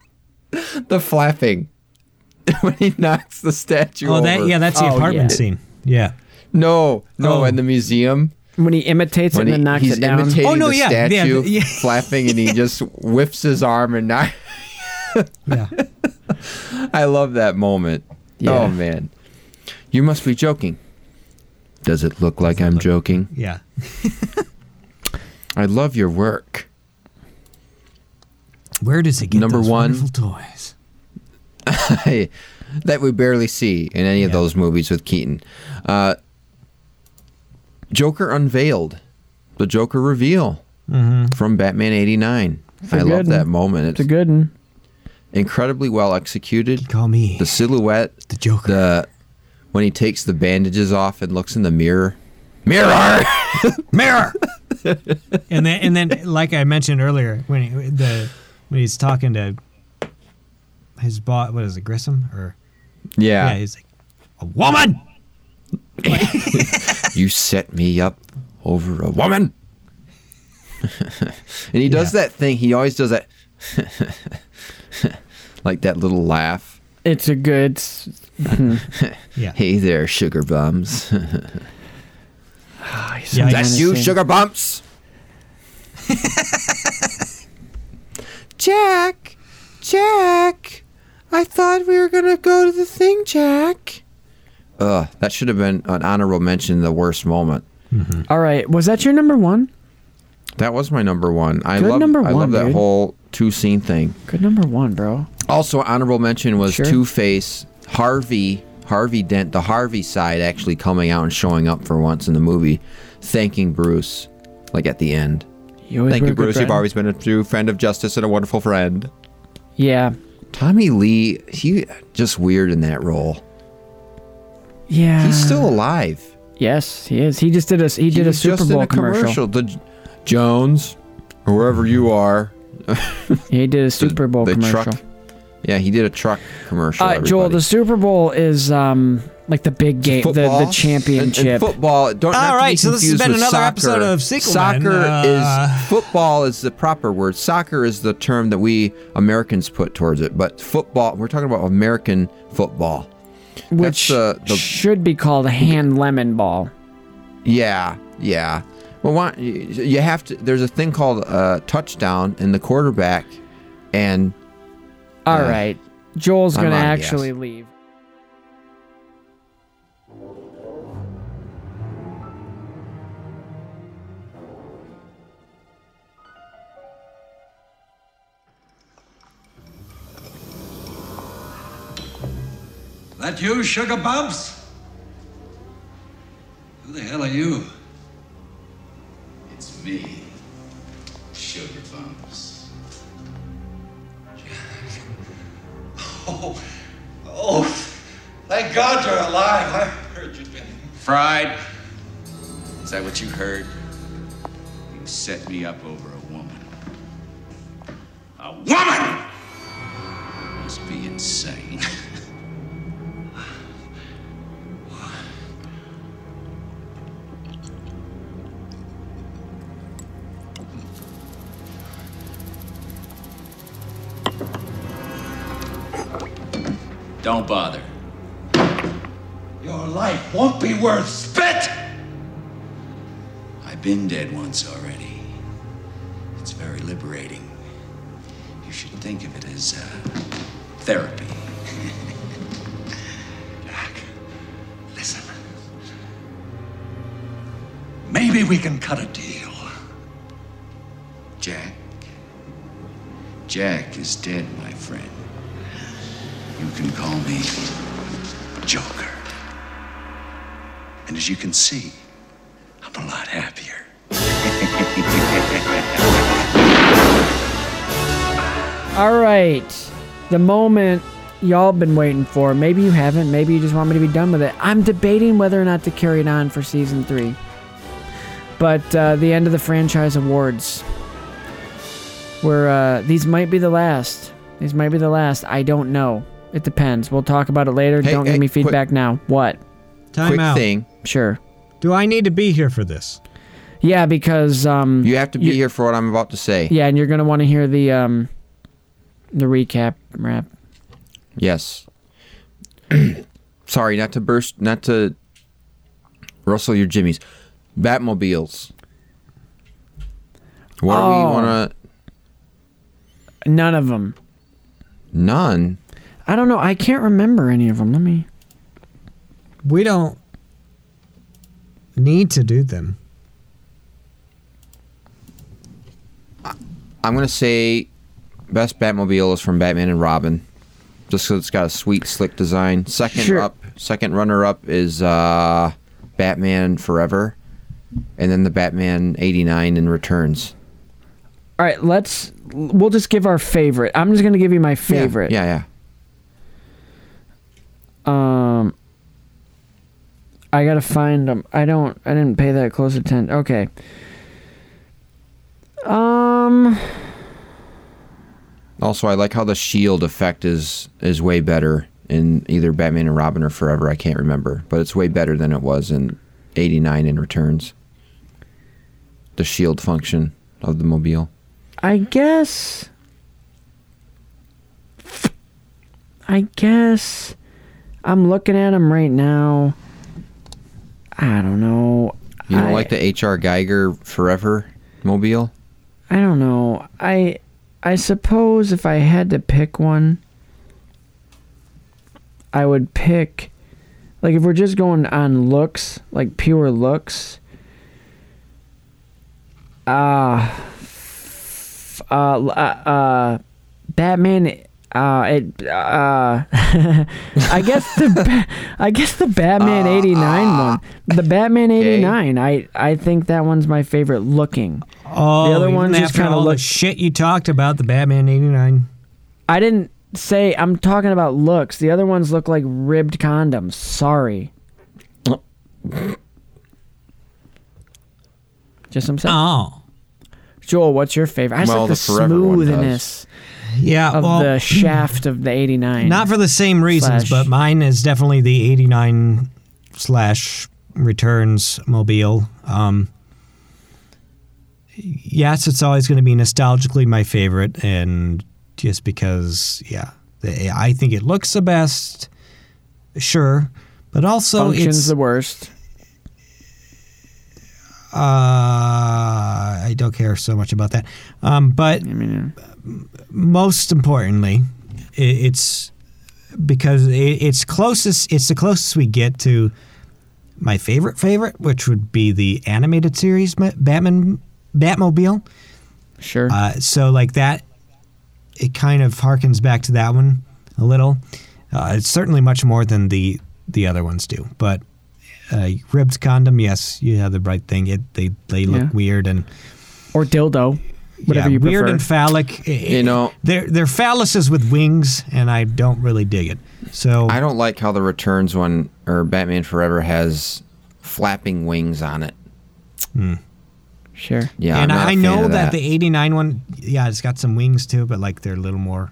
Speaker 3: the flapping when he knocks the statue
Speaker 2: Oh,
Speaker 3: over.
Speaker 2: that yeah, that's the
Speaker 1: Oh,
Speaker 2: apartment
Speaker 1: yeah.
Speaker 2: scene. Yeah.
Speaker 3: No, no,
Speaker 2: Oh.
Speaker 3: in the museum.
Speaker 1: When he imitates
Speaker 3: When
Speaker 1: it
Speaker 3: he,
Speaker 1: and then knocks
Speaker 3: he's
Speaker 1: it down.
Speaker 3: imitating
Speaker 2: Oh, no,
Speaker 3: the
Speaker 2: yeah, yeah,
Speaker 3: statue,
Speaker 2: yeah.
Speaker 3: flapping, and he just whips his arm and knock.
Speaker 2: Yeah.
Speaker 3: I love that moment.
Speaker 1: Yeah.
Speaker 3: Oh man, you must be joking. Does it look like I'm joking?
Speaker 2: Yeah.
Speaker 3: I love your work.
Speaker 2: Where does he get
Speaker 3: Number
Speaker 2: those
Speaker 3: one.
Speaker 2: wonderful toys?
Speaker 3: that we barely see in any of those movies with Keaton. Uh, Joker unveiled the Joker reveal from Batman '89. I love that moment.
Speaker 1: It's
Speaker 3: It's
Speaker 1: a good one.
Speaker 3: incredibly well executed.
Speaker 2: Call me
Speaker 3: The silhouette,
Speaker 2: the Joker.
Speaker 3: the when he takes the bandages off and looks in the mirror. Mirror, mirror.
Speaker 2: and then and then like I mentioned earlier when he, the when he's talking to his boss, what is it, Grissom or
Speaker 3: Yeah.
Speaker 2: yeah, he's like a woman.
Speaker 3: you set me up over a woman. and he does that thing. He always does that, like that little laugh.
Speaker 1: It's a good. Hmm.
Speaker 2: Yeah.
Speaker 3: Hey there, sugar bums.
Speaker 2: Ah, yeah,
Speaker 3: That's you, sugar bumps. Jack, Jack, I thought we were gonna go to the thing, Jack. Ugh, that should have been an honorable mention. The worst moment. Mm-hmm.
Speaker 1: All right, was that your number one?
Speaker 3: That was my number one. I
Speaker 1: Good
Speaker 3: love.
Speaker 1: number one.
Speaker 3: I love
Speaker 1: one,
Speaker 3: that
Speaker 1: dude.
Speaker 3: whole two scene thing.
Speaker 1: Good number one, bro.
Speaker 3: Also, honorable mention was
Speaker 1: Sure.
Speaker 3: Two Face Harvey Harvey Dent, the Harvey side, actually coming out and showing up for once in the movie, thanking Bruce, like at the end.
Speaker 1: You
Speaker 3: Thank you, Bruce. You've always been a true friend of justice and a wonderful friend.
Speaker 1: Yeah,
Speaker 3: Tommy Lee, he just weird in that role.
Speaker 1: yeah.
Speaker 3: He's still alive.
Speaker 1: Yes, he is. He just did a he, did a Super Bowl
Speaker 3: a commercial.
Speaker 1: commercial.
Speaker 3: The Jones, or wherever you are.
Speaker 1: He did a Super Bowl
Speaker 3: the
Speaker 1: commercial.
Speaker 3: truck. Yeah, he did a truck commercial.
Speaker 1: Uh, Joel, the Super Bowl is um like the big game, the,
Speaker 3: football
Speaker 1: the
Speaker 3: and-
Speaker 1: championship.
Speaker 3: And, football. Don't. not
Speaker 2: All
Speaker 3: to be
Speaker 2: so this has been another
Speaker 3: soccer.
Speaker 2: episode of Sequel Men.
Speaker 3: Soccer
Speaker 2: Uh,
Speaker 3: is football is the proper word. Soccer is the term that we Americans put towards it. But football, we're talking about American football.
Speaker 1: which
Speaker 3: That's, uh, the-
Speaker 1: should be called a hand lemon ball.
Speaker 3: Yeah, yeah. Well, why, you you have to. There's a thing called uh, touchdown in the quarterback, and
Speaker 1: All
Speaker 3: Uh,
Speaker 1: right, Joel's gonna
Speaker 3: out of gas.
Speaker 1: actually leave.
Speaker 10: That you, Sugar Bumps? Who the hell are you?
Speaker 11: It's me, Sugar Bumps.
Speaker 10: Oh, oh, thank God you're alive. I heard you'd been.
Speaker 11: Fried? Is that what you heard? You set me up over a woman. A woman! You must be insane. Don't bother.
Speaker 10: Your life won't be worth spit!
Speaker 11: I've been dead once already. It's very liberating. You should think of it as uh, therapy.
Speaker 10: Jack, listen. Maybe we can cut a deal.
Speaker 11: Jack. Jack is dead, my friend. You can call me Joker. And as you can see, I'm a lot happier.
Speaker 1: All right, the moment y'all been waiting for. Maybe you haven't. Maybe you just want me to be done with it. I'm debating whether or not to carry it on for season three. But uh, the end of the franchise awards, where uh, these might be the last. These might be the last. I don't know. It depends. We'll talk about it later.
Speaker 3: Hey,
Speaker 1: don't
Speaker 3: hey,
Speaker 1: give me
Speaker 3: quick-
Speaker 1: feedback now. What?
Speaker 2: Time
Speaker 3: quick
Speaker 2: out.
Speaker 3: thing.
Speaker 1: Sure.
Speaker 2: Do I need to be here for this?
Speaker 1: Yeah, because um,
Speaker 3: You have to be here for what I'm about to say.
Speaker 1: yeah, and you're gonna want to hear the um, the recap rap.
Speaker 3: Yes. Sorry, not to burst, not to rustle your jimmies. Batmobiles. What do
Speaker 1: Oh.
Speaker 3: we want to?
Speaker 1: None of them.
Speaker 3: None.
Speaker 1: I don't know. I can't remember any of them. Let me.
Speaker 2: We don't need to do them.
Speaker 3: I'm gonna say best Batmobile is from Batman and Robin, just because it's got a sweet, slick design. Second
Speaker 1: Sure.
Speaker 3: up, second runner up is uh, Batman Forever, and then the Batman '89 and Returns.
Speaker 1: All right, let's. We'll just give our favorite. I'm just gonna give you my favorite.
Speaker 3: Yeah, yeah.
Speaker 1: Um. I gotta find them. I don't. I didn't pay that close attention. Okay. Um.
Speaker 3: Also, I like how the shield effect is is way better in either Batman and Robin or Forever. I can't remember, but it's way better than it was in '89 in Returns. The shield function of the mobile.
Speaker 1: I guess. I guess. I'm looking at them right now. I don't know.
Speaker 3: You don't
Speaker 1: I,
Speaker 3: like the H.R. Giger Forever mobile?
Speaker 1: I don't know. I I suppose if I had to pick one, I would pick like if we're just going on looks, like pure looks. Uh uh uh, uh Batman uh it uh I guess the I guess the Batman 89 one. The Batman 89. I I think that one's my favorite looking.
Speaker 2: Oh,
Speaker 1: the other ones just kind of look
Speaker 2: the shit you talked about the Batman '89.
Speaker 1: I didn't say I'm talking about looks. The other ones look like ribbed condoms. Sorry. Just some saying.
Speaker 2: Oh.
Speaker 1: Joel, what's your favorite? I
Speaker 3: Well,
Speaker 1: like the,
Speaker 3: the Forever one does.
Speaker 1: smoothness
Speaker 2: Yeah,
Speaker 1: of
Speaker 2: well,
Speaker 1: the shaft of the 89.
Speaker 2: Not for the same reasons,
Speaker 1: Slash-
Speaker 2: but mine is definitely the '89 slash returns mobile. Um, yes, it's always going to be nostalgically my favorite, and just because, yeah, the, I think it looks the best. Sure, but also
Speaker 1: functions
Speaker 2: it's
Speaker 1: the worst.
Speaker 2: Uh, I don't care so much about that. Um, but most importantly, it's because it's closest. It's the closest we get to my favorite favorite, which would be the animated series Batman Batmobile.
Speaker 1: Sure.
Speaker 2: Uh, so like that, it kind of harkens back to that one a little. Uh, it's certainly much more than the the other ones do, but uh, ribbed condom, yes, you have the right thing. It they they look
Speaker 1: Yeah.
Speaker 2: weird and
Speaker 1: or dildo, whatever
Speaker 2: yeah,
Speaker 1: you
Speaker 2: weird and phallic. You
Speaker 3: know,
Speaker 2: they're they're phalluses with wings, and I don't really dig it. So
Speaker 3: I don't like how the Returns one or Batman Forever has flapping wings on it.
Speaker 1: Sure.
Speaker 3: Yeah,
Speaker 2: and
Speaker 3: I'm not
Speaker 2: I
Speaker 3: a fan
Speaker 2: know
Speaker 3: of
Speaker 2: that.
Speaker 3: that.
Speaker 2: the '89 one, yeah, it's got some wings too, but like they're a little more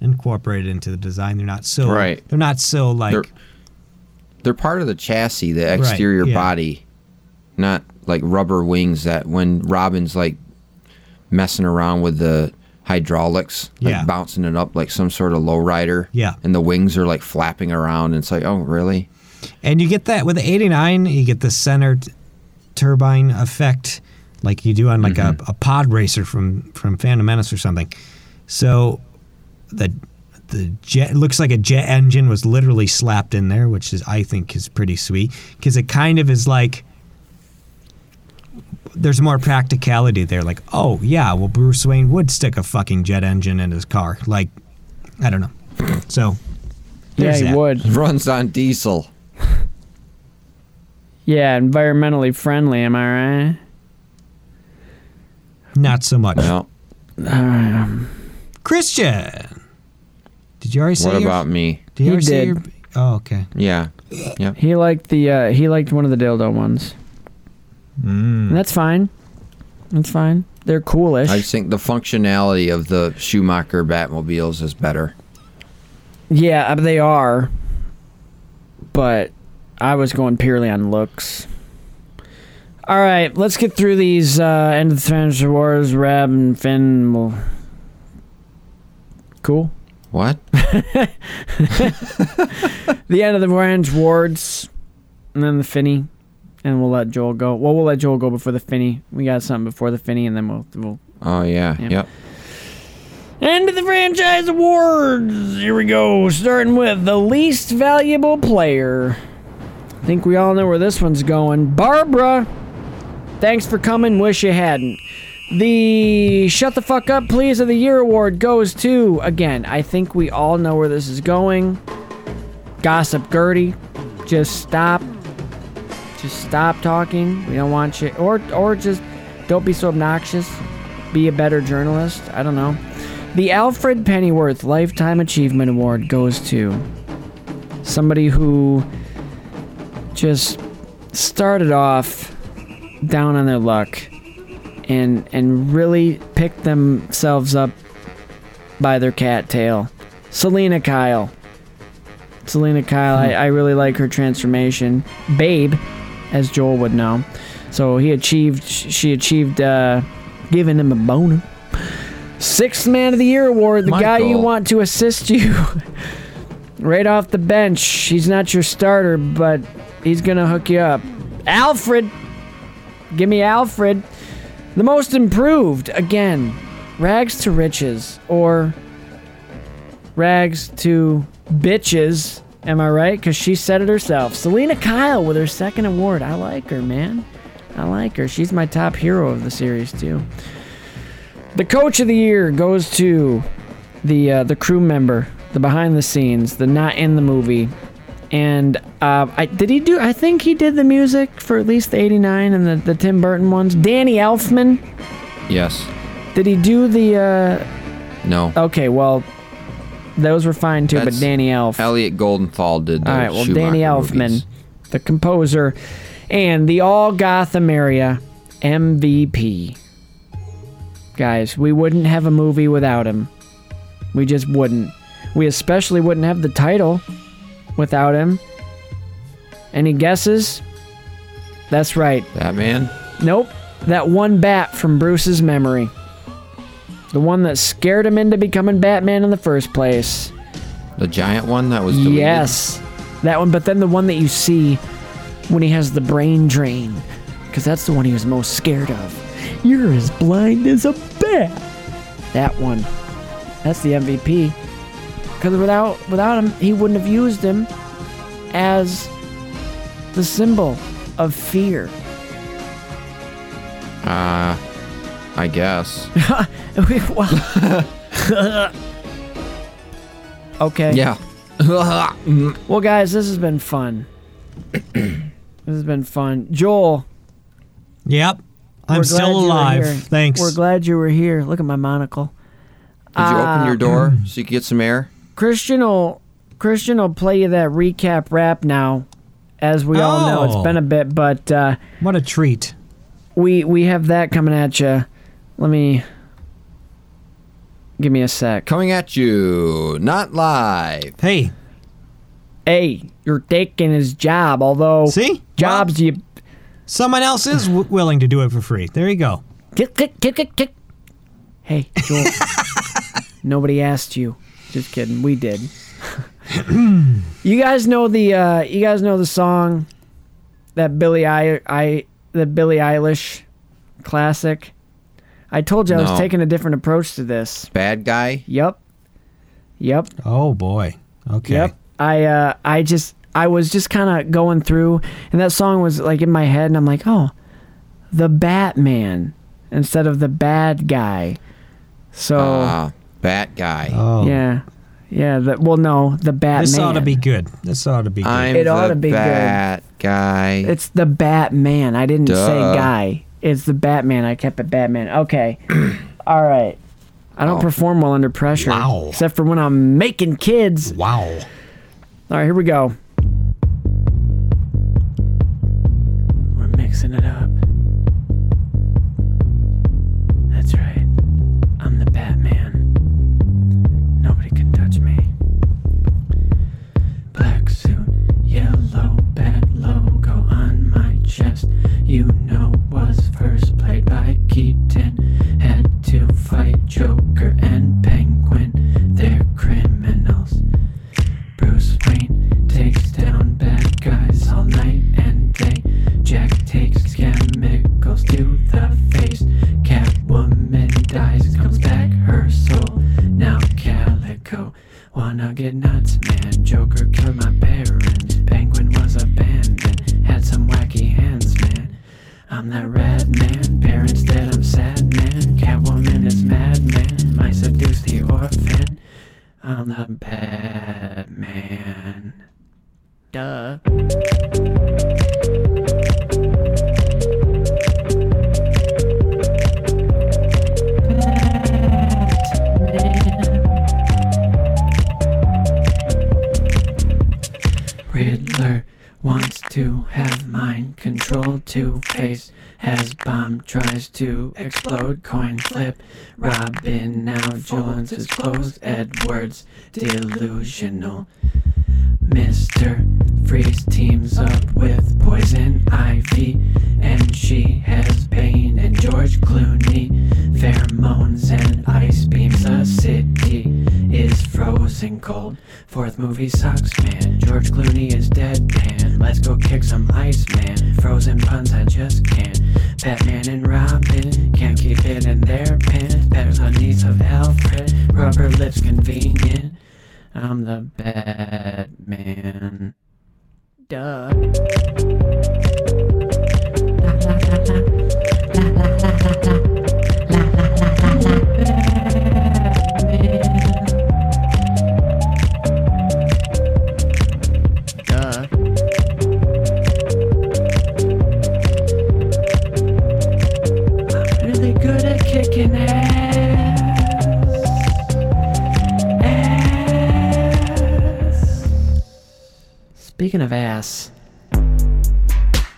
Speaker 2: incorporated into the design. They're not so
Speaker 3: Right.
Speaker 2: They're not so like
Speaker 3: They're, they're part of the chassis, the exterior
Speaker 2: yeah.
Speaker 3: body, not like rubber wings that when Robin's like messing around with the hydraulics, like
Speaker 2: Yeah.
Speaker 3: bouncing it up like some sort of lowrider.
Speaker 2: Yeah.
Speaker 3: And the wings are like flapping around. And it's like, oh, really?
Speaker 2: And you get that with the 89, you get the center t- turbine effect like you do on like
Speaker 3: Mm-hmm.
Speaker 2: a, a pod racer from from Phantom Menace or something. So the the jet looks like a jet engine was literally slapped in there, which is I think is pretty sweet because it kind of is like there's more practicality there. Like, oh yeah, well Bruce Wayne would stick a fucking jet engine in his car. Like, I don't know. So
Speaker 1: yeah, he
Speaker 2: that.
Speaker 1: would.
Speaker 3: Runs on diesel.
Speaker 1: Yeah, environmentally friendly. Am I right?
Speaker 2: Not so much.
Speaker 3: No.
Speaker 1: Um,
Speaker 2: Christian, did you already say?
Speaker 3: What
Speaker 2: your-
Speaker 3: about me?
Speaker 2: Did you
Speaker 1: He
Speaker 2: already say
Speaker 1: did.
Speaker 2: your? Oh, okay.
Speaker 3: Yeah. Yep.
Speaker 1: He liked the uh, he liked one of the dildo ones.
Speaker 2: Mm.
Speaker 1: And that's fine. That's fine. They're coolish.
Speaker 3: I think the functionality of the Schumacher Batmobiles is better.
Speaker 1: Yeah, uh, they are. But I was going purely on looks. All right, let's get through these uh, end of the Transfer Wars. Rab and Finn will. Cool.
Speaker 3: What?
Speaker 1: The end of the Ranch Wards, and then the Finney, and we'll let Joel go. Well, we'll let Joel go before the Finney. We got something before the Finney, and then we'll we'll
Speaker 3: Oh, yeah.
Speaker 1: Yeah.
Speaker 3: Yep.
Speaker 1: End of the franchise awards. Here we go. Starting with the least valuable player. I think we all know where this one's going. Barbara. Thanks for coming. Wish you hadn't. The Shut the Fuck Up Please of the Year award goes to, again, I think we all know where this is going. Gossip Gertie. Just stop. Just stop talking. We don't want you. Or, or just don't be so obnoxious. Be a better journalist. I don't know. The Alfred Pennyworth Lifetime Achievement Award goes to somebody who just started off down on their luck and and really picked themselves up by their cattail. Selina Kyle. Selina Kyle, I, I really like her transformation. Babe, as Joel would know. So he achieved, she achieved uh, giving him a boner. Sixth Man of the Year award, the guy you want to assist you right off the bench. He's not your starter, but he's going to hook you up. Alfred. Give me Alfred. The most improved, again, rags to riches or rags to bitches. Am I right? Because she said it herself. Selina Kyle with her second award. I like her, man. I like her. She's my top hero of the series, too. The coach of the year goes to the uh, the crew member, the behind the scenes, the not in the movie. And uh, I did he do? I think he did the music for at least the '89 and the, the Tim Burton ones. Danny Elfman.
Speaker 3: Yes.
Speaker 1: Did he do the? Uh,
Speaker 3: No.
Speaker 1: okay, well, those were fine too.
Speaker 3: That's
Speaker 1: but Danny Elf.
Speaker 3: Elliot Goldenthal did
Speaker 1: All right, well,
Speaker 3: Schumacher
Speaker 1: Danny Elfman,
Speaker 3: movies.
Speaker 1: the composer, and the All Gotham area MVP. Guys, we wouldn't have a movie without him. We just wouldn't. We especially wouldn't have the title without him. Any guesses? That's right.
Speaker 3: Batman.
Speaker 1: Nope. That one bat from Bruce's memory. The one that scared him into becoming Batman in the first place.
Speaker 3: The giant one that was deleted.
Speaker 1: Yes, that one. But then the one that you see when he has the brain drain, because that's the one he was most scared of. You're as blind as a bat. That one. That's the MVP. Because without without him, he wouldn't have used him as the symbol of fear.
Speaker 3: Uh, I guess.
Speaker 1: Well- okay.
Speaker 3: Yeah.
Speaker 1: Well, guys, this has been fun. this has been fun. Joel.
Speaker 2: Yep. I'm still
Speaker 1: glad you were
Speaker 2: alive. Thanks.
Speaker 1: We're glad you were here. Look at my monocle.
Speaker 3: Did you open
Speaker 1: Uh,
Speaker 3: your door so you could get some air?
Speaker 1: Christian will Christian will play you that recap rap now. As we all know, it's been a bit, but uh,
Speaker 2: what a treat.
Speaker 1: We we have that coming at you. Let me give me a sec.
Speaker 3: Coming at you, not live.
Speaker 2: Hey.
Speaker 1: Hey, you're taking his job. Although
Speaker 2: See
Speaker 1: jobs you
Speaker 2: Someone else is w- willing to do it for free. There you go.
Speaker 1: Kick, kick, kick, kick, kick. Hey, Joel. Nobody asked you. Just kidding. We did. you guys know the uh, you guys know the song that Billy I I the Billie Eilish classic. I told you I was
Speaker 3: No.
Speaker 1: taking a different approach to this.
Speaker 3: Bad guy.
Speaker 1: Yep. Yep.
Speaker 2: Oh boy. Okay.
Speaker 1: Yep. I uh I just I was just kind of going through and that song was like in my head and I'm like, "Oh, the Batman instead of the bad guy." So
Speaker 3: Ah, bat guy.
Speaker 2: Oh.
Speaker 1: yeah. Yeah, the, well no, the Batman.
Speaker 2: This ought to be good. This ought to be good.
Speaker 3: I'm
Speaker 1: It ought
Speaker 3: the
Speaker 1: to be good.
Speaker 3: bat guy.
Speaker 1: It's the Batman. I didn't say guy. It's the Batman. I kept it Batman. Okay. All right. I don't
Speaker 3: Oh.
Speaker 1: perform well under pressure.
Speaker 2: Wow.
Speaker 1: Except for when I'm making kids.
Speaker 2: Wow.
Speaker 1: All right, here we go. We're mixing it up. Get nuts, man. Joker my parents. Penguin was abandoned, had some wacky hands, man. I'm that red man, parents dead, I'm sad, man. Catwoman is mad, man. Might seduce the orphan. I'm the Batman. Duh. Control to face has bomb tries to explode. Coin flip. Robin now jones is closed edwards delusional. Mr freeze teams up with poison ivy. And she has Bane and george clooney. Pheromones and ice beams. The city is frozen cold. Fourth movie sucks man. George clooney is dead man. Let's go kick some ice man frozen puns i just can't. Batman and robin can't keep it in their pants better the needs of alfred rubber lips convenient. I'm the batman. Duh. Speaking of ass,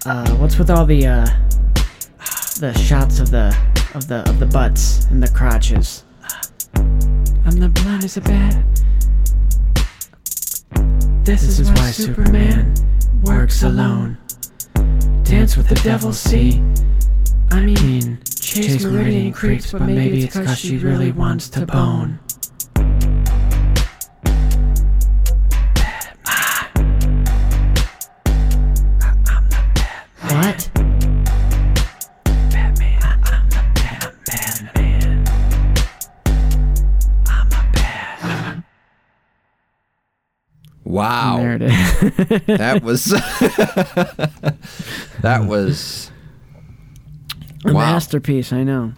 Speaker 1: uh, what's with all the uh, the shots of the of the of the butts and the crotches? I'm the blind as a bat. This, is, why Superman works alone. Dance with the devil, see? I mean, Chase Meridian creeps, but maybe it's cause she really wants to bone.
Speaker 3: Wow.
Speaker 1: There it is.
Speaker 3: that was that was
Speaker 1: A
Speaker 3: wow.
Speaker 1: masterpiece, I know.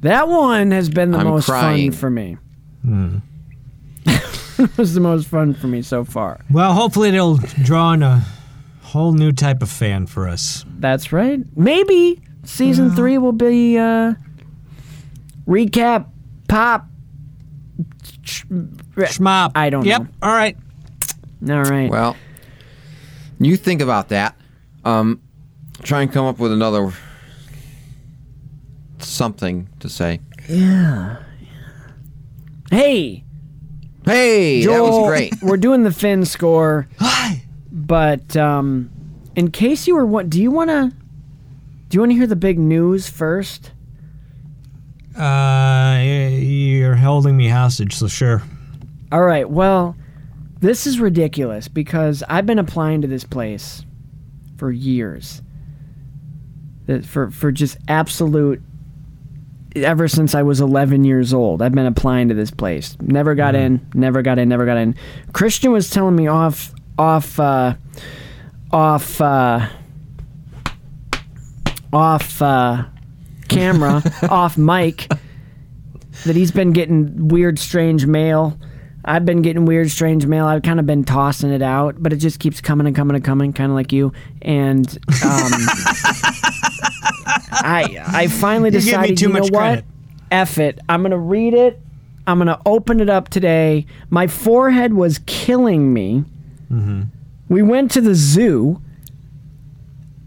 Speaker 1: That one has been the
Speaker 3: I'm
Speaker 1: most
Speaker 3: crying.
Speaker 1: fun for me.
Speaker 2: Hmm.
Speaker 1: it was the most fun for me so far.
Speaker 2: Well, hopefully it'll draw in a whole new type of fan for us.
Speaker 1: That's right. Maybe season three will be uh, recap pop.
Speaker 2: Schmop.
Speaker 1: I don't
Speaker 2: Yep.
Speaker 1: know.
Speaker 2: All right.
Speaker 1: All right.
Speaker 3: Well, you think about that. Um, try and come up with another something to say.
Speaker 1: Yeah. Hey.
Speaker 3: Hey, that was great.
Speaker 1: We're doing the Finn score. But um, in case you were, what? Do you want to? Do you want to hear the big news first?
Speaker 2: Uh, you're holding me hostage, so sure.
Speaker 1: All right. Well, this is ridiculous because I've been applying to this place for years. For for just absolute ever since I was 11 years old. I've been applying to this place. Never got in, never got in, never got in. Christian was telling me off off uh off uh off uh camera, off mic that he's been getting weird strange mail. I've been getting weird strange mail. I've kind of been tossing it out, but it just keeps coming and coming and coming, kind of like you. And um, I I finally
Speaker 2: You
Speaker 1: decided,
Speaker 2: too
Speaker 1: you know
Speaker 2: much
Speaker 1: what?
Speaker 2: credit.
Speaker 1: F it. I'm gonna read it. I'm gonna open it up today. My forehead was killing me. We went to the zoo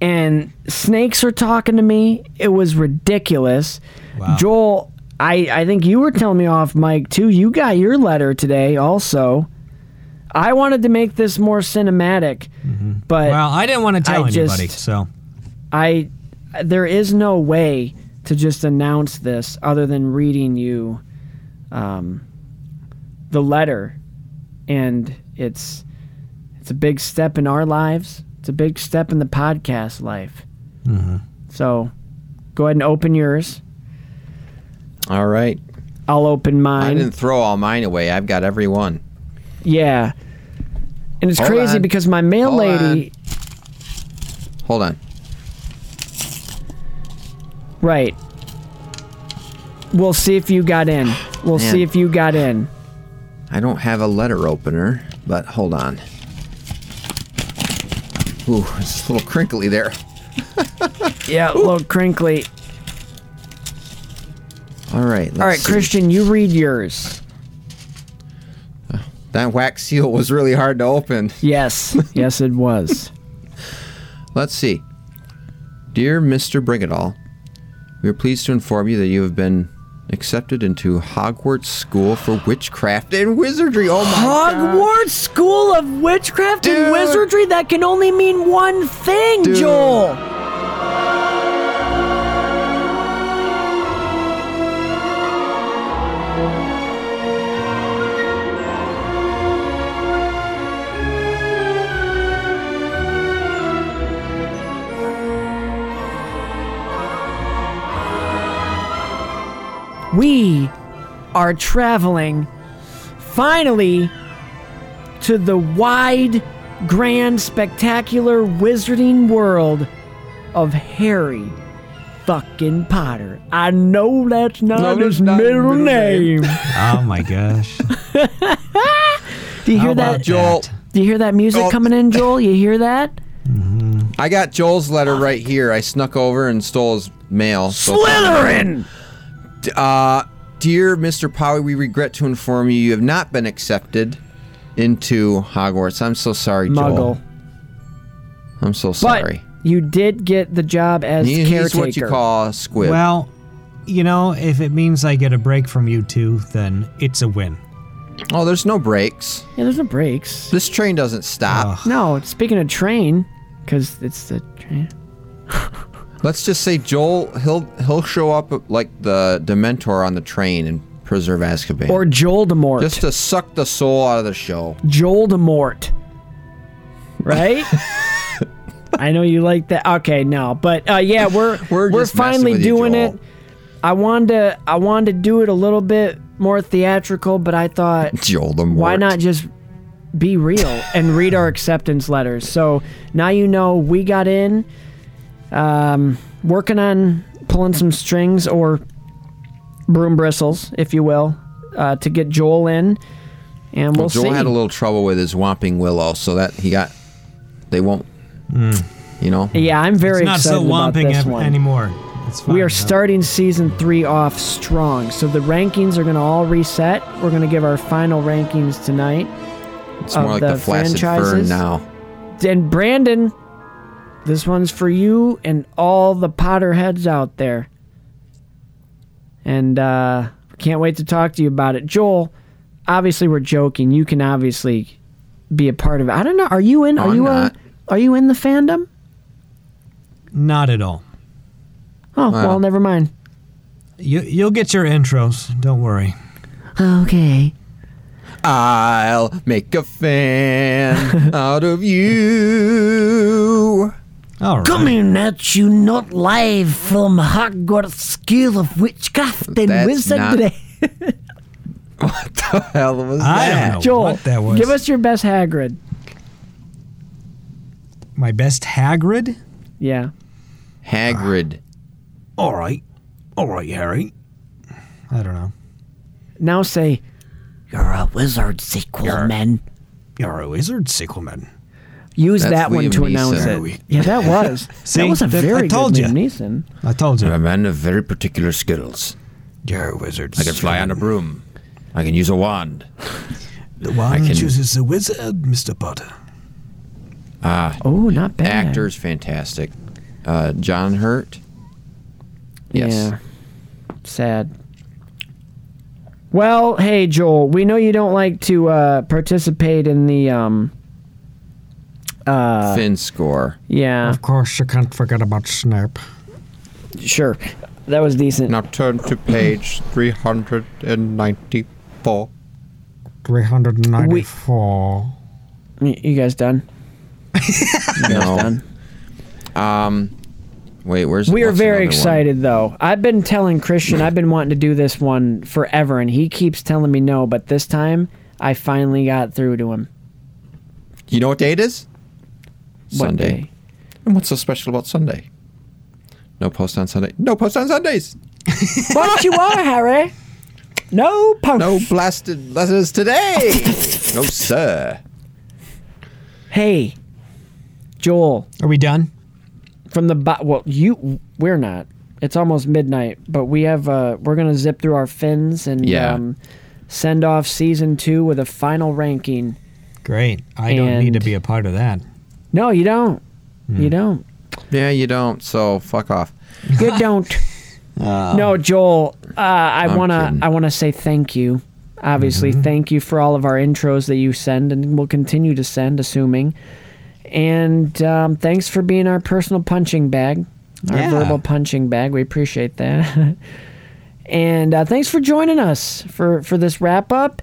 Speaker 1: and snakes are talking to me. It was ridiculous. Joel, I, I think you were telling me off Mike, too. You got your letter today also. I wanted to make this more cinematic, but
Speaker 2: Well, I didn't want to tell
Speaker 1: I just-
Speaker 2: anybody, so
Speaker 1: I there is no way to just announce this other than reading you um, the letter, and it's it's a big step in our lives. It's a big step in the podcast life.
Speaker 3: Mhm.
Speaker 1: So, go ahead and open yours.
Speaker 3: All right.
Speaker 1: I'll open mine.
Speaker 3: I didn't throw all mine away. I've got every one.
Speaker 1: Yeah, and it's
Speaker 3: Hold
Speaker 1: crazy
Speaker 3: on.
Speaker 1: because my mail
Speaker 3: Hold
Speaker 1: lady.
Speaker 3: Hold on.
Speaker 1: Right. We'll see if you got in. We'll
Speaker 3: Man.
Speaker 1: see if you got in.
Speaker 3: I don't have a letter opener, but hold on. Ooh, it's a little crinkly there.
Speaker 1: Yeah, a little crinkly.
Speaker 3: All right. Let's
Speaker 1: All right,
Speaker 3: see.
Speaker 1: Christian, you read yours.
Speaker 3: Uh, that wax seal was really hard to open.
Speaker 1: Yes, yes, it was.
Speaker 3: Let's see. Dear Mr. Brigadall, we are pleased to inform you that you have been accepted into Hogwarts School for Witchcraft and Wizardry. Oh my
Speaker 1: Hogwarts School of Witchcraft and Wizardry? That can only mean one thing,
Speaker 3: Dude.
Speaker 1: Joel. We are traveling finally to the wide, grand, spectacular wizarding world of Harry fucking Potter. I know that's not
Speaker 3: No,
Speaker 1: his
Speaker 3: not
Speaker 1: middle
Speaker 3: middle name.
Speaker 1: name.
Speaker 2: Oh my gosh.
Speaker 1: Do you
Speaker 2: How
Speaker 1: hear
Speaker 2: about
Speaker 1: that?
Speaker 3: Joel.
Speaker 2: that?
Speaker 1: Do you hear that music
Speaker 3: Oh.
Speaker 1: coming in, Joel? You hear that? Mm-hmm.
Speaker 3: I got Joel's letter right here. I snuck over and stole his mail. so-
Speaker 1: Slytherin!
Speaker 3: Uh, dear Mr. Powie, we regret to inform you you have not been accepted into Hogwarts. I'm so sorry, Joel.
Speaker 1: Muggle.
Speaker 3: I'm so sorry.
Speaker 1: But
Speaker 3: sorry.
Speaker 1: you did get the job as
Speaker 3: He-
Speaker 1: caretaker.
Speaker 3: he's what you call a squib.
Speaker 2: Well, you know, if it means I get a break from you two, then it's a win.
Speaker 3: oh, there's no breaks.
Speaker 1: yeah, there's no breaks.
Speaker 3: This train doesn't stop.
Speaker 1: No, speaking of train, because it's the train.
Speaker 3: Let's just say Joel he'll he'll show up like the Dementor on the train and preserve Azkaban.
Speaker 1: Or Joel Demort.
Speaker 3: just to suck the soul out of the show.
Speaker 1: Joel Demort. Right? I know you like that. Okay, no, but uh, yeah, we're
Speaker 3: We're
Speaker 1: we're,
Speaker 3: just messing
Speaker 1: finally
Speaker 3: with you,
Speaker 1: doing
Speaker 3: Joel.
Speaker 1: it. I wanted to I wanted to do it a little bit more theatrical, but I thought
Speaker 3: Joel the
Speaker 1: why
Speaker 3: Mort.
Speaker 1: not just be real and read our acceptance letters? So now you know we got in, um, working on pulling some strings or broom bristles, if you will, uh, to get Joel in, and we'll
Speaker 3: Well, Joel
Speaker 1: see.
Speaker 3: had a little trouble with his Whomping Willow, so that he got they won't. You know.
Speaker 1: Yeah, I'm very
Speaker 2: It's not
Speaker 1: excited
Speaker 2: so
Speaker 1: about
Speaker 2: womping
Speaker 1: this
Speaker 2: ev-
Speaker 1: one.
Speaker 2: anymore. It's fine.
Speaker 1: We are
Speaker 2: though.
Speaker 1: starting season three off strong, so the rankings are going to all reset. We're going to give our final rankings tonight.
Speaker 3: It's more like
Speaker 1: the
Speaker 3: the, flaccid fern now.
Speaker 1: And Brandon, this one's for you and all the Potterheads out there. And uh, can't wait to talk to you about it. Joel, obviously we're joking. You can obviously be a part of it. I don't know. Are you in? Are
Speaker 3: I'm
Speaker 1: you
Speaker 3: not.
Speaker 1: A, are you in the fandom?
Speaker 2: Not at all.
Speaker 1: Oh
Speaker 3: Wow.
Speaker 1: well, never mind.
Speaker 2: You, you'll get your intros. Don't worry.
Speaker 1: Okay.
Speaker 3: I'll make a fan out of you.
Speaker 2: All right.
Speaker 5: Coming at you not live from Hogwarts School of Witchcraft and
Speaker 3: That's
Speaker 5: Wizardry.
Speaker 3: What the hell was
Speaker 2: I
Speaker 3: that?
Speaker 2: don't know
Speaker 1: Joel,
Speaker 2: what that was.
Speaker 1: give us your best Hagrid.
Speaker 2: my best Hagrid.
Speaker 1: Yeah.
Speaker 3: Hagrid.
Speaker 2: All right. All right, Harry. I don't know.
Speaker 1: Now say,
Speaker 5: You're a wizard, sequel man.
Speaker 2: You're a wizard, Sickleman.
Speaker 1: Use
Speaker 3: That's
Speaker 1: that one
Speaker 3: Liam
Speaker 1: to announce
Speaker 3: Neeson.
Speaker 1: it. Yeah, that was.
Speaker 2: See?
Speaker 1: that was a
Speaker 2: That- I
Speaker 1: very
Speaker 2: told
Speaker 1: good
Speaker 2: ya.
Speaker 1: Liam Neeson.
Speaker 2: I told you.
Speaker 3: I'm a man of very particular skills.
Speaker 2: You're a wizard.
Speaker 3: I can fly on a broom. I can use a wand.
Speaker 2: The one
Speaker 3: can-
Speaker 2: chooses the wizard, Mr. Potter.
Speaker 3: Ah,
Speaker 1: Oh, not bad.
Speaker 3: actor's fantastic. Uh, John Hurt. Yes.
Speaker 1: Yeah. Sad. Well, hey Joel, we know you don't like to uh, participate in the um. Uh,
Speaker 3: Finn score.
Speaker 1: yeah,
Speaker 2: Of course, you can't forget about Snape.
Speaker 1: sure, that was decent.
Speaker 3: Now turn to page 394.
Speaker 2: 394.
Speaker 1: Y- You guys done? You guys
Speaker 3: No.
Speaker 1: done?
Speaker 3: Um, wait, where's
Speaker 1: We are very
Speaker 3: another one?
Speaker 1: excited though. I've been telling Christian I've been wanting to do this one forever, and he keeps telling me no. But this time, I finally got through to him.
Speaker 3: You know what date it is?
Speaker 1: What
Speaker 3: Sunday.
Speaker 1: day?
Speaker 3: And what's so special about Sunday? No post on Sunday. No post on Sundays.
Speaker 1: What you are, Harry? No post.
Speaker 3: No blasted letters today. no sir.
Speaker 1: Hey, Joel.
Speaker 2: Are we done?
Speaker 1: From the bo- well, you we're not. It's almost midnight, but we have uh we're gonna zip through our fins and
Speaker 3: Yeah.
Speaker 1: um, send off season two with a final ranking.
Speaker 2: Great. I don't need to be a part of that.
Speaker 1: No, you don't.
Speaker 2: Hmm.
Speaker 1: You don't.
Speaker 3: Yeah, you don't. So fuck off.
Speaker 1: You don't. no, Joel. Uh, I
Speaker 3: I'm
Speaker 1: wanna.
Speaker 3: kidding.
Speaker 1: I wanna say thank you. Obviously,
Speaker 2: Mm-hmm.
Speaker 1: thank you for all of our intros that you send and will continue to send, assuming. And um, thanks for being our personal punching bag, our
Speaker 2: Yeah.
Speaker 1: verbal punching bag. We appreciate that. and uh, thanks for joining us for for this wrap up.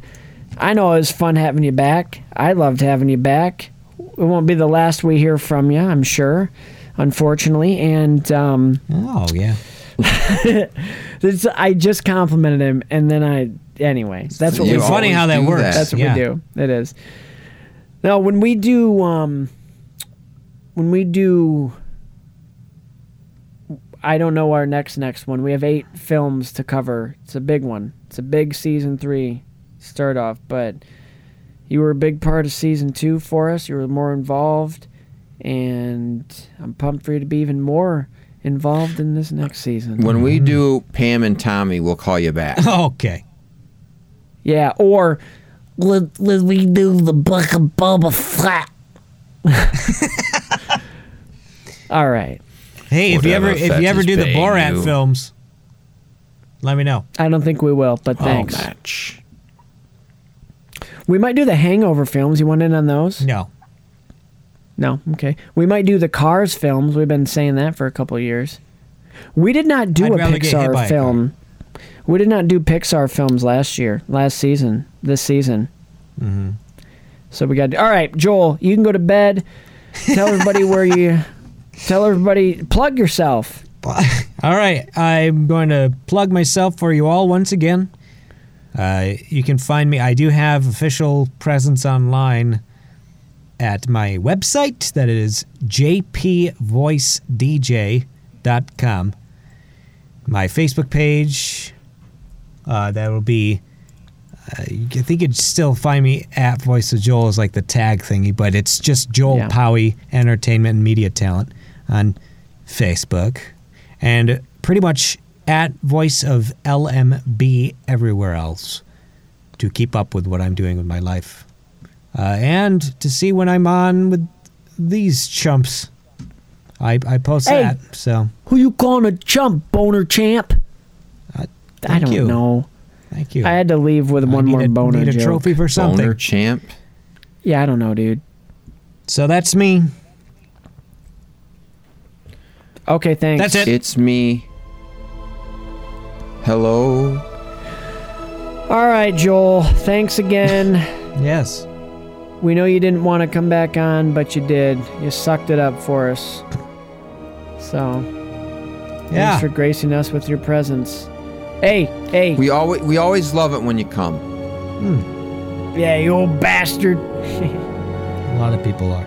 Speaker 1: I know it was fun having you back. I loved having you back. It won't be the last we hear from you, I'm sure. Unfortunately, and um,
Speaker 2: Oh yeah.
Speaker 1: this, I just complimented him, and then I anyway. That's what
Speaker 3: You
Speaker 1: we
Speaker 2: It's funny how that
Speaker 3: do
Speaker 2: works.
Speaker 3: that.
Speaker 1: That's what
Speaker 2: yeah.
Speaker 1: we do. It is. Now, when we do, um, when we do, I don't know our next next one. We have eight films to cover. It's a big one. It's a big season three start off, but you were a big part of season two for us. You were more involved, and I'm pumped for you to be even more involved in this next season.
Speaker 3: When we do Pam and Tommy, we'll call you back.
Speaker 2: Okay.
Speaker 1: Yeah, or
Speaker 5: Let, let me do the book of Boba Fett.
Speaker 1: all right.
Speaker 2: Hey, if you
Speaker 3: Whatever
Speaker 2: ever if you ever do the
Speaker 3: paying
Speaker 2: Borat
Speaker 3: you.
Speaker 2: films, let me know.
Speaker 1: I don't think we will, but thanks.
Speaker 3: match.
Speaker 1: We might do the Hangover films. You want in on those?
Speaker 2: No.
Speaker 1: No. Okay. We might do the Cars films. We've been saying that for a couple of years. We did not do
Speaker 2: I'd
Speaker 1: a
Speaker 2: rather get hit by
Speaker 1: Pixar
Speaker 2: a
Speaker 1: film. We did not do Pixar films last year, last season, this season.
Speaker 2: Mm-hmm.
Speaker 1: So we got. All right, Joel, you can go to bed. Tell everybody where you. Tell everybody. Plug yourself.
Speaker 2: All right, I'm going to plug myself for you all once again. Uh, you can find me. I do have official presence online at my website. That is jpvoicedj.com. My Facebook page. Uh, that will be. Uh, I think you'd still find me at Voice of Joel as like the tag thingy, but it's just Joel
Speaker 1: Yeah.
Speaker 2: Powie Entertainment and Media Talent on Facebook, and pretty much at Voice of LMB everywhere else to keep up with what I'm doing with my life, uh, and to see when I'm on with these chumps. I I post
Speaker 1: Hey.
Speaker 2: that so.
Speaker 1: Who you calling a chump, boner champ? I
Speaker 2: thank
Speaker 1: don't
Speaker 2: you.
Speaker 1: know.
Speaker 2: Thank you.
Speaker 1: I had to leave with one
Speaker 2: need
Speaker 1: more
Speaker 2: a-
Speaker 1: boner
Speaker 2: need a
Speaker 1: joke.
Speaker 2: trophy for something.
Speaker 3: Boner champ.
Speaker 1: Yeah, I don't know, dude.
Speaker 2: So that's me.
Speaker 1: Okay, thanks.
Speaker 2: That's it.
Speaker 3: It's me. Hello.
Speaker 1: All right, Joel. Thanks again.
Speaker 2: Yes.
Speaker 1: We know you didn't want to come back on, but you did. You sucked it up for us. So,
Speaker 2: Yeah.
Speaker 1: thanks for gracing us with your presence. Hey, hey.
Speaker 3: We always we always love it when you come. Hmm.
Speaker 1: yeah, you old bastard.
Speaker 2: A lot of people are.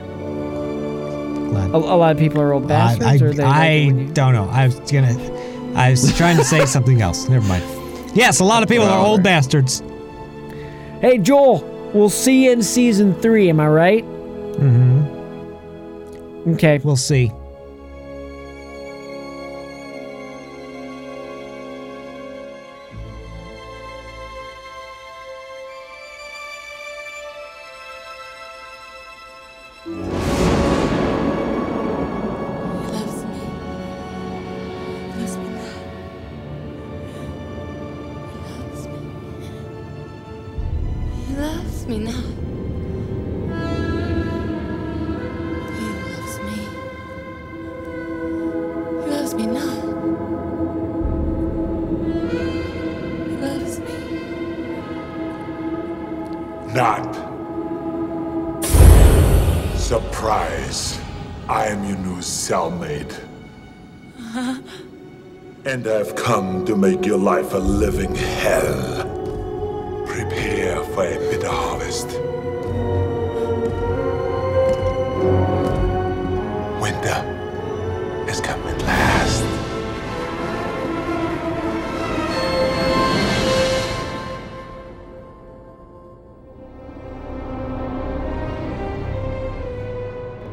Speaker 2: Glad.
Speaker 1: A, a lot of people are old bastards,
Speaker 2: I,
Speaker 1: or they
Speaker 2: I,
Speaker 1: like
Speaker 2: I don't know. I was gonna. I was trying to say something else. Never mind. Yes, a lot of people are old bastards.
Speaker 1: Hey, Joel. We'll see you in season three. Am I right?
Speaker 2: Mm-hmm.
Speaker 1: Okay.
Speaker 2: We'll see.
Speaker 12: Your life a living hell. Prepare for a bitter harvest. Winter is coming at last.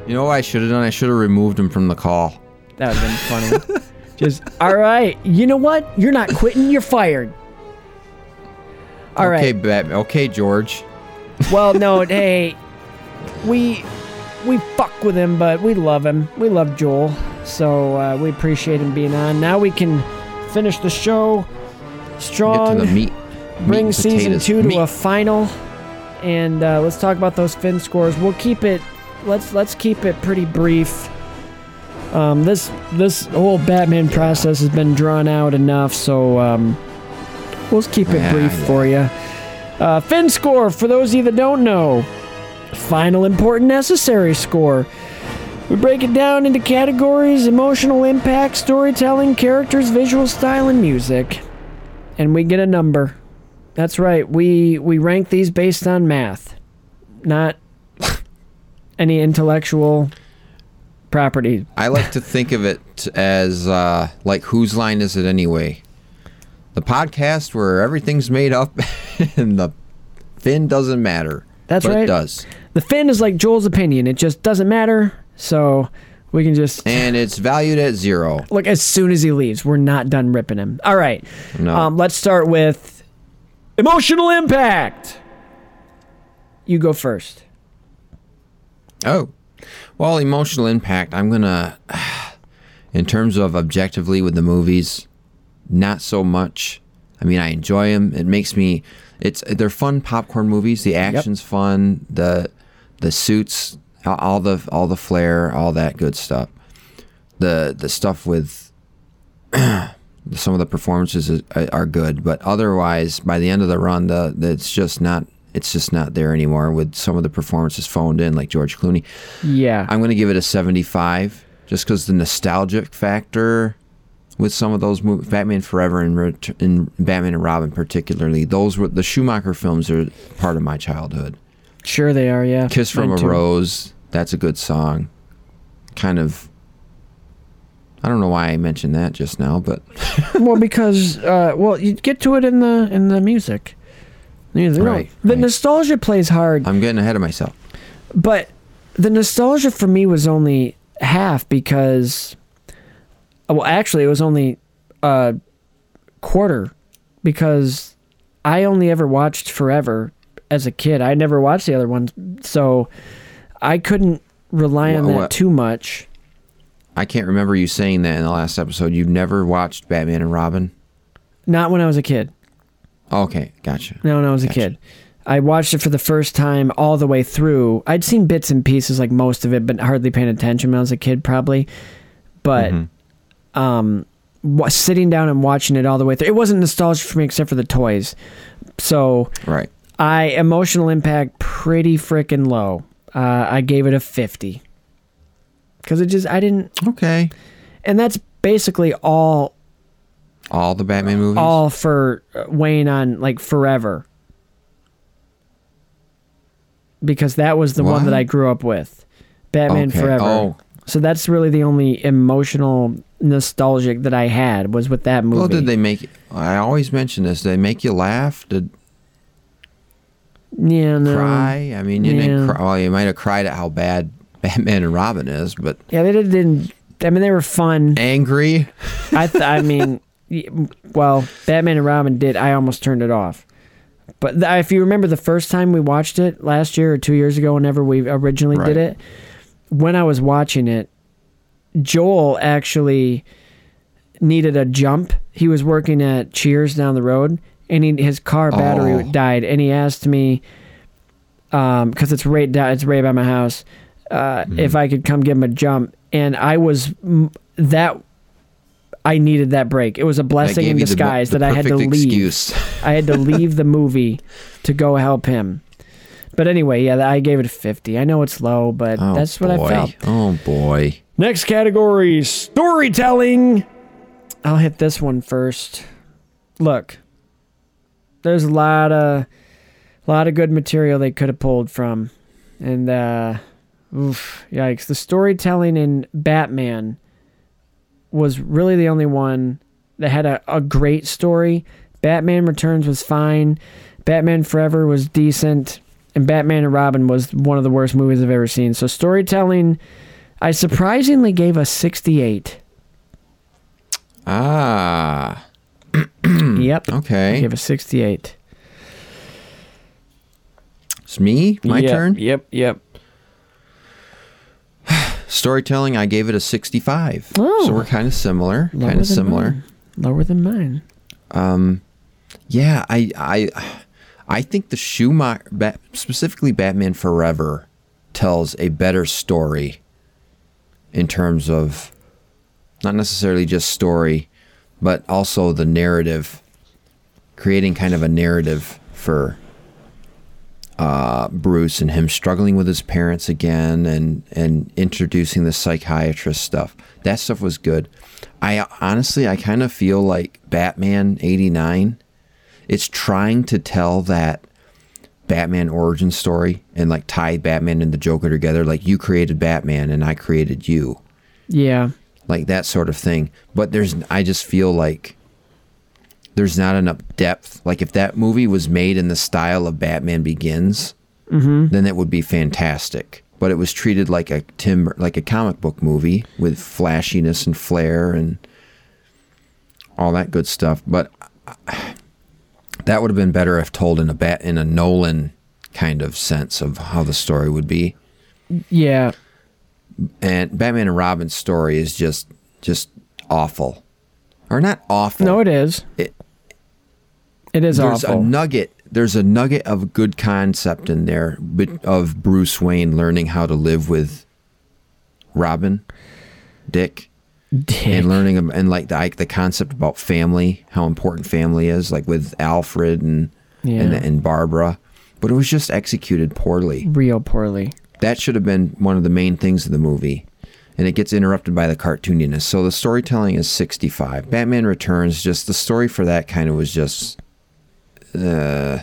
Speaker 3: You know what I should have done? I should have removed him from the call.
Speaker 1: That would have been funny. Just all right. You know what? You're not quitting. You're fired. All right.
Speaker 3: okay, Batman. Okay, George.
Speaker 1: Well, no, hey, we we fuck with him, but we love him. We love Joel, so uh, we appreciate him being on. Now we can finish the show strong.
Speaker 3: Get to the meat.
Speaker 1: bring
Speaker 3: meat
Speaker 1: season
Speaker 3: potatoes.
Speaker 1: two to
Speaker 3: Meat.
Speaker 1: a final, and uh, let's talk about those fin scores. We'll keep it. Let's let's keep it pretty brief. Um, this this whole Batman process has been drawn out enough, so um, we'll keep it
Speaker 3: Yeah,
Speaker 1: brief
Speaker 3: yeah.
Speaker 1: for you. Uh, fin score for those of you that don't know. Final important necessary score. We break it down into categories emotional impact, storytelling, characters, visual style, and music. And we get a number. That's right. We we rank these based on math, not any intellectual property.
Speaker 3: I like to think of it as uh, like whose line is it anyway? The podcast where everything's made up and the fin doesn't matter.
Speaker 1: That's right.
Speaker 3: It does,
Speaker 1: The fin is like Joel's opinion. It just doesn't matter. So we can just
Speaker 3: and it's valued at zero.
Speaker 1: look as soon as he leaves. We're not done ripping him. All right.
Speaker 3: No.
Speaker 1: Um, let's start with emotional impact. You go first.
Speaker 3: Oh, well, emotional impact. I'm gonna, in terms of objectively with the movies, not so much. I mean, I enjoy them. It makes me. It's they're fun popcorn movies. The action's fun. The the suits, all- the all the flair, all that good stuff. The the stuff with some of the performances are good, but otherwise, by the end of the run, the it's just not it's just not there anymore. With some of the performances phoned in, like George Clooney.
Speaker 1: Yeah.
Speaker 3: I'm going to give it a 75 just because the nostalgic factor with some of those movies, Batman Forever and, Ret- and Batman and Robin particularly, those were the Schumacher films are part of my childhood.
Speaker 1: Sure, they are. Yeah.
Speaker 3: Kiss from
Speaker 1: Mine
Speaker 3: a
Speaker 1: too.
Speaker 3: Rose, that's a good song. Kind of. I don't know why I mentioned that just now, but
Speaker 1: well, because uh, well, you get to it in the in the music. You know,
Speaker 3: Right,
Speaker 1: The nostalgia plays hard,
Speaker 3: I'm getting ahead of myself.
Speaker 1: but the nostalgia for me was only half because, well, actually, it was only a quarter because I only ever watched Forever as a kid. I never watched the other ones, so I couldn't rely on that
Speaker 3: what-
Speaker 1: too much.
Speaker 3: I can't remember you saying that in the last episode. You've never watched Batman and Robin?
Speaker 1: Not when I was a kid.
Speaker 3: Okay, gotcha.
Speaker 1: No, when I was a kid. I watched it for the first time all the way through. I'd seen bits and pieces, like most of it, but hardly paying attention when I was a kid, probably. But um, wa- sitting down and watching it all the way through, it wasn't nostalgic for me except for the toys. So
Speaker 3: Right.
Speaker 1: I emotional impact pretty freaking low. Uh, I gave it a fifty because it just I didn't.
Speaker 3: Okay.
Speaker 1: And that's basically all
Speaker 3: All the Batman movies?
Speaker 1: all for uh, weighing on like forever because that was the one that I grew up with Batman
Speaker 3: Okay.
Speaker 1: Forever.
Speaker 3: Oh.
Speaker 1: So that's really the only emotional nostalgic that I had was with that movie.
Speaker 3: Well, did they make? I always mention this. Did they make you laugh? Did
Speaker 1: yeah, no.
Speaker 3: cry? I mean, you didn't cry. Well, you might have cried at how bad Batman and Robin is, but
Speaker 1: Yeah, they did- didn't. I mean, they were fun.
Speaker 3: angry.
Speaker 1: I th- I mean, well, Batman and Robin did. I almost turned it off. But th- if you remember the first time we watched it last year or two years ago, whenever we originally did it, when I was watching it, Joel actually needed a jump. He was working at Cheers down the road, and he, his car battery
Speaker 3: Oh.
Speaker 1: died. And he asked me, because it's right down, it's right by my house, uh,
Speaker 3: Hmm.
Speaker 1: if I could come give him a jump. And I was that. I needed that break. It was a blessing in
Speaker 3: you the
Speaker 1: disguise
Speaker 3: the
Speaker 1: that I had to
Speaker 3: perfect
Speaker 1: leave. I had to leave the movie to go help him. But anyway, yeah, I gave it a 50. I know it's low, but
Speaker 3: Oh,
Speaker 1: that's what
Speaker 3: boy.
Speaker 1: I felt.
Speaker 3: Oh boy.
Speaker 1: Next category storytelling. I'll hit this one first. Look, there's a lot of lot of good material they could have pulled from. And uh oof, yikes. The storytelling in Batman was really the only one that had a, a great story. Batman Returns was fine. Batman Forever was decent. And Batman and Robin was one of the worst movies I've ever seen. So storytelling I surprisingly gave a 68.
Speaker 3: Ah.
Speaker 1: yep.
Speaker 3: Okay.
Speaker 1: I gave a 68.
Speaker 3: It's me, my
Speaker 1: Yep,
Speaker 3: turn.
Speaker 1: Yep, yep.
Speaker 3: Storytelling, I gave it a 65.
Speaker 1: Oh.
Speaker 3: So we're kind of similar. Kind of
Speaker 1: than
Speaker 3: similar.
Speaker 1: mine. Lower than mine.
Speaker 3: Um, yeah, I, I, I think the Schumacher, Bat, specifically Batman Forever, tells a better story in terms of not necessarily just story, but also the narrative, creating kind of a narrative for uh, Bruce and him struggling with his parents again and and introducing the psychiatrist stuff. That stuff was good. I honestly I kind of feel like Batman 89 it's trying to tell that Batman origin story and like tie Batman and the Joker together like you created Batman and I created you.
Speaker 1: Yeah.
Speaker 3: Like that sort of thing. But there's I just feel like there's not enough depth. Like if that movie was made in the style of Batman Begins,
Speaker 1: Mhm.
Speaker 3: then it would be fantastic. But it was treated like a Tim like a comic book movie with flashiness and flair and all that good stuff. But that would have been better if told in a bat in a Nolan kind of sense of how the story would be.
Speaker 1: Yeah.
Speaker 3: And Batman and Robin's story is just just awful. Or not awful.
Speaker 1: No, it is.
Speaker 3: It
Speaker 1: It is
Speaker 3: there's
Speaker 1: awful.
Speaker 3: a nugget there's a nugget of good concept in there but of Bruce Wayne learning how to live with Robin, Dick,
Speaker 1: Dick.
Speaker 3: and learning and like the the concept about family, how important family is, like with Alfred and and, and Barbara. But it was just executed poorly.
Speaker 1: Real poorly.
Speaker 3: That should have been one of the main things of the movie. And it gets interrupted by the cartooniness. So the storytelling is 65. Batman Returns, just the story for that kind of was just. Uh,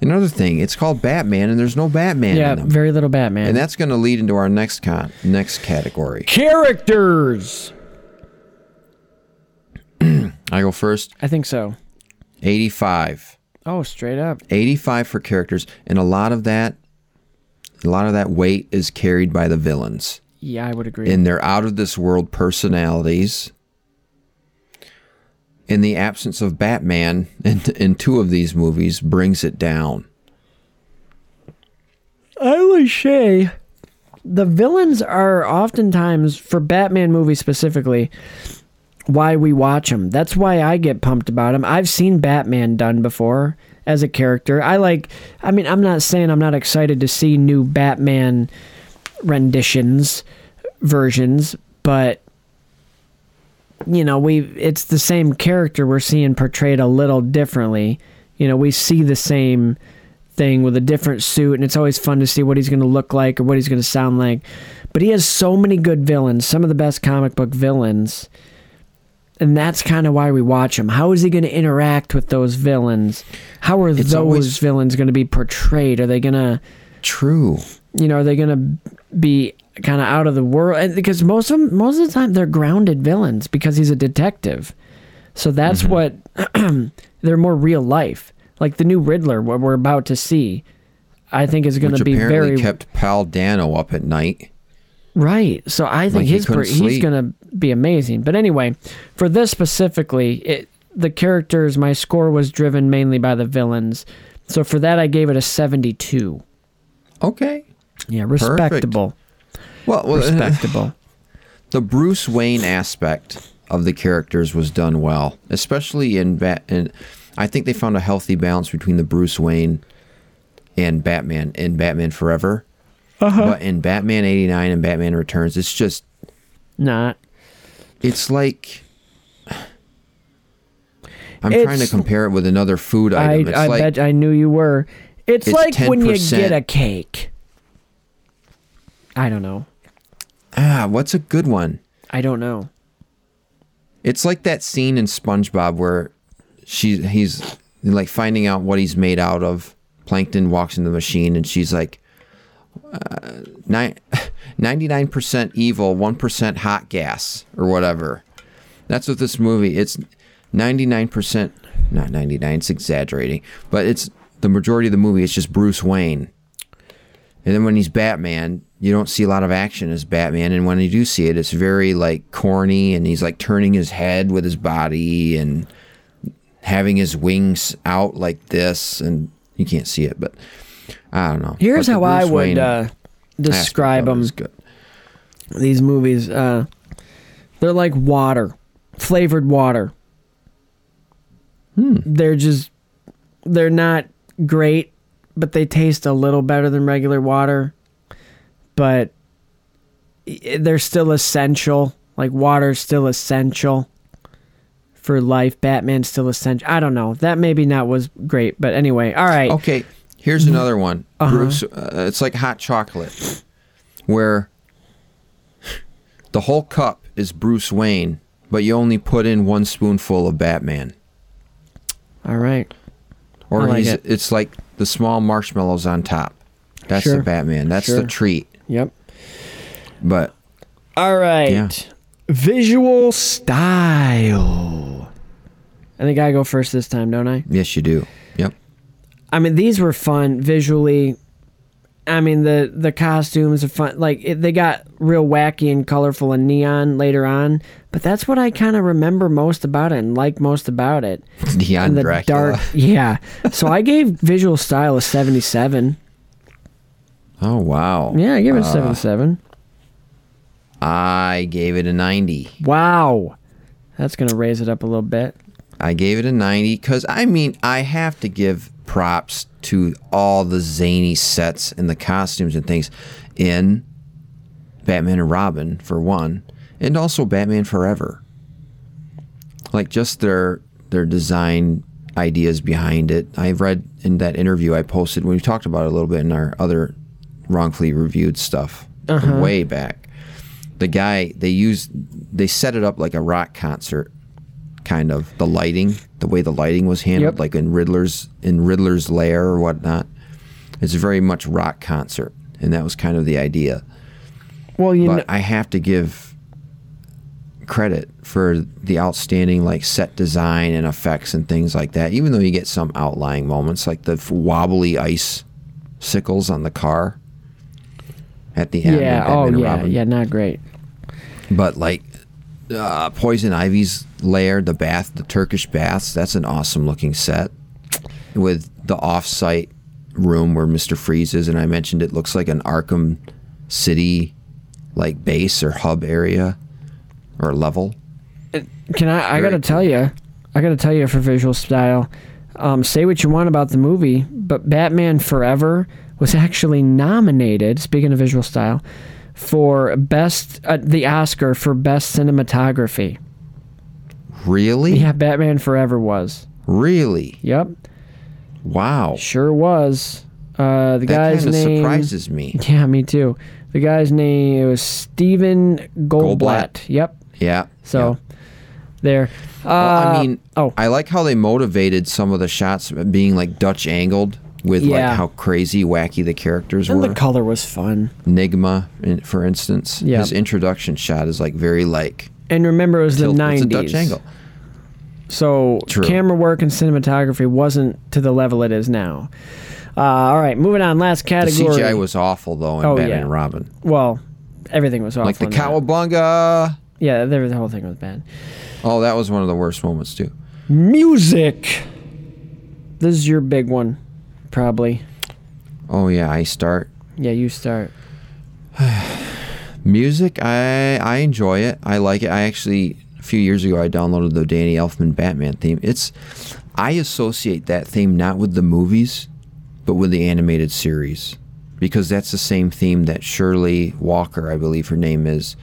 Speaker 3: another thing, it's called Batman, and there's no Batman
Speaker 1: yeah,
Speaker 3: in them.
Speaker 1: very little Batman.
Speaker 3: And that's going to lead into our next con next category.
Speaker 1: characters.
Speaker 3: I go first.
Speaker 1: I think so.
Speaker 3: 85.
Speaker 1: Oh, straight up.
Speaker 3: 85 for characters, and a lot of that, a lot of that weight is carried by the villains.
Speaker 1: Yeah, I would agree.
Speaker 3: in their out of this world personalities. In the absence of Batman in, in two of these movies, brings it down.
Speaker 1: I would say the villains are oftentimes for Batman movies specifically why we watch them. That's why I get pumped about them. I've seen Batman done before as a character. I like I mean I'm not saying I'm not excited to see new Batman renditions versions, but you know, we it's the same character we're seeing portrayed a little differently. You know, we see the same thing with a different suit and it's always fun to see what he's going to look like or what he's going to sound like. But he has so many good villains, some of the best comic book villains. And that's kind of why we watch him. How is he going to interact with those villains? How are
Speaker 3: It's
Speaker 1: those
Speaker 3: always-
Speaker 1: villains going to be portrayed? Are they going to
Speaker 3: True.
Speaker 1: You know, are they going to be kind of out of the world? And because most of them, most of the time they're grounded villains because he's a detective. So that's
Speaker 3: Mm-hmm.
Speaker 1: what they're more real life. Like the new Riddler, what we're about to see, I think is going to be very
Speaker 3: kept Paul Dano up at night.
Speaker 1: right. So I think
Speaker 3: Like
Speaker 1: his he's going to be amazing. But anyway, for this specifically, it the characters, my score was driven mainly by the villains. So for that, I gave it a seventy-two.
Speaker 3: Okay.
Speaker 1: Yeah, respectable.
Speaker 3: Well, well
Speaker 1: Respectable.
Speaker 3: the Bruce Wayne aspect of the characters was done well, especially in Bat. And I think they found a healthy balance between the Bruce Wayne and Batman in Batman Forever.
Speaker 1: Uh-huh.
Speaker 3: But in Batman '89 and Batman Returns, it's just
Speaker 1: Not.
Speaker 3: it's like. I'm
Speaker 1: It's-
Speaker 3: trying to compare it with another food
Speaker 1: I,
Speaker 3: item. It's
Speaker 1: I
Speaker 3: like
Speaker 1: bet I knew you were. It's,
Speaker 3: It's
Speaker 1: like when you get a cake. I don't know.
Speaker 3: ah, what's a good one?
Speaker 1: I don't know.
Speaker 3: It's like that scene in SpongeBob where she he's like finding out what he's made out of. Plankton walks in the machine and she's like, uh, nine, 99% evil, 1% hot gas or whatever. That's what this movie. It's 99%, not 99, it's exaggerating, but it's the majority of the movie. It's just Bruce Wayne. And then when he's Batman, you don't see a lot of action as Batman. And when you do see it, it's very like corny and he's like turning his head with his body and having his wings out like this. And you can't see it, but I don't know.
Speaker 1: Here's how I would uh, describe
Speaker 3: aspect of it
Speaker 1: them. These movies, uh, they're like water, flavored water.
Speaker 3: Hmm.
Speaker 1: They're just, they're not great, but they taste a little better than regular water. But they're still essential. Like water's still essential for life. Batman's still essential. I don't know. That maybe not was great, but anyway. All right.
Speaker 3: Okay, here's another one.
Speaker 1: Uh-huh.
Speaker 3: Bruce, uh, it's like hot chocolate, where the whole cup is Bruce Wayne, but you only put in one spoonful of Batman.
Speaker 1: All right.
Speaker 3: Or
Speaker 1: like
Speaker 3: he's,
Speaker 1: it.
Speaker 3: it's like the small marshmallows on top. That's
Speaker 1: Sure.
Speaker 3: the Batman. That's
Speaker 1: Sure.
Speaker 3: the treat.
Speaker 1: Yep.
Speaker 3: But
Speaker 1: All right.
Speaker 3: Yeah.
Speaker 1: Visual style. I think I go first this time, don't I?
Speaker 3: yes, you do. Yep.
Speaker 1: I mean, these were fun visually. I mean, the the costumes are fun. Like it, they got real wacky and colorful and neon later on, but that's what I kind of remember most about it and like most about it.
Speaker 3: Neon
Speaker 1: And the
Speaker 3: Dracula.
Speaker 1: dark, yeah. So I gave visual style a seventy-seven.
Speaker 3: Oh wow.
Speaker 1: Yeah, I gave it a
Speaker 3: Uh,
Speaker 1: seventy-seven.
Speaker 3: I gave it a 90.
Speaker 1: Wow, that's gonna raise it up a little bit.
Speaker 3: I gave it a 90 because I mean, I have to give props to all the zany sets and the costumes and things in Batman and Robin, for one, and also Batman Forever. Like just their their design ideas behind it. I've read in that interview I posted when we talked about it a little bit in our other wrongfully reviewed stuff
Speaker 1: Uh-huh.
Speaker 3: way back. The guy they used they set it up like a rock concert kind of the lighting, the way the lighting was handled,
Speaker 1: Yep.
Speaker 3: like in Riddler's in Riddler's lair or whatnot. It's very much rock concert, and that was kind of the idea.
Speaker 1: Well, you
Speaker 3: but
Speaker 1: know,
Speaker 3: I have to give credit for the outstanding like set design and effects and things like that. Even though you get some outlying moments, like the wobbly ice sickles on the car at the end.
Speaker 1: yeah. Oh, yeah.
Speaker 3: Robin.
Speaker 1: Yeah, not great.
Speaker 3: But like uh, Poison Ivy's lair, the bath, the Turkish baths, that's an awesome looking set. With the off-site room where Mister Freeze is, and I mentioned it looks like an Arkham City like base or hub area or level.
Speaker 1: Can I? I
Speaker 3: Very
Speaker 1: gotta tell you, I gotta tell you for visual style. Um, say what you want about the movie, but Batman Forever was actually nominated. Speaking of visual style, for best uh, the Oscar for best cinematography.
Speaker 3: Really?
Speaker 1: Yeah, Batman Forever was.
Speaker 3: Really?
Speaker 1: Yep.
Speaker 3: Wow.
Speaker 1: Sure was. Uh, the
Speaker 3: That
Speaker 1: guy's name
Speaker 3: surprises me.
Speaker 1: Yeah, me too. The guy's name it was Stephen Goldblatt.
Speaker 3: Goldblatt.
Speaker 1: Yep.
Speaker 3: Yeah.
Speaker 1: So there. Uh,
Speaker 3: Well, I mean,
Speaker 1: oh,
Speaker 3: I like how they motivated some of the shots being like Dutch angled with
Speaker 1: Yeah.
Speaker 3: like how crazy wacky the characters
Speaker 1: and
Speaker 3: were.
Speaker 1: the color was fun.
Speaker 3: Nigma, for instance,
Speaker 1: Yeah.
Speaker 3: his introduction shot is like very like
Speaker 1: And remember, it was the
Speaker 3: tilt- it's
Speaker 1: nineties.
Speaker 3: a Dutch angle.
Speaker 1: So
Speaker 3: True.
Speaker 1: camera work and cinematography wasn't to the level it is now. Uh, all right, moving on. Last
Speaker 3: The
Speaker 1: category.
Speaker 3: CGI was awful though in
Speaker 1: Oh,
Speaker 3: Batman
Speaker 1: yeah.
Speaker 3: and Robin.
Speaker 1: well, everything was awful.
Speaker 3: like the
Speaker 1: in that.
Speaker 3: cowabunga.
Speaker 1: Yeah, there, the whole thing was bad.
Speaker 3: Oh, that was one of the worst moments too.
Speaker 1: Music. This is your big one, probably.
Speaker 3: Oh yeah, I start
Speaker 1: Yeah, you start.
Speaker 3: music. I I enjoy it. I like it. I actually a few years ago I downloaded the Danny Elfman Batman theme. It's I associate that theme not with the movies, but with the animated series because that's the same theme that Shirley Walker, I believe her name is.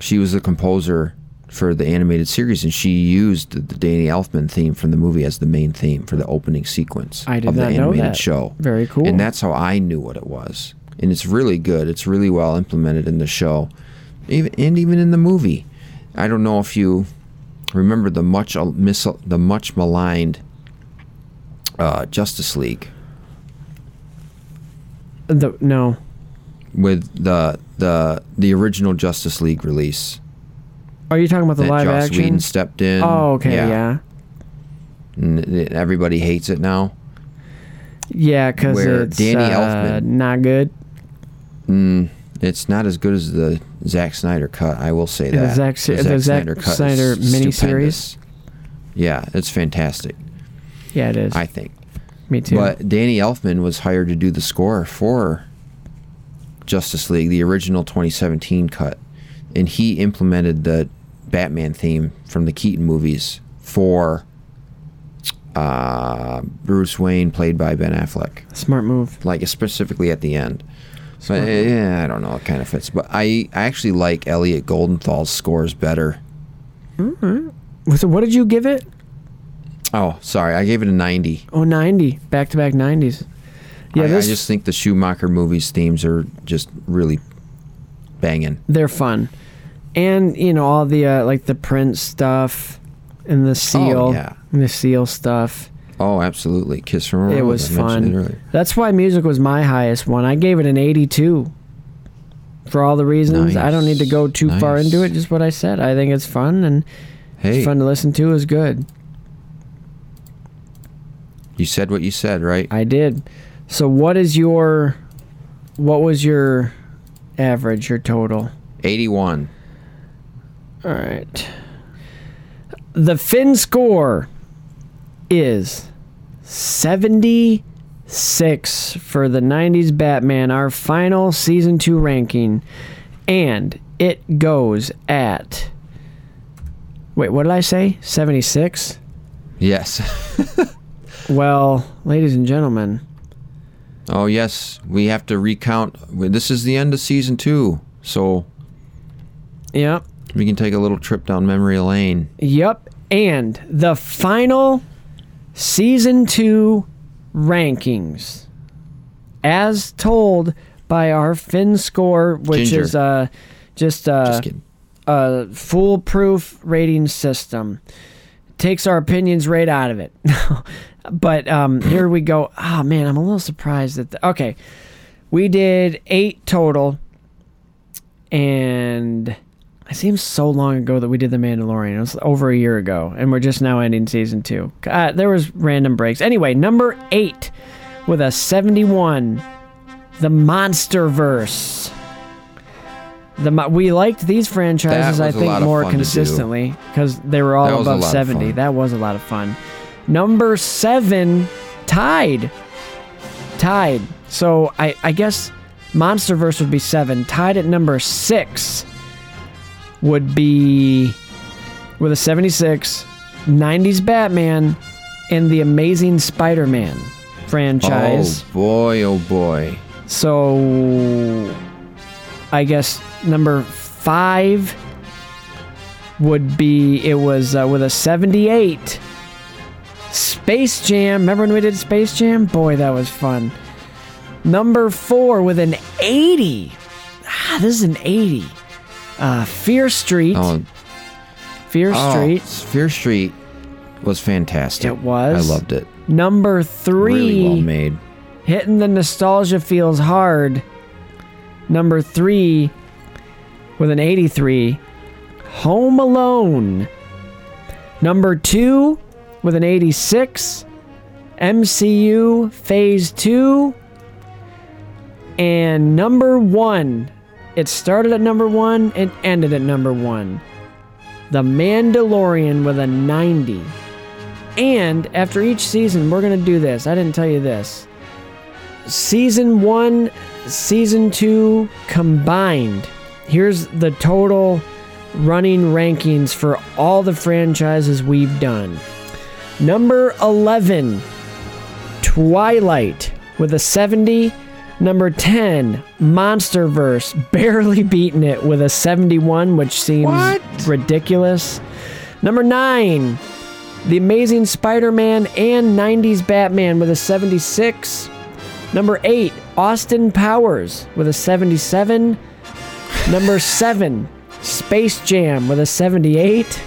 Speaker 3: She was the composer for the animated series, and she used the, Danny Elfman theme from the movie as the main theme for the opening sequence
Speaker 1: I did
Speaker 3: of the
Speaker 1: not know
Speaker 3: animated
Speaker 1: that.
Speaker 3: show.
Speaker 1: Very cool.
Speaker 3: And that's how I knew what it was. And it's really good. It's really well implemented in the show, even and even in the movie. I don't know if you remember the much uh, mis- the much maligned uh, Justice League
Speaker 1: The, no.
Speaker 3: with the the the original Justice League release.
Speaker 1: Are you talking about the
Speaker 3: that
Speaker 1: live
Speaker 3: Joss
Speaker 1: action?
Speaker 3: Whedon stepped in.
Speaker 1: Oh, okay, yeah.
Speaker 3: And everybody hates it now.
Speaker 1: Yeah, because it's
Speaker 3: Danny
Speaker 1: uh,
Speaker 3: Elfman-
Speaker 1: not good.
Speaker 3: Mm, it's not as good as the Zack Snyder cut. I will say
Speaker 1: The
Speaker 3: that
Speaker 1: Zack- the Zack
Speaker 3: cut is
Speaker 1: Snyder miniseries?
Speaker 3: Yeah, it's fantastic.
Speaker 1: Yeah, it is.
Speaker 3: I think,
Speaker 1: Me too.
Speaker 3: But Danny Elfman was hired to do the score for Justice League, the original 2017 cut, and he implemented the Batman theme from the Keaton movies for uh, Bruce Wayne, played by Ben Affleck.
Speaker 1: Smart move.
Speaker 3: Like specifically at the end. But yeah, I don't know. It kind of fits. But I, I actually like Elliot Goldenthal's scores better.
Speaker 1: Mhm. So what did you give it?
Speaker 3: Oh, sorry, I gave it a 90.
Speaker 1: Oh, 90. Back to back 90s. Yeah,
Speaker 3: I,
Speaker 1: this,
Speaker 3: I just think the Schumacher movies themes are just really banging.
Speaker 1: they're fun. And, you know, all the, uh, like the print stuff and the seal.
Speaker 3: Oh, yeah.
Speaker 1: And the seal stuff.
Speaker 3: Oh, absolutely. Kiss from a
Speaker 1: It was
Speaker 3: I
Speaker 1: fun.
Speaker 3: it.
Speaker 1: That's why music was my highest one. I gave it an 82. For all the reasons. I don't need to go too far into it. Just what I said. I think it's fun and
Speaker 3: Hey.
Speaker 1: it's fun to listen to. is good.
Speaker 3: You said what you said, right?
Speaker 1: I did. So what is your what was your average, your total?
Speaker 3: 81.
Speaker 1: All right. The Fin score is 76 for the 90s Batman, our final season 2 ranking. And it goes at Wait, what did I say? 76?
Speaker 3: Yes.
Speaker 1: Well, ladies and gentlemen,
Speaker 3: oh, yes. We have to recount. This is the end of season two. So
Speaker 1: Yep.
Speaker 3: We can take a little trip down memory lane.
Speaker 1: Yep. And the final season two rankings, as told by our Fin score, which
Speaker 3: Ginger.
Speaker 1: is uh, just, uh, a foolproof rating system, takes our opinions right out of it. but um, here we go. Oh man, I'm a little surprised that. The, okay, we did eight total, and it seems so long ago that we did the Mandalorian. It was over a year ago, and we're just now ending season two. Uh, there was random breaks. Anyway, number eight with a 71, the MonsterVerse. The we liked these franchises, I think, more
Speaker 3: fun to do.
Speaker 1: consistently because they were all
Speaker 3: That was a
Speaker 1: above 70. That was a lot of fun. Number seven, tied. Tied. So I, I guess MonsterVerse would be seven. Tied at number six would be with a 76, 90s Batman, and the Amazing Spider Man franchise.
Speaker 3: Oh, boy. Oh, boy.
Speaker 1: So I guess number five would be it was uh, with a 78 Space Jam. Remember when we did Space Jam? Boy, that was fun. Number four with an 80. Ah, this is an 80. Uh, Fear Street.
Speaker 3: Oh,
Speaker 1: Fear
Speaker 3: oh,
Speaker 1: Street.
Speaker 3: Fear Street was fantastic.
Speaker 1: It was.
Speaker 3: I loved it.
Speaker 1: Number three.
Speaker 3: Really well made.
Speaker 1: Hitting the nostalgia feels hard. Number three with an 83. Home Alone. Number two with an 86. MCU Phase 2. And number one. It started at number one and ended at number one. The Mandalorian with a 90. And after each season, we're going to do this. I didn't tell you this season one, season two combined. Here's the total running rankings for all the franchises we've done. Number 11, Twilight with a 70. Number 10, Monsterverse, barely beating it with a 71, which seems ridiculous. Number 9, The Amazing Spider Man and 90s Batman with a 76. Number 8, Austin Powers with a 77. Number 7, Space Jam with a 78.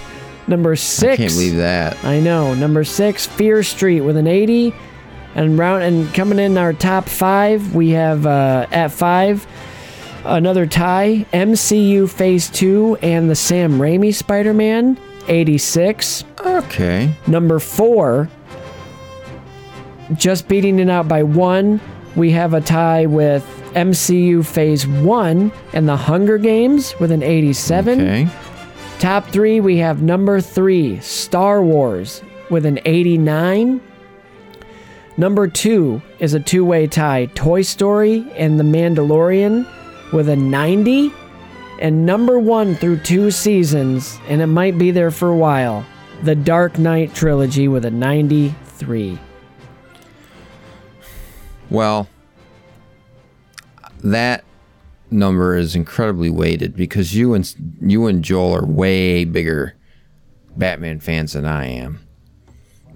Speaker 1: Number 6,
Speaker 3: I can't believe that.
Speaker 1: I know. Number six, Fear Street with an 80. And round and coming in our top five, we have uh, at five another tie, MCU Phase Two and the Sam Raimi Spider-Man, 86.
Speaker 3: Okay.
Speaker 1: Number four, just beating it out by one, we have a tie with MCU Phase One and the Hunger Games with an 87.
Speaker 3: Okay.
Speaker 1: Top three, we have number three, Star Wars, with an 89. Number two is a two way tie Toy Story and The Mandalorian with a 90. And number one through two seasons, and it might be there for a while, The Dark Knight trilogy with a 93.
Speaker 3: Well, that number is incredibly weighted because you and you and Joel are way bigger Batman fans than I am.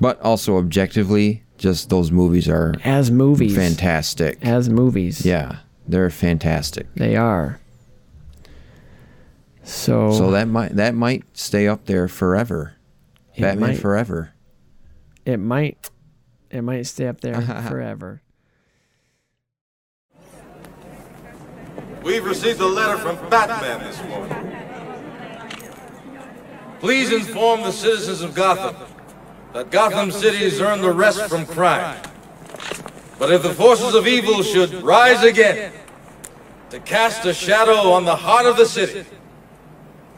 Speaker 3: But also objectively, just those movies are
Speaker 1: As movies.
Speaker 3: fantastic.
Speaker 1: As movies.
Speaker 3: Yeah, they're fantastic.
Speaker 1: They are. So,
Speaker 3: So that might that might stay up there forever.
Speaker 1: It
Speaker 3: Batman
Speaker 1: might.
Speaker 3: forever.
Speaker 1: it might it might stay up there forever.
Speaker 13: We've received a letter from Batman this morning. Please inform the citizens of Gotham that Gotham City has earned the rest from crime. But if the forces of evil should rise again to cast a shadow on the heart of the city,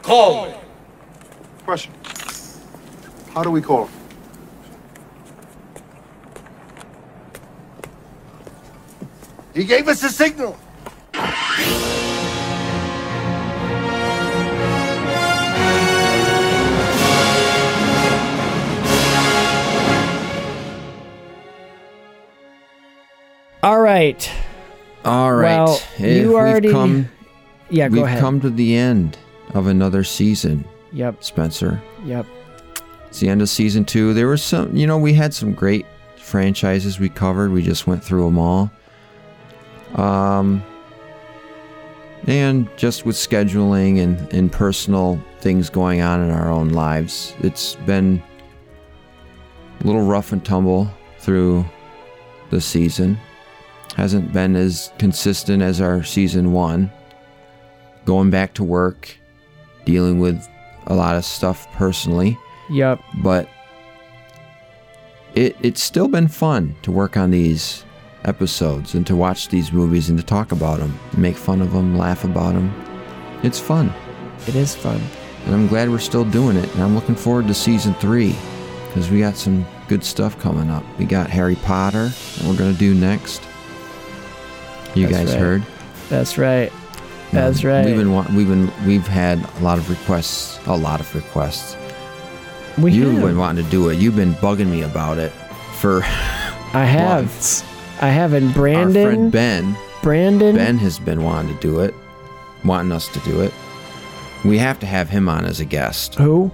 Speaker 13: call me.
Speaker 14: Question. How do we call him? He gave us a signal.
Speaker 1: All right.
Speaker 3: All right.
Speaker 1: Well,
Speaker 3: Eh,
Speaker 1: you
Speaker 3: we've
Speaker 1: already
Speaker 3: come,
Speaker 1: Yeah, go
Speaker 3: we've
Speaker 1: ahead.
Speaker 3: come to the end of another season.
Speaker 1: Yep.
Speaker 3: Spencer.
Speaker 1: Yep.
Speaker 3: It's the end of season two. There was some, you know, we had some great franchises we covered. We just went through them all. Um, and just with scheduling and, and personal things going on in our own lives, it's been a little rough and tumble through the season. Hasn't been as consistent as our season one. Going back to work, dealing with a lot of stuff personally
Speaker 1: Yep.
Speaker 3: but it it's still been fun to work on these episodes and to watch these movies and to talk about them, make fun of them, laugh about them. It's fun.
Speaker 1: It is fun.
Speaker 3: And I'm glad we're still doing it. And I'm looking forward to season three because we got some good stuff coming up. We got Harry Potter that we're going to do next. You
Speaker 1: That's
Speaker 3: guys
Speaker 1: right.
Speaker 3: heard?
Speaker 1: That's right. That's right.
Speaker 3: We've been wa- we've been we've had a lot of requests, a lot of requests.
Speaker 1: We
Speaker 3: You've
Speaker 1: have.
Speaker 3: been wanting to do it. You've been bugging me about it for
Speaker 1: I have.
Speaker 3: months.
Speaker 1: I have and Brandon
Speaker 3: Our friend Ben,
Speaker 1: Brandon
Speaker 3: Ben has been wanting to do it, wanting us to do it. We have to have him on as a guest.
Speaker 1: Who?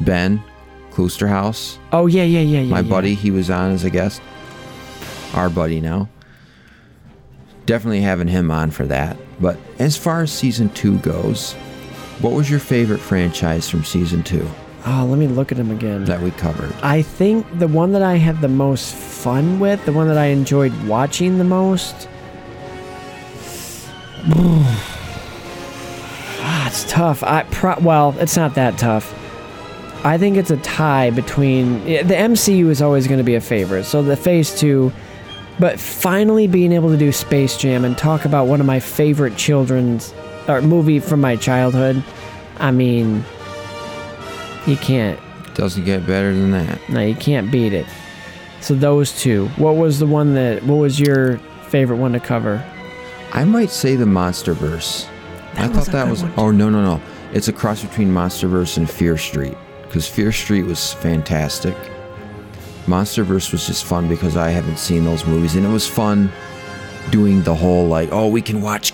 Speaker 3: Ben Kloosterhouse,
Speaker 1: Oh yeah, yeah, yeah, yeah.
Speaker 3: my
Speaker 1: yeah.
Speaker 3: buddy. He was on as a guest. Our buddy now. Definitely having him on for that. But as far as season two goes, what was your favorite franchise from season two
Speaker 1: Oh, let me look at him again.
Speaker 3: that we covered?
Speaker 1: I think the one that I had the most fun with, the one that I enjoyed watching the most. ah, it's tough. I pro- well, it's not that tough. I think it's a tie between yeah, the MCU is always going to be a favorite. So the Phase Two, but finally being able to do Space Jam and talk about one of my favorite children's or movie from my childhood. I mean, you can't
Speaker 3: Doesn't get better than that.
Speaker 1: no, you can't beat it. So those two. What was the one that? What was your favorite one to cover?
Speaker 3: I might say the MonsterVerse. I thought that was. Oh no no no! It's a cross between MonsterVerse and Fear Street because Fear Street was fantastic. MonsterVerse was just fun because I haven't seen those movies and it was fun doing the whole like oh we can watch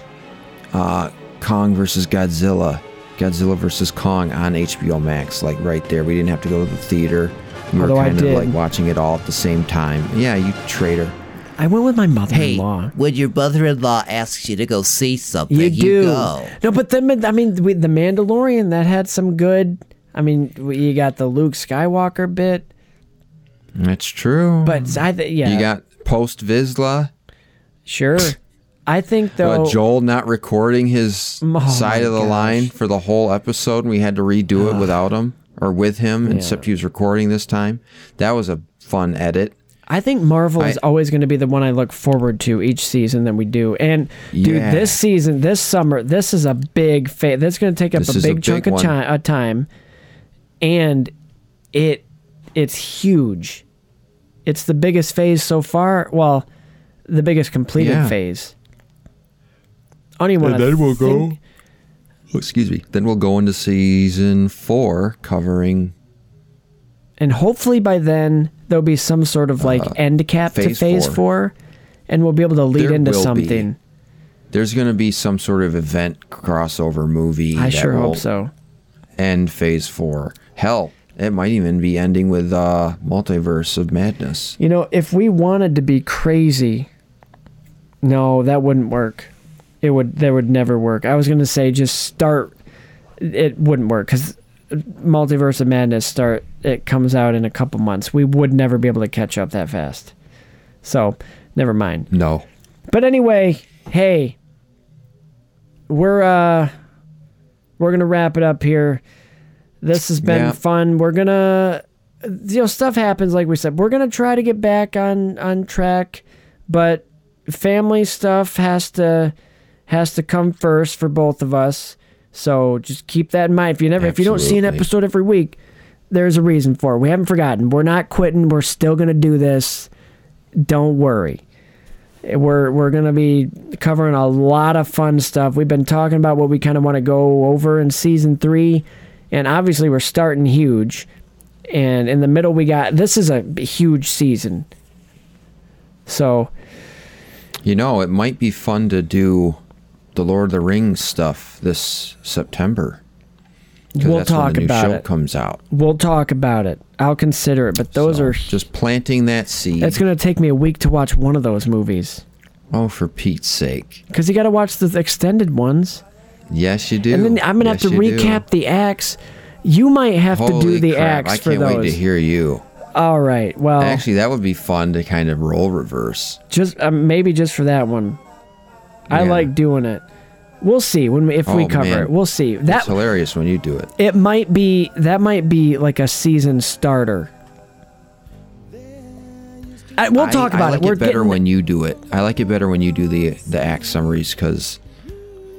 Speaker 3: uh, Kong versus Godzilla, Godzilla versus Kong on HBO Max like right there. We didn't have to go to the theater. We were
Speaker 1: Although I
Speaker 3: kind of like watching it all at the same time. Yeah, you traitor.
Speaker 1: I went with my mother-in-law.
Speaker 15: When your mother-in-law asks you to go see something,
Speaker 1: you do.
Speaker 15: go.
Speaker 1: No, but then I mean, with the Mandalorian that had some good. I mean, you got the Luke Skywalker bit,
Speaker 3: That's true.
Speaker 1: but I th- yeah,
Speaker 3: You got Paz Vizsla.
Speaker 1: sure. I think though.
Speaker 3: Uh, Joel not recording his
Speaker 1: Oh
Speaker 3: side
Speaker 1: my
Speaker 3: of the
Speaker 1: gosh.
Speaker 3: line for the whole episode, and we had to redo it without him or with him,
Speaker 1: Yeah.
Speaker 3: except he was recording this time. That was a fun edit.
Speaker 1: I think Marvel is
Speaker 3: I-
Speaker 1: always going to be the one I look forward to each season that we do. And dude, this season, this summer, this is a big fa- That's going to take up
Speaker 3: This
Speaker 1: a
Speaker 3: is a
Speaker 1: big chunk of
Speaker 3: one.
Speaker 1: of time, and it it's huge. It's the biggest phase so far. Well, the biggest completed
Speaker 3: Yeah.
Speaker 1: phase. I don't even
Speaker 3: And then we'll go- Oh, excuse me. Then we'll go into season four, covering
Speaker 1: and hopefully by then there'll be some sort of like end cap to
Speaker 3: Uh, phase
Speaker 1: phase
Speaker 3: four.
Speaker 1: four. and we'll be able to lead
Speaker 3: There
Speaker 1: into
Speaker 3: will be.
Speaker 1: something.
Speaker 3: There's going to be some sort of event crossover movie.
Speaker 1: I sure hope so.
Speaker 3: End phase four. Hell, it might even be ending with uh, multiverse of madness.
Speaker 1: You know, if we wanted to be crazy, no, that wouldn't work. It would. That would never work. I was gonna say just start. It wouldn't work because Multiverse of Madness start. It comes out in a couple months. We would never be able to catch up that fast. So, never mind.
Speaker 3: No.
Speaker 1: But anyway, hey, we're uh, we're gonna wrap it up here. This has been
Speaker 3: Yeah.
Speaker 1: fun. We're gonna, you know, stuff happens. Like we said, we're gonna try to get back on on track, but family stuff has to has to come first for both of us. So just keep that in mind. If you never, if you don't see an episode every week, there's a reason for it. We haven't forgotten. We're not quitting. We're still gonna do this. Don't worry. We're we're gonna be covering a lot of fun stuff. We've been talking about what we kind of want to go over in season three, and obviously we're starting huge. And in the middle, we got this is a huge season. So
Speaker 3: You know, it might be fun to do the Lord of the Rings stuff this September.
Speaker 1: We'll talk about
Speaker 3: show
Speaker 1: it.
Speaker 3: comes out.
Speaker 1: we'll talk about it. I'll consider it. But those are
Speaker 3: just planting that seed.
Speaker 1: It's gonna take me a week to watch one of those movies
Speaker 3: Oh, for Pete's sake!
Speaker 1: because you got to watch the extended ones.
Speaker 3: Yes, you do.
Speaker 1: And then I'm gonna
Speaker 3: Yes,
Speaker 1: have to
Speaker 3: you do.
Speaker 1: recap the acts. You might have to do
Speaker 3: Holy
Speaker 1: the
Speaker 3: crap,
Speaker 1: acts
Speaker 3: I
Speaker 1: for
Speaker 3: can't
Speaker 1: those.
Speaker 3: wait to hear you.
Speaker 1: All right. Well,
Speaker 3: Actually, that would be fun to kind of role reverse.
Speaker 1: just um, maybe just for that one. I like doing it. We'll see when we, if we
Speaker 3: Oh,
Speaker 1: cover
Speaker 3: man.
Speaker 1: it. We'll see.
Speaker 3: That's hilarious when you do it.
Speaker 1: it might be that might be like a season starter. I, we'll
Speaker 3: I-
Speaker 1: talk about it.
Speaker 3: I like
Speaker 1: it. We're
Speaker 3: better when you do it. I like it better when you do the the act summaries because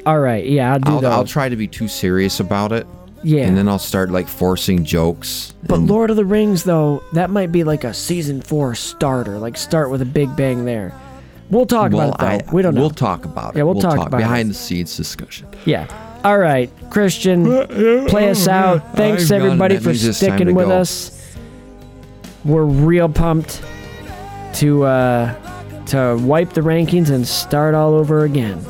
Speaker 1: all right. Yeah, I'll do
Speaker 3: I'll,
Speaker 1: those.
Speaker 3: I'll try to be too serious about it.
Speaker 1: Yeah.
Speaker 3: and then I'll start like forcing jokes.
Speaker 1: But Lord of the Rings, though, that might be like a season four starter. Like start with a big bang there. We'll talk
Speaker 3: well,
Speaker 1: about it though.
Speaker 3: I-
Speaker 1: we don't know.
Speaker 3: We'll talk about it.
Speaker 1: Yeah, we'll talk about it.
Speaker 3: behind the scenes discussion.
Speaker 1: Yeah. All right, Christian, play us out. Thanks
Speaker 3: I've
Speaker 1: everybody for
Speaker 3: means it's time
Speaker 1: sticking with
Speaker 3: go.
Speaker 1: us. We're real pumped to uh, to wipe the rankings and start all over again.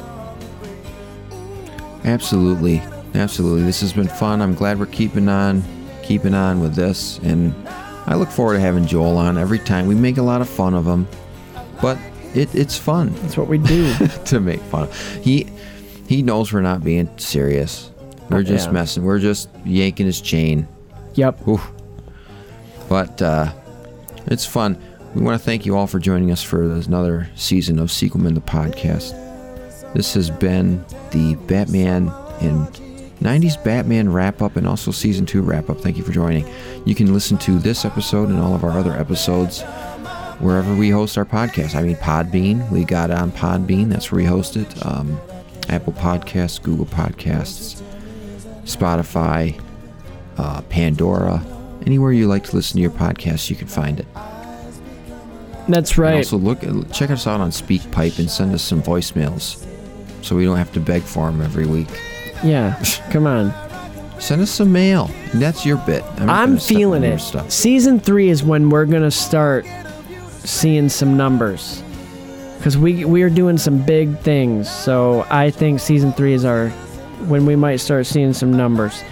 Speaker 3: Absolutely, absolutely. This has been fun. I'm glad we're keeping on, keeping on with this, and I look forward to having Joel on every time. We make a lot of fun of him, but it, it's fun.
Speaker 1: That's what we do
Speaker 3: to make fun. of. He he knows we're not being serious. We're just
Speaker 1: Yeah.
Speaker 3: messing. We're just yanking his chain.
Speaker 1: Yep.
Speaker 3: Oof. But uh, it's fun. We want to thank you all for joining us for another season of Sequel Men the podcast. This has been the Batman and 90s Batman wrap up and also season 2 wrap up. Thank you for joining. You can listen to this episode and all of our other episodes wherever we host our podcast. I mean, Podbean. We got on Podbean. That's where we host it. Um, Apple Podcasts, Google Podcasts, Spotify, uh, Pandora. Anywhere you like to listen to your podcast, you can find it.
Speaker 1: That's
Speaker 3: And
Speaker 1: right.
Speaker 3: also look, check us out on SpeakPipe and send us some voicemails, so we don't have to beg for them every week.
Speaker 1: Yeah. Come on.
Speaker 3: Send us some mail. That's your bit. I'm,
Speaker 1: I'm feeling it. Season three is when we're gonna start seeing some numbers, because we we are doing some big things. So I think season three is our when we might start seeing some numbers.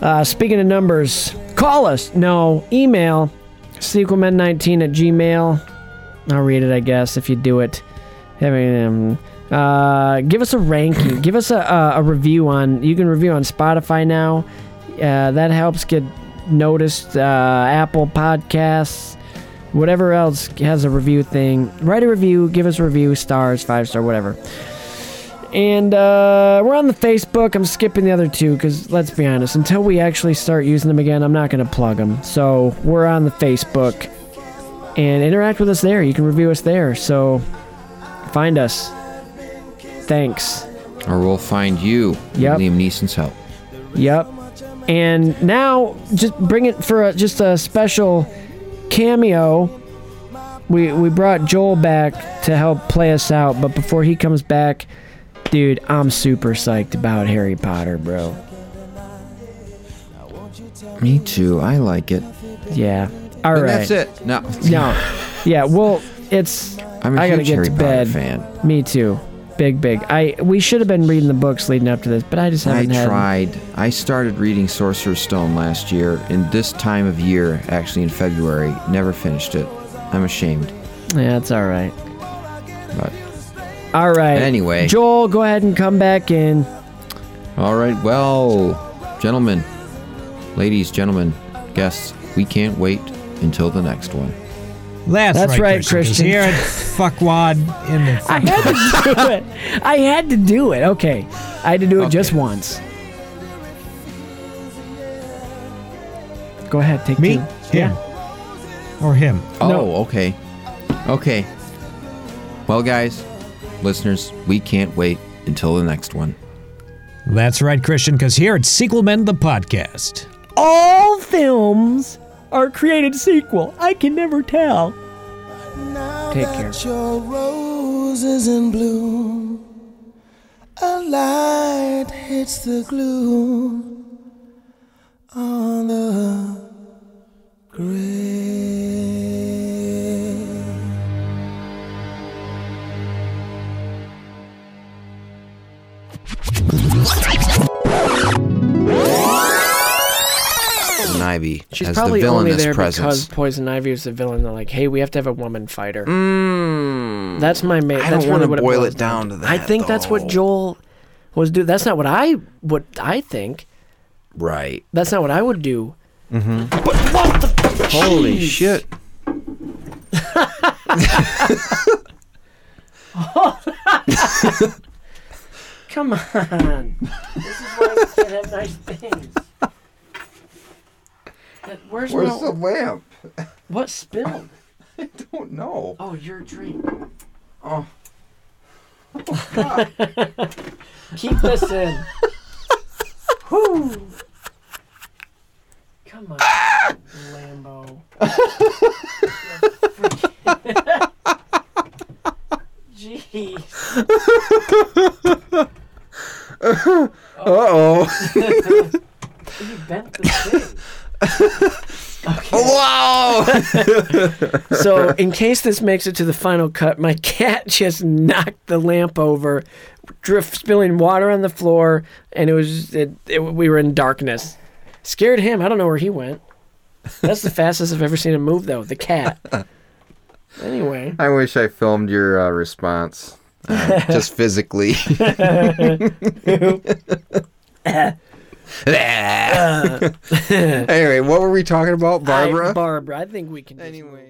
Speaker 1: Uh, speaking of numbers, call us. No, email sequelmen19 at gmail. I'll read it, I guess, if you do it. Having um, uh, give us a ranking. give us a, a, review on. You can review on Spotify now. Uh, that helps get noticed. Uh, Apple Podcasts, whatever else has a review thing. Write a review. Give us a review. Stars, five star, whatever. And uh, we're on the Facebook. I'm skipping the other two because let's be honest, until we actually start using them again, I'm not going to plug them. So we're on the Facebook and interact with us there. You can review us there. So find us. Thanks.
Speaker 3: Or we'll find you.
Speaker 1: Yep.
Speaker 3: Liam Neeson's help.
Speaker 1: Yep. And now, just bring it for a, just a special cameo. we we brought Joel back to help play us out, but before he comes back, dude, I'm super psyched about Harry Potter, bro.
Speaker 3: Me too. I like it.
Speaker 1: Yeah. All
Speaker 3: And
Speaker 1: right.
Speaker 3: that's it. No.
Speaker 1: No. Yeah. Well, it's.
Speaker 3: I'm a
Speaker 1: I gotta
Speaker 3: huge
Speaker 1: get
Speaker 3: Harry
Speaker 1: to
Speaker 3: Potter
Speaker 1: bed.
Speaker 3: fan.
Speaker 1: Me too. Big, big. I we should have been reading the books leading up to this, but I just haven't had.
Speaker 3: tried. I started reading Sorcerer's Stone last year, in this time of year, actually in February. Never finished it. I'm ashamed.
Speaker 1: Yeah, it's all right.
Speaker 3: But
Speaker 1: All right.
Speaker 3: Anyway.
Speaker 1: Joel, go ahead and come back in.
Speaker 3: all right, well, gentlemen, ladies, gentlemen, guests, we can't wait until the next one.
Speaker 2: That's,
Speaker 1: That's right,
Speaker 2: Christian. 'cause
Speaker 1: Christian.
Speaker 2: Here at Fuckwad in the
Speaker 1: I had to do it. I had to do it. Okay. I had to do it just once. Go ahead, take
Speaker 2: Me?
Speaker 1: two.
Speaker 2: Him. Or him.
Speaker 3: Oh, okay. Okay. Well, guys, listeners, we can't wait until the next one.
Speaker 2: That's right, Christian, because here at Sequel Men, the podcast.
Speaker 1: All films are created sequel. I can never tell. Take care.
Speaker 16: Your roses in bloom. A light hits the glue on the grave.
Speaker 3: Ivy
Speaker 1: She's
Speaker 3: as
Speaker 1: probably
Speaker 3: the
Speaker 1: only
Speaker 3: villainous
Speaker 1: there
Speaker 3: presence.
Speaker 1: because Poison Ivy is the villain. They're like, hey, we have to have a woman fighter.
Speaker 3: Mm,
Speaker 1: That's my main.
Speaker 3: I
Speaker 1: that's
Speaker 3: don't
Speaker 1: really
Speaker 3: wanna boil
Speaker 1: boils
Speaker 3: it down to
Speaker 1: I
Speaker 3: that,
Speaker 1: think that's what
Speaker 3: though.
Speaker 1: Joel was do. That's not what I what I think.
Speaker 3: Right.
Speaker 1: That's not what I would do.
Speaker 3: Mm-hmm.
Speaker 1: But what the
Speaker 3: Holy
Speaker 1: Jeez.
Speaker 3: shit.
Speaker 1: Come on. this is why we can't have nice things. Uh, Where's,
Speaker 3: Where's
Speaker 1: my,
Speaker 3: the lamp?
Speaker 1: What spilled?
Speaker 3: I don't know.
Speaker 1: Oh, your drink.
Speaker 3: Oh.
Speaker 1: Keep this in. Whew. Come on, Lambo. Jeez.
Speaker 3: Uh-oh.
Speaker 1: you bent the thing.
Speaker 3: Wow!
Speaker 1: so, in case this makes it to the final cut, my cat just knocked the lamp over, drift spilling water on the floor, and it was it, it, we were in darkness. Scared him. I don't know where he went. That's the fastest I've ever seen him move, though. The cat. Anyway.
Speaker 3: I wish I filmed your uh, response. Uh, just physically. Uh, anyway, what were we talking about, Barbara?
Speaker 1: I, Barbara. I think we can. Anyway.